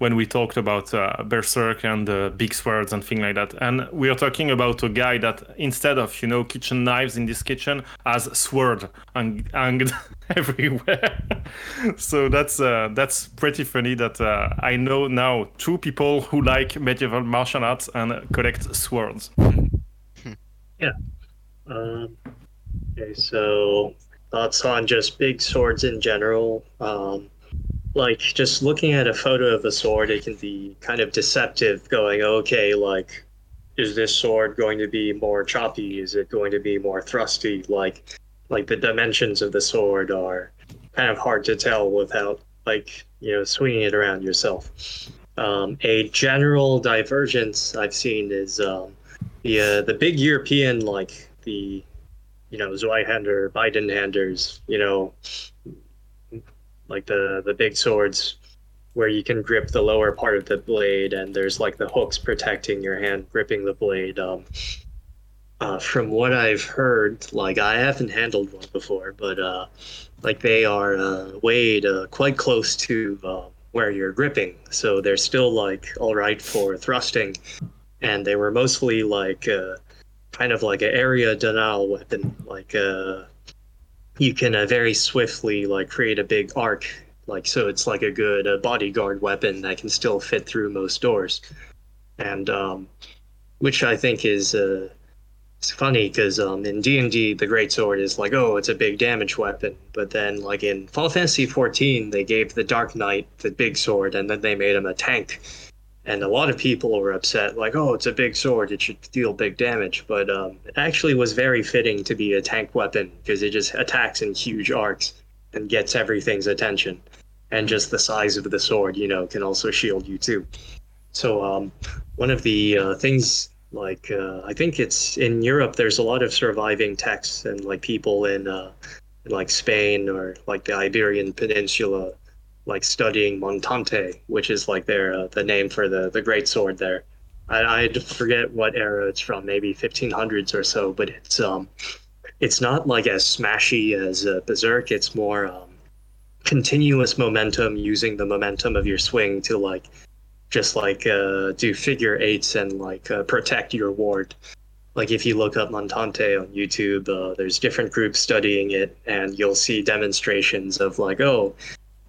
B: when we talked about uh, Berserk and uh, big swords and things like that. And we are talking about a guy that instead of you know kitchen knives in this kitchen has sword hanged everywhere. so that's uh, that's pretty funny that uh, I know now two people who like medieval martial arts and collect swords.
D: Yeah. Um, okay, so thoughts on just big swords in general. Um, like just looking at a photo of a sword, it can be kind of deceptive. Going, okay, like, is this sword going to be more choppy? Is it going to be more thrusty? Like, like the dimensions of the sword are kind of hard to tell without like you know swinging it around yourself. Um, a general divergence I've seen is um, the uh, the big European like the you know Zweihander, handers you know like the the big swords where you can grip the lower part of the blade and there's like the hooks protecting your hand gripping the blade um, uh, from what i've heard like i haven't handled one before but uh, like they are uh, weighed uh, quite close to uh, where you're gripping. So they're still like all right for thrusting. And they were mostly like uh, kind of like an area denial weapon like you can uh, very swiftly like create a big arc like so it's like a good uh, bodyguard weapon that can still fit through most doors. And um, which i think is uh, it's funny because um, in d&d the great sword is like oh it's a big damage weapon. But then like in final fantasy 14 they gave the dark knight the big sword and then they made him a tank and a lot of people were upset like oh it's a big sword it should deal big damage but um, it actually was very fitting to be a tank weapon because it just attacks in huge arcs and gets everything's attention. And just the size of the sword you know can also shield you too. So um, one of the uh, things like uh, i think it's in europe there's a lot of surviving texts and like people in, uh, in like spain or like the iberian peninsula like studying Montante, which is like their uh, the name for the the great sword there. I, I forget what era it's from, maybe 1500s or so, but it's um it's not like as smashy as uh, Berserk. It's more um, continuous momentum, using the momentum of your swing to like just like uh, do figure eights and like uh, protect your ward. Like if you look up Montante on YouTube, uh, there's different groups studying it, and you'll see demonstrations of like, oh,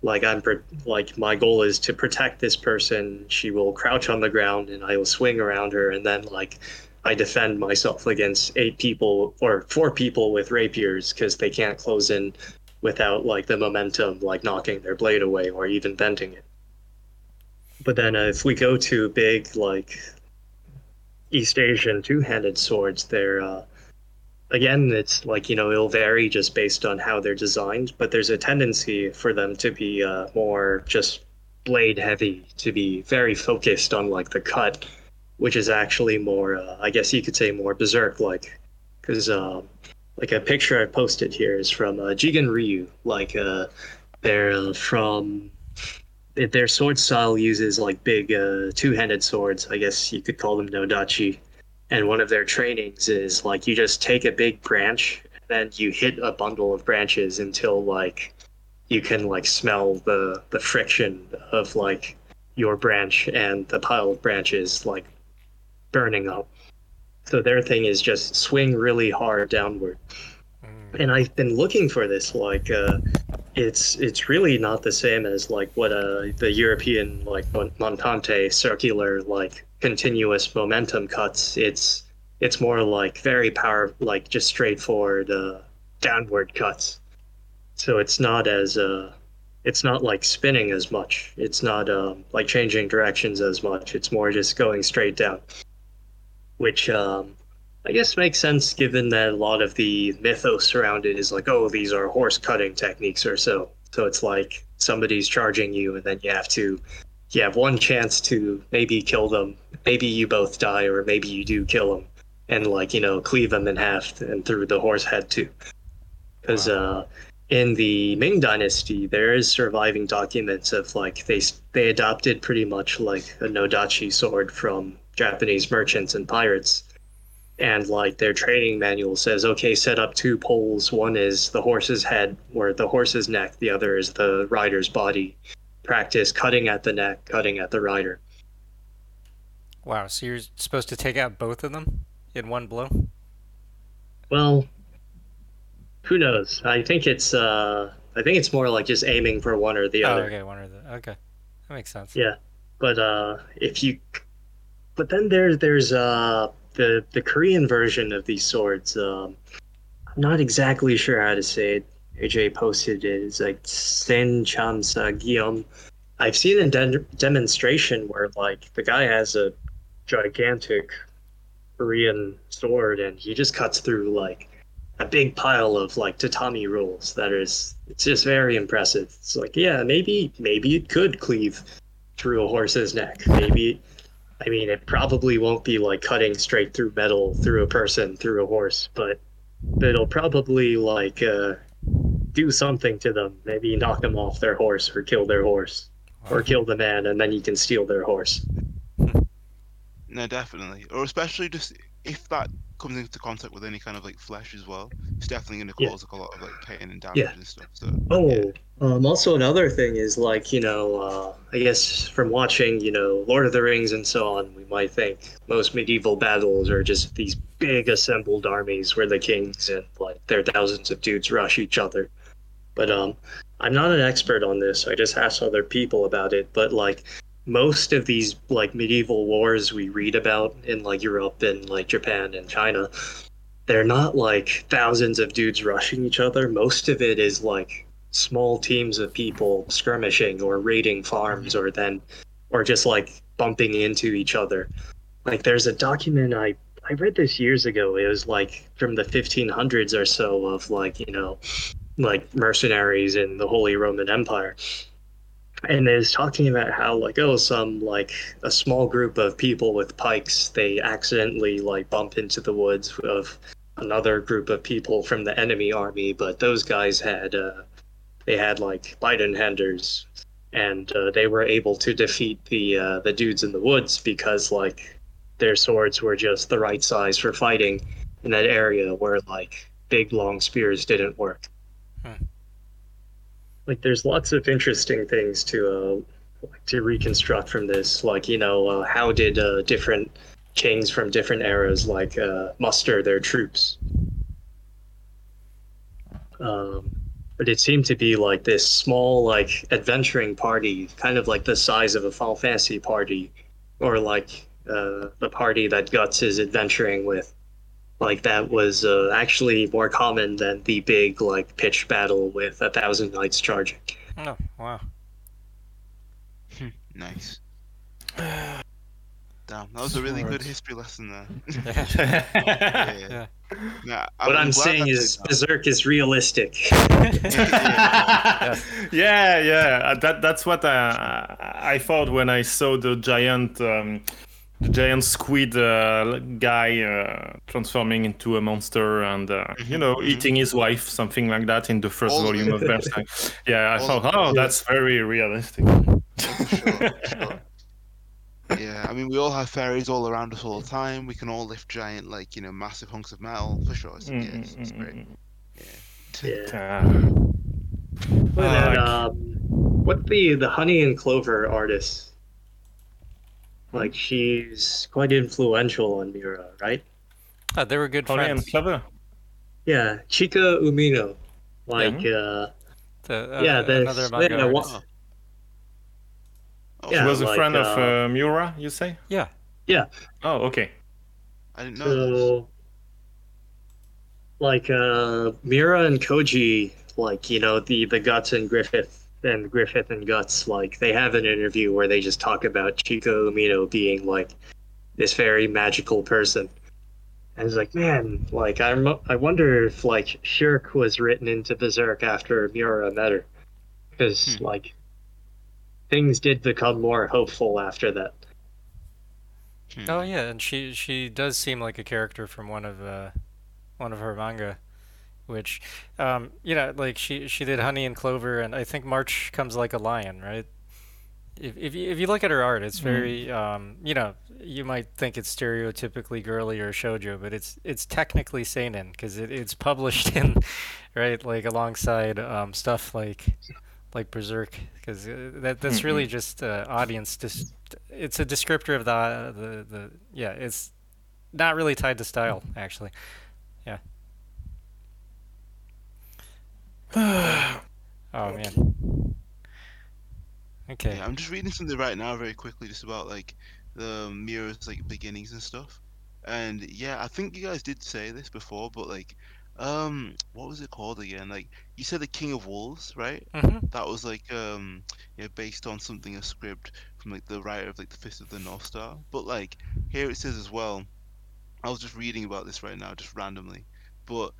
D: like I'm like my goal is to protect this person. She will crouch on the ground and I will swing around her and then like I defend myself against eight people or four people with rapiers because they can't close in without like the momentum like knocking their blade away or even bending it. But then uh, if we go to big like East Asian two-handed swords, they're uh, again, it's like, you know, it'll vary just based on how they're designed, but there's a tendency for them to be uh, more just blade heavy to be very focused on like the cut, which is actually more, uh, I guess you could say, more berserk like, because um, like a picture I posted here is from uh, Jigen Ryu, like uh, they're uh, from their sword style uses like big uh, two-handed swords. I guess you could call them nodachi. And one of their trainings is like you just take a big branch and then you hit a bundle of branches until like you can like smell the the friction of like your branch and the pile of branches like burning up. So their thing is just swing really hard downward. Mm. And I've been looking for this like uh, it's it's really not the same as like what uh, the European like montante circular like continuous momentum cuts. It's it's more like very power like just straightforward uh, downward cuts so it's not as uh, it's not like spinning as much. It's not um, like changing directions as much. It's more just going straight down, which um, I guess makes sense given that a lot of the mythos around it is like, oh, these are horse cutting techniques or so. So it's like somebody's charging you, and then you have to you have one chance to maybe kill them. Maybe you both die, or maybe you do kill them, and like you know cleave them in half and through the horse head too. Because wow. uh, in the Ming Dynasty, there is surviving documents of like they they adopted pretty much like a Nodachi sword from Japanese merchants and pirates, and like their training manual says, okay, set up two poles. One is the horse's head or the horse's neck. The other is the rider's body. Practice cutting at the neck, cutting at the rider.
A: Wow, so you're supposed to take out both of them in one blow?
D: Well, who knows? I think it's uh, I think it's more like just aiming for one or the oh, other.
A: Okay, one or the okay, that makes sense.
D: Yeah, but uh, if you, but then there's there's uh the the Korean version of these swords. Um, I'm not exactly sure how to say it. AJ posted it. It's like Sen Chamsa Guillaume. I've seen a de- demonstration where like the guy has a gigantic Korean sword and he just cuts through like a big pile of like tatami rolls that is it's just very impressive. It's like, yeah, maybe maybe it could cleave through a horse's neck. Maybe I mean it probably won't be like cutting straight through metal through a person through a horse, but it'll probably like uh, do something to them. Maybe knock them off their horse or kill their horse. Or kill the man and then you can steal their horse.
C: No, definitely. Or especially just if that comes into contact with any kind of like flesh as well, it's definitely going to cause yeah. like, a lot of like pain and damage yeah. and stuff. So,
D: oh, yeah. um, also another thing is like you know, uh, I guess from watching you know Lord of the Rings and so on, we might think most medieval battles are just these big assembled armies where the kings and like their thousands of dudes rush each other. But um, I'm not an expert on this. I just asked other people about it. But like most of these like medieval wars we read about in like Europe and like Japan and China, they're not like thousands of dudes rushing each other. Most of it is like small teams of people skirmishing or raiding farms or then or just like bumping into each other. Like there's a document I I read this years ago. It was like from the 1500s or so of like, you know, like mercenaries in the Holy Roman Empire and is talking about how like oh some like a small group of people with pikes they accidentally like bump into the woods of another group of people from the enemy army but those guys had uh, they had like Bidenhanders and uh, they were able to defeat the uh, the dudes in the woods because like their swords were just the right size for fighting in that area where like big long spears didn't work. Hmm like there's lots of interesting things to uh, to reconstruct from this. Like you know, uh, how did uh, different kings from different eras like uh, muster their troops? Um, but it seemed to be like this small, like adventuring party, kind of like the size of a Final Fantasy party, or like uh, the party that Guts is adventuring with like that was uh, actually more common than the big like pitched battle with a thousand knights charging.
A: Oh wow!
C: nice. Damn, that was a really good history lesson there.
A: yeah. yeah.
C: yeah.
D: what I'm, I'm saying is Berserk is realistic.
B: yeah, yeah. Uh, that that's what I I thought when I saw the giant um, the giant squid uh, guy uh, transforming into a monster and uh, mm-hmm. you know mm-hmm. eating his wife, something like that in the first All volume of Berserk. Yeah, I All thought, oh, that's very realistic.
C: sure, sure. Yeah, I mean, we all have fairies all around us all the time. We can all lift giant, like you know, massive hunks of metal for sure. So, yeah, it's, it's great.
D: Yeah. Yeah. then, um, what the the honey and clover artist? Like she's quite influential on Miura, right?
A: Oh, they were good honey friends. and
B: clover.
D: Yeah, Chika Umino. Like, yeah. uh,
A: the, uh, yeah, another manga yeah, artist.
B: Oh, yeah, was a like, friend uh, of uh, Miura, you say?
A: Yeah.
D: Yeah.
B: Oh, okay.
C: I didn't know. So,
D: like uh, Miura and Koji, like you know the the Guts and Griffith and Griffith and Guts, like they have an interview where they just talk about Chika Umino being like this very magical person. And it's like, man, like I'm, I wonder if like Schierke was written into Berserk after Miura met her, because hmm. like things did become more hopeful after that.
A: Hmm. Oh yeah, and she she does seem like a character from one of uh, one of her manga, which, um, you know, like she she did Honey and Clover, and I think March comes like a lion, right? If if you, if you look at her art, it's hmm. very mm. um, you know, you might think it's stereotypically girly or shojo, but it's it's technically seinen because it, it's published in, right, like alongside um, stuff like like Berserk because uh, that that's mm-hmm. really just uh, audience. Dis- it's a descriptor of the, the the yeah. It's not really tied to style actually. oh man. Okay.
C: Yeah, I'm just reading something right now, very quickly, just about like the Miura's like beginnings and stuff. And yeah, I think you guys did say this before, but like um what was it called again like you said the king of wolves right
A: mm-hmm.
C: that was like um yeah based on something a script from like the writer of like the fist of the north star but like here it says as well i was just reading about this right now just randomly but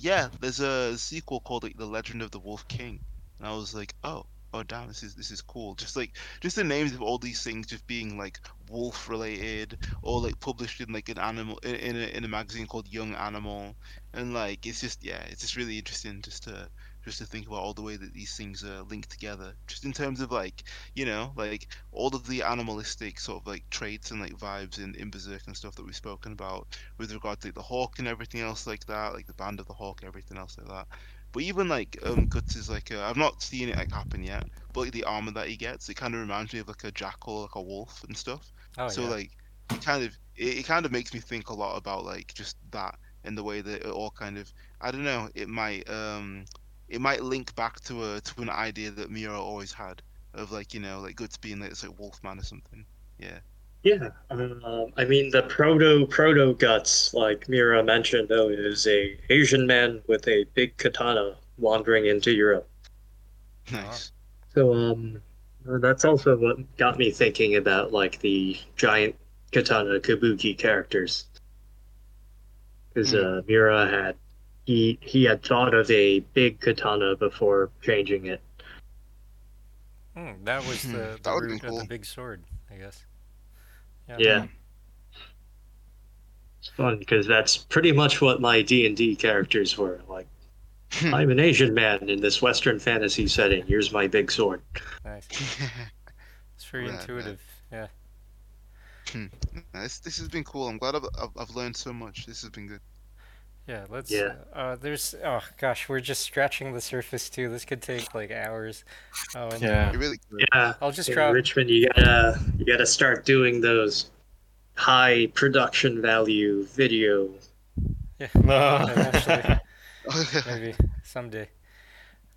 C: yeah there's a sequel called like the legend of the wolf king. And i was like oh oh damn this is this is cool. Just like just the names of all these things just being like wolf related or like published in like an animal in, in, a, in a magazine called young animal. And like it's just yeah it's just really interesting just to just to think about all the way that these things are linked together just in terms of like you know like all of the animalistic sort of like traits and like vibes in, in berserk and stuff that we've spoken about with regard to like, the hawk and everything else like that like the band of the hawk everything else like that but even like um, Guts is like i I've not seen it like happen yet, but like the armor that he gets, it kind of reminds me of like a jackal, like a wolf and stuff. Oh, so yeah. like, it kind of it, it kind of makes me think a lot about like just that and the way that it all kind of I don't know it might um it might link back to a to an idea that Miura always had of like you know like Guts being like it's like Wolfman or something. Yeah.
D: Yeah, um, I mean the proto proto guts, like Miura mentioned, though, is a Asian man with a big katana wandering into Europe.
C: Nice.
D: So um, that's also what got me thinking about like the giant katana kabuki characters, because mm. uh, Miura had he he had thought of a big katana before changing it.
A: Mm, that was the, the root cool. of the big sword, I guess.
D: Yeah. yeah. It's fun because that's pretty much what my D and D characters were. Like, I'm an Asian man in this Western fantasy setting. Here's my big sword.
A: Nice. it's very intuitive. Yeah.
C: Hmm. This this has been cool. I'm glad I've, I've, I've learned so much. This has been good.
A: Yeah, let's. Yeah. Uh, there's. Oh gosh, we're just scratching the surface too. This could take like hours.
B: Oh, and yeah.
C: Really
D: yeah.
A: I'll just try.
D: Richmond, you gotta you gotta start doing those high production value video.
A: Yeah. Eventually. Maybe someday.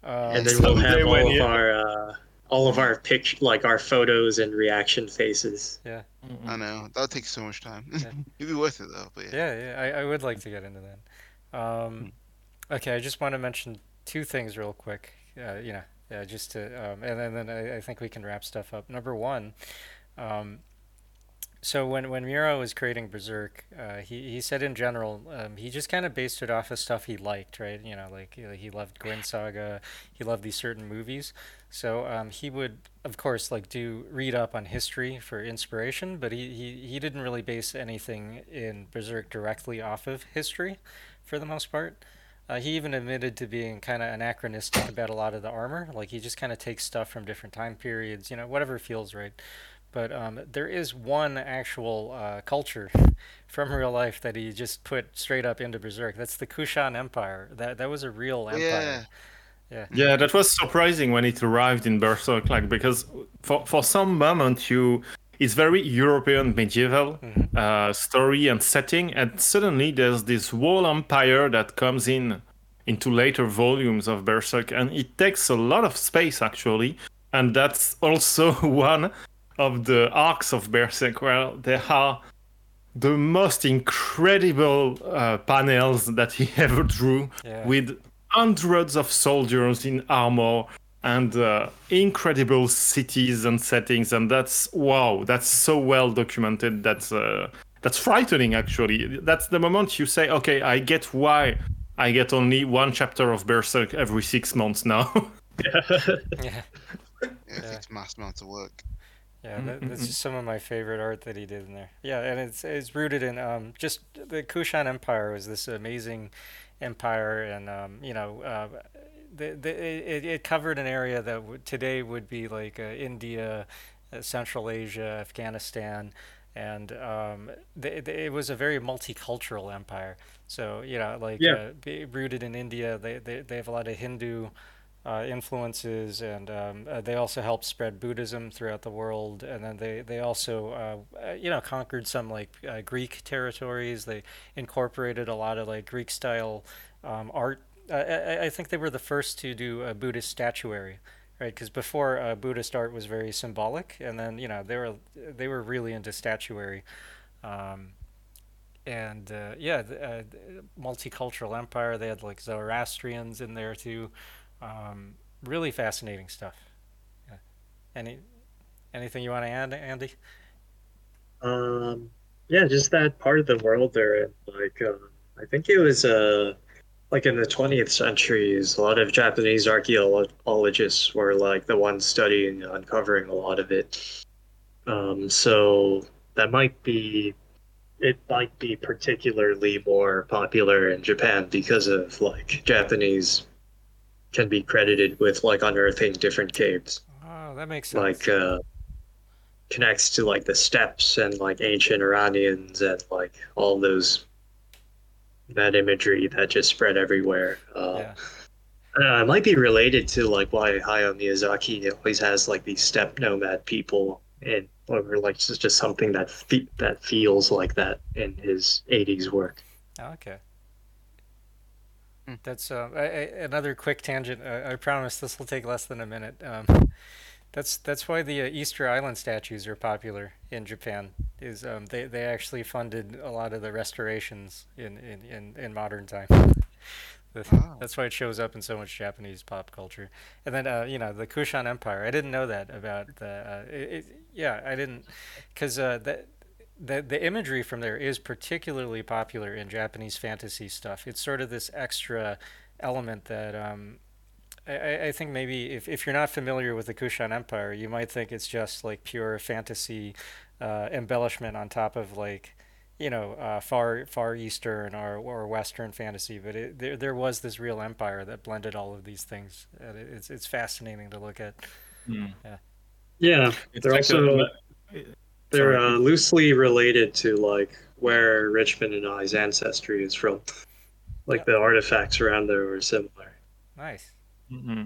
D: Um, and then we'll have all of our uh, all of our picture, like our photos and reaction faces.
A: Yeah.
C: I know that would take so much time. Yeah. It'd be worth it though. But yeah.
A: Yeah, yeah. I, I would like to get into that. Um, okay, I just want to mention two things real quick. Uh, you know, yeah, just to, um, and, and then I, I, think we can wrap stuff up. Number one, um, so when when Miura was creating Berserk, uh, he he said in general um, he just kind of based it off of stuff he liked, right? You know, like he loved Guin Saga, he loved these certain movies. So um, he would, of course, like do read up on history for inspiration, but he, he he didn't really base anything in Berserk directly off of history, for the most part. Uh, he even admitted to being kind of anachronistic about a lot of the armor. Like he just kind of takes stuff from different time periods, you know, whatever feels right. But um, there is one actual uh, culture from real life that he just put straight up into Berserk. That's the Kushan Empire. That that was a real empire.
C: Yeah.
A: Yeah.
B: Yeah, that was surprising when it arrived in Berserk, like because for for some moment you it's very European medieval mm-hmm. uh, story and setting, and suddenly there's this whole empire that comes in into later volumes of Berserk, and it takes a lot of space actually, and that's also one of the arcs of Berserk where there are the most incredible uh, panels that he ever drew yeah. with hundreds of soldiers in armor and uh, incredible cities and settings and that's wow that's so well documented that's uh, that's frightening actually. That's the moment you say okay i get why i get only one chapter of berserk every six months now.
C: Yeah. Yeah, yeah. it's mass amounts of work.
A: Yeah, that, that's just some of my favorite art that he did in there. Yeah, and it's it's rooted in um, just the Kushan Empire was this amazing empire, and um, you know, uh, the, the, it, it covered an area that w- today would be like uh, India, uh, Central Asia, Afghanistan, and um, the, the, it was a very multicultural empire. So you know, like yeah. Uh, rooted in India, they, they they have a lot of Hindu uh, influences, and um, uh, they also helped spread Buddhism throughout the world. And then they they also uh, uh you know conquered some like uh, Greek territories. They incorporated a lot of like Greek style um, art. I, I, think they were the first to do a Buddhist statuary. Right, because before uh, Buddhist art was very symbolic, and then you know they were they were really into statuary, um, and yeah, the, multicultural empire. They had like Zoroastrians in there too. Um, really fascinating stuff. Yeah. Any anything you want to add, Andy?
D: Um, yeah, just that part of the world there. Like, uh, I think it was uh, like in the 20th centuries, a lot of Japanese archaeologists were like the ones studying, uncovering a lot of it. Um, so that might be, it might be particularly more popular in Japan because of like Japanese can be credited with like unearthing different caves.
A: Oh, that makes sense.
D: Like uh, connects to like the steppes and like ancient Iranians and like all those that imagery that just spread everywhere. Uh, yeah. Uh, it might be related to like why Hayao Miyazaki always has like these step nomad people and or like it's just something that fe- that feels like that in his 80s work.
A: Okay. Hmm. That's uh, I, I, another quick tangent. I, I, promise this will take less than a minute. Um, that's that's why the uh, Easter Island statues are popular in Japan. Is um, they they actually funded a lot of the restorations in in, in, in modern time. Wow. That's why it shows up in so much Japanese pop culture. And then, uh, you know, the Kushan Empire. I didn't know that about the. Uh, it, it, yeah, I didn't, because uh, that the the imagery from there is particularly popular in Japanese fantasy stuff. It's sort of this extra element that um, I, I think maybe if, if you're not familiar with the Kushan Empire, you might think it's just like pure fantasy uh, embellishment on top of like you know uh, far far eastern or, or western fantasy. But it, there there was this real empire that blended all of these things. And it's it's fascinating to look at.
D: Mm. Yeah. Yeah, it's they're also. They're uh, loosely related to like where Richmond and I's ancestry is from. Like the artifacts around there were similar.
A: Nice.
B: Mm-hmm.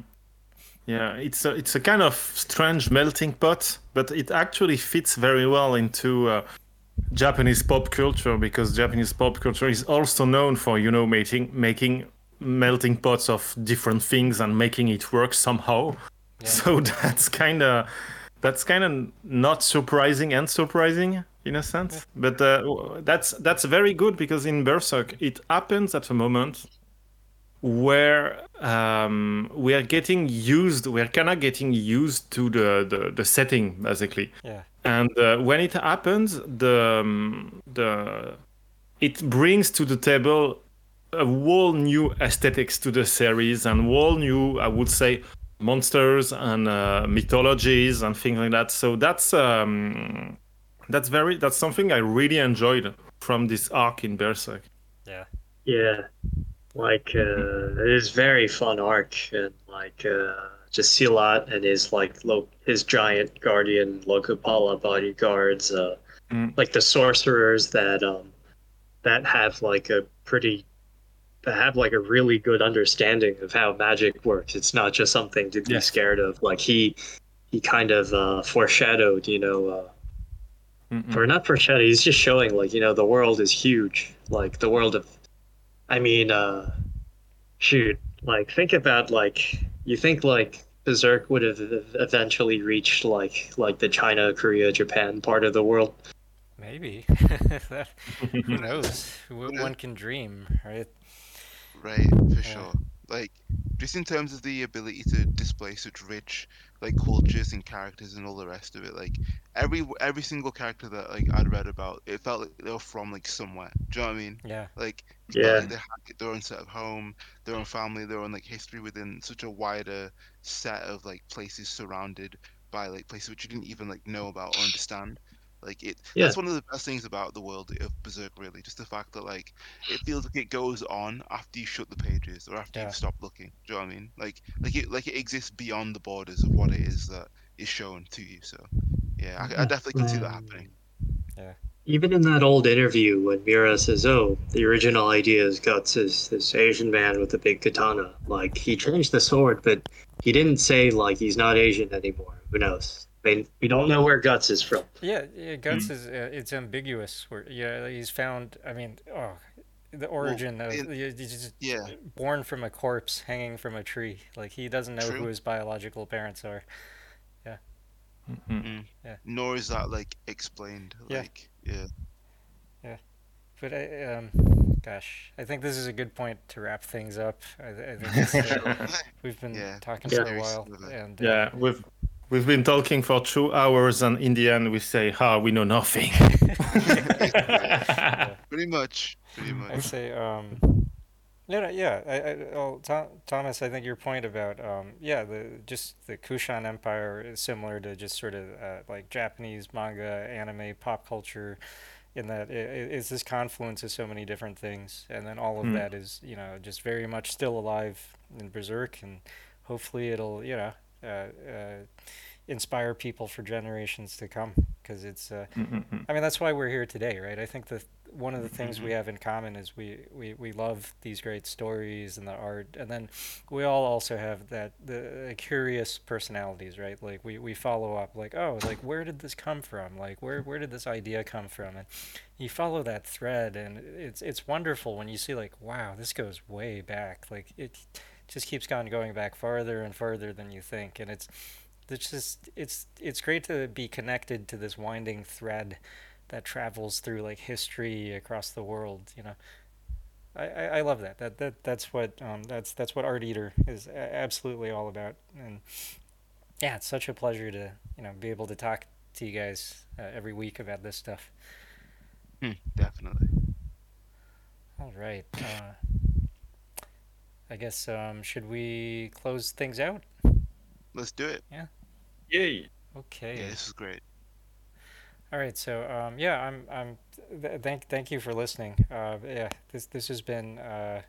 B: Yeah, it's a it's a kind of strange melting pot, but it actually fits very well into uh, Japanese pop culture because Japanese pop culture is also known for you know making making melting pots of different things and making it work somehow. Yeah. So that's kind of that's kind of not surprising and surprising in a sense. But uh, that's that's very good because in Berserk it happens at a moment where um, we are getting used, we are kind of getting used to the, the, the setting basically.
A: Yeah.
B: and uh, when it happens, the um, the it brings to the table a whole new aesthetics to the series and whole new, I would say, monsters and uh, mythologies and things like that. So that's um, that's very that's something I really enjoyed from this arc in Berserk.
A: Yeah.
D: Yeah. Like uh, it is very fun arc and like uh, just Silat and his like lo- his giant guardian Lokapala bodyguards, uh, mm. like the sorcerers that um that have like a pretty that have like a really good understanding of how magic works. It's not just something to be yes. scared of. Like he he kind of uh, foreshadowed, you know, uh, Mm-mm. or not foreshadowed. He's just showing like you know the world is huge. Like the world of, I mean, uh, shoot, like think about like you think like Berserk would have eventually reached like like the China, Korea, Japan part of the world.
A: Maybe. Who knows? One can dream, right?
C: Right, for yeah. sure. Like, just in terms of the ability to display such rich like cultures and characters and all the rest of it. Like every every single character that like I'd read about, it felt like they were from like somewhere. Do you know what I mean?
A: Yeah.
C: Like yeah, like they had their own set of home, their own family, their own like history within such a wider set of like places surrounded by like places which you didn't even like know about or understand. Like it, yeah. that's one of the best things about the world of Berserk. Really, just the fact that like it feels like it goes on after you shut the pages or after yeah. you stop looking. Do you know what I mean? Like, like it, like it exists beyond the borders of what it is that is shown to you. So, yeah, I, I definitely can see that happening. Mm.
A: Yeah.
D: Even in that old interview when Miura says, "Oh, the original idea is Guts is this Asian man with a big katana," like he changed the sword, but he didn't say like he's not Asian anymore. Who knows? Mean, we don't know where Guts is from.
A: Yeah, yeah Guts mm. is uh, it's ambiguous. Where yeah, he's found. I mean, oh, the origin well, of it, he's yeah, born from a corpse hanging from a tree. Like he doesn't know True. who his biological parents are. Yeah.
C: Mm-hmm. Mm. Yeah. Nor is that like explained. Like yeah. Yeah.
A: Yeah. But I um gosh, I think this is a good point to wrap things up. I, I think uh, we've been yeah. talking for a while, and
B: uh, yeah, we've We've been talking for two hours, and in the end, we say, "Ha, oh, we know nothing."
C: pretty much. Pretty much.
A: I say, um, yeah, yeah. I, I, well, Thomas, I think your point about, um, yeah, the just the Kushan Empire is similar to just sort of uh, like Japanese manga, anime, pop culture, in that it, it's this confluence of so many different things, and then all of mm. that is, you know, just very much still alive in Berserk, and hopefully it'll, you know, inspire people for generations to come because it's uh, mm-hmm. i mean that's why we're here today right? I think the one of the things mm-hmm. we have in common is we, we we love these great stories and the art and then we all also have that the uh, curious personalities right? Like we, we follow up like oh like where did this come from? Like where where did this idea come from? And you follow that thread and it's it's wonderful when you see like wow this goes way back. Like it just keeps on going back farther and farther than you think, and it's it's just it's it's great to be connected to this winding thread that travels through like history across the world. You know, I, I, I love that. That that that's what um that's that's what Art Eater is absolutely all about. And yeah, it's such a pleasure to you know be able to talk to you guys uh, every week about this stuff.
C: Hmm, definitely.
A: All right. Uh, I guess um, should we close things out?
C: Let's do it.
A: Yeah.
B: Yay.
A: Okay.
C: Yeah, this is great.
A: All right, so um, yeah, I'm I'm th- thank thank you for listening. Uh, yeah, this this has been uh,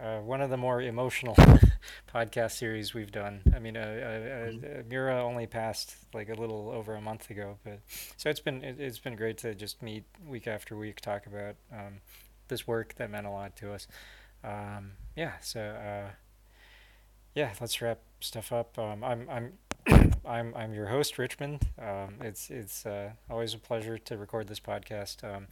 A: uh, one of the more emotional podcast series we've done. I mean, uh, uh, uh, Miura only passed like a little over a month ago, but so it's been it, has been great to just meet week after week, talk about um, this work that meant a lot to us um, yeah, so uh, yeah, let's wrap stuff up. Um, I'm I'm I'm I'm your host, Richmond. Um, it's it's uh, always a pleasure to record this podcast. Um,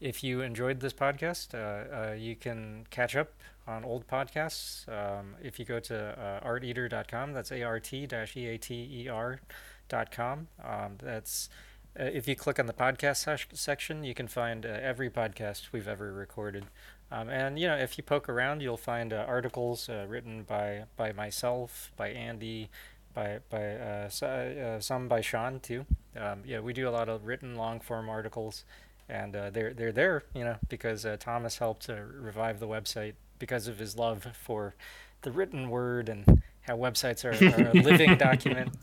A: if you enjoyed this podcast, uh, uh, you can catch up on old podcasts. Um, if you go to uh, arteater.com, that's a r t e a t e r dot com. Um, that's uh, if you click on the podcast section, you can find uh, every podcast we've ever recorded. Um, and you know, if you poke around, you'll find uh, articles uh, written by by myself, by Andy, by by uh, uh, some by Sean too. Um, yeah, we do a lot of written long form articles, and uh, they're they're there, you know, because uh, Thomas helped revive the website because of his love for the written word and how websites are, are a living document.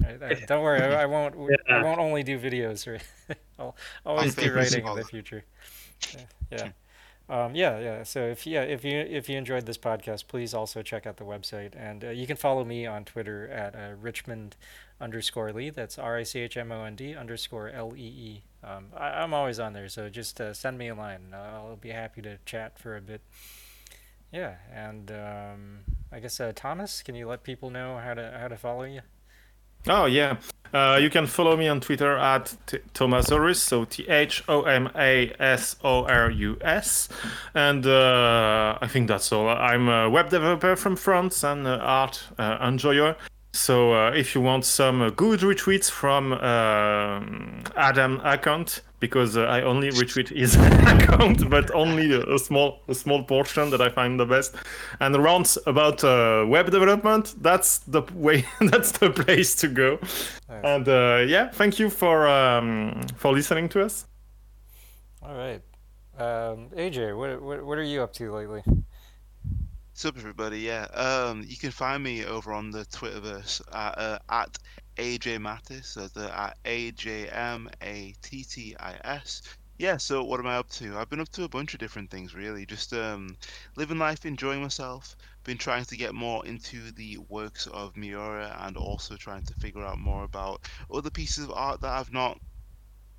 A: don't worry, I, I won't. Yeah. I won't only do videos. I'll always do writing in the future. Yeah. yeah. Um, yeah, yeah. So if yeah, if you if you enjoyed this podcast, please also check out the website, and uh, you can follow me on Twitter at uh, Richmond underscore Lee. That's R I C H M O N D underscore L E E. Um, I, am always on there, so just uh, send me a line. I'll be happy to chat for a bit. Yeah, and um, I guess uh, Thomas, can you let people know how to how to follow you?
B: Oh yeah, uh, you can follow me on Twitter at T- Thomasorus, so T H O M A S O R U S, and uh, I think that's all. I'm a web developer from France and uh, art uh, enjoyer. So uh, if you want some uh, good retweets from Adam account, because uh, I only retweet his account, but only a, a, small a small portion that I find the best. And around about uh, web development, that's the way, that's the place to go. Nice. And uh, yeah, thank you for um, for listening to us.
A: All right, um, AJ, what, what what are you up to lately?
C: Sup, everybody? Yeah, um, you can find me over on the Twitterverse at, uh, at AJ Mattis, so the at A J M A T T I S. Yeah, so what am I up to? I've been up to a bunch of different things really. Just um, living life, enjoying myself. Been trying to get more into the works of Miura and also trying to figure out more about other pieces of art that I've not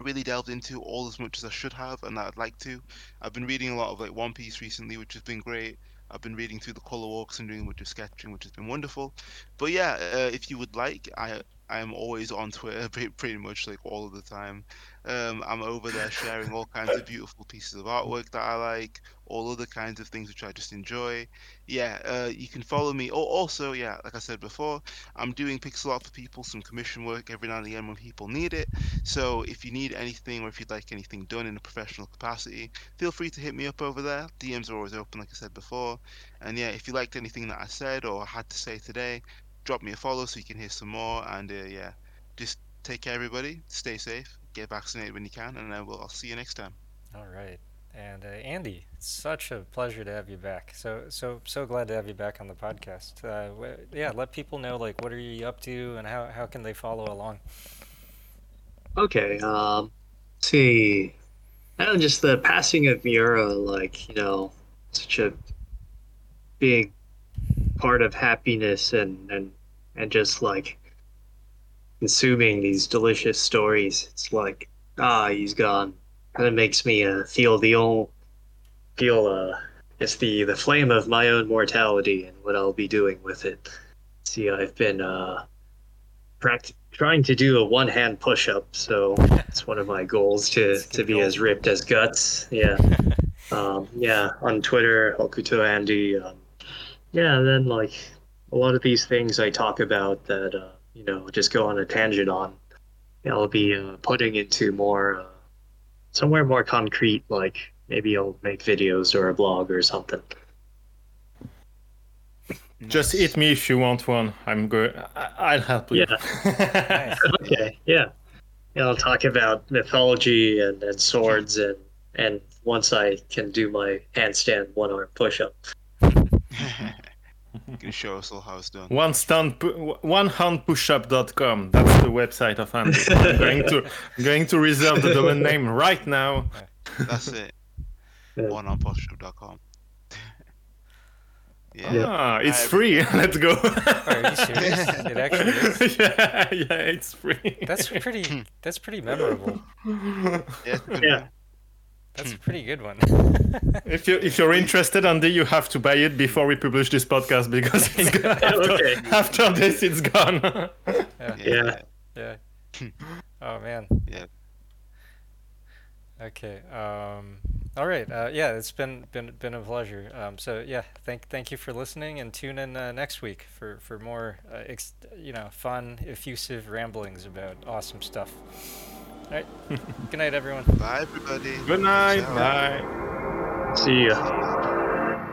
C: really delved into all as much as I should have and that I'd like to. I've been reading a lot of like One Piece recently, which has been great. I've been reading through the color walks and doing a bunch of sketching, which has been wonderful. But yeah, uh, if you would like, I I am always on Twitter pretty much like all of the time. Um, I'm over there sharing all kinds of beautiful pieces of artwork that I like, all other kinds of things which I just enjoy. Yeah, uh, you can follow me. Oh, also, yeah, like I said before, I'm doing pixel art for people, some commission work every now and again when people need it. So if you need anything or if you'd like anything done in a professional capacity, feel free to hit me up over there. DMs are always open, like I said before. And yeah, if you liked anything that I said or had to say today, drop me a follow so you can hear some more. And uh, yeah, just take care, everybody. Stay safe. Get vaccinated when you can, and then we'll, I'll see you next time.
A: All right. And uh, Andy, it's such a pleasure to have you back. So so so glad to have you back on the podcast. Uh, yeah, let people know like what are you up to and how how can they follow along.
D: Okay. Um. See. I don't just the passing of Miura, like you know, such a big part of happiness and and and just like consuming these delicious stories. It's like ah, he's gone. Kind of makes me uh, feel the old feel uh, it's the the flame of my own mortality and what I'll be doing with it. See, I've been uh, pract- trying to do a one hand push up, so it's one of my goals to to be goal. as ripped as guts. Yeah. Um, yeah, on Twitter, Hokuto Andy. Um, yeah, and then like a lot of these things I talk about that uh, you know just go on a tangent on, I'll be uh, putting into more uh, somewhere more concrete. Like maybe I'll make videos or a blog or something.
B: Just hit me if you want one. I'm good. I'll help you.
D: Yeah. okay. Yeah. yeah. I'll talk about mythology and, and swords and and once I can do my handstand one arm push up.
C: you can show us all how it's done.
B: One stand, one hand pushup.com. That's the website of Andy. I'm going to I'm going to reserve the domain name right now.
C: That's it. One hand pushup.com.
B: Yeah. Ah, it's free. Let's go.
A: Are you serious? It actually is.
B: Yeah, yeah, it's free.
A: That's pretty. That's pretty memorable.
C: Yeah. yeah.
A: That's a pretty good one.
B: if you if you're interested, Andy, you have to buy it before we publish this podcast because after, okay. after this it's gone.
A: yeah. yeah. Yeah. Oh man.
C: Yeah.
A: Okay. Um, all right. Uh, yeah, it's been been been a pleasure. Um, so yeah, thank thank you for listening, and tune in uh, next week for for more uh, ex- you know fun, effusive ramblings about awesome stuff. All right. Good night, everyone.
C: Bye, everybody.
B: Good night. Bye.
D: See ya.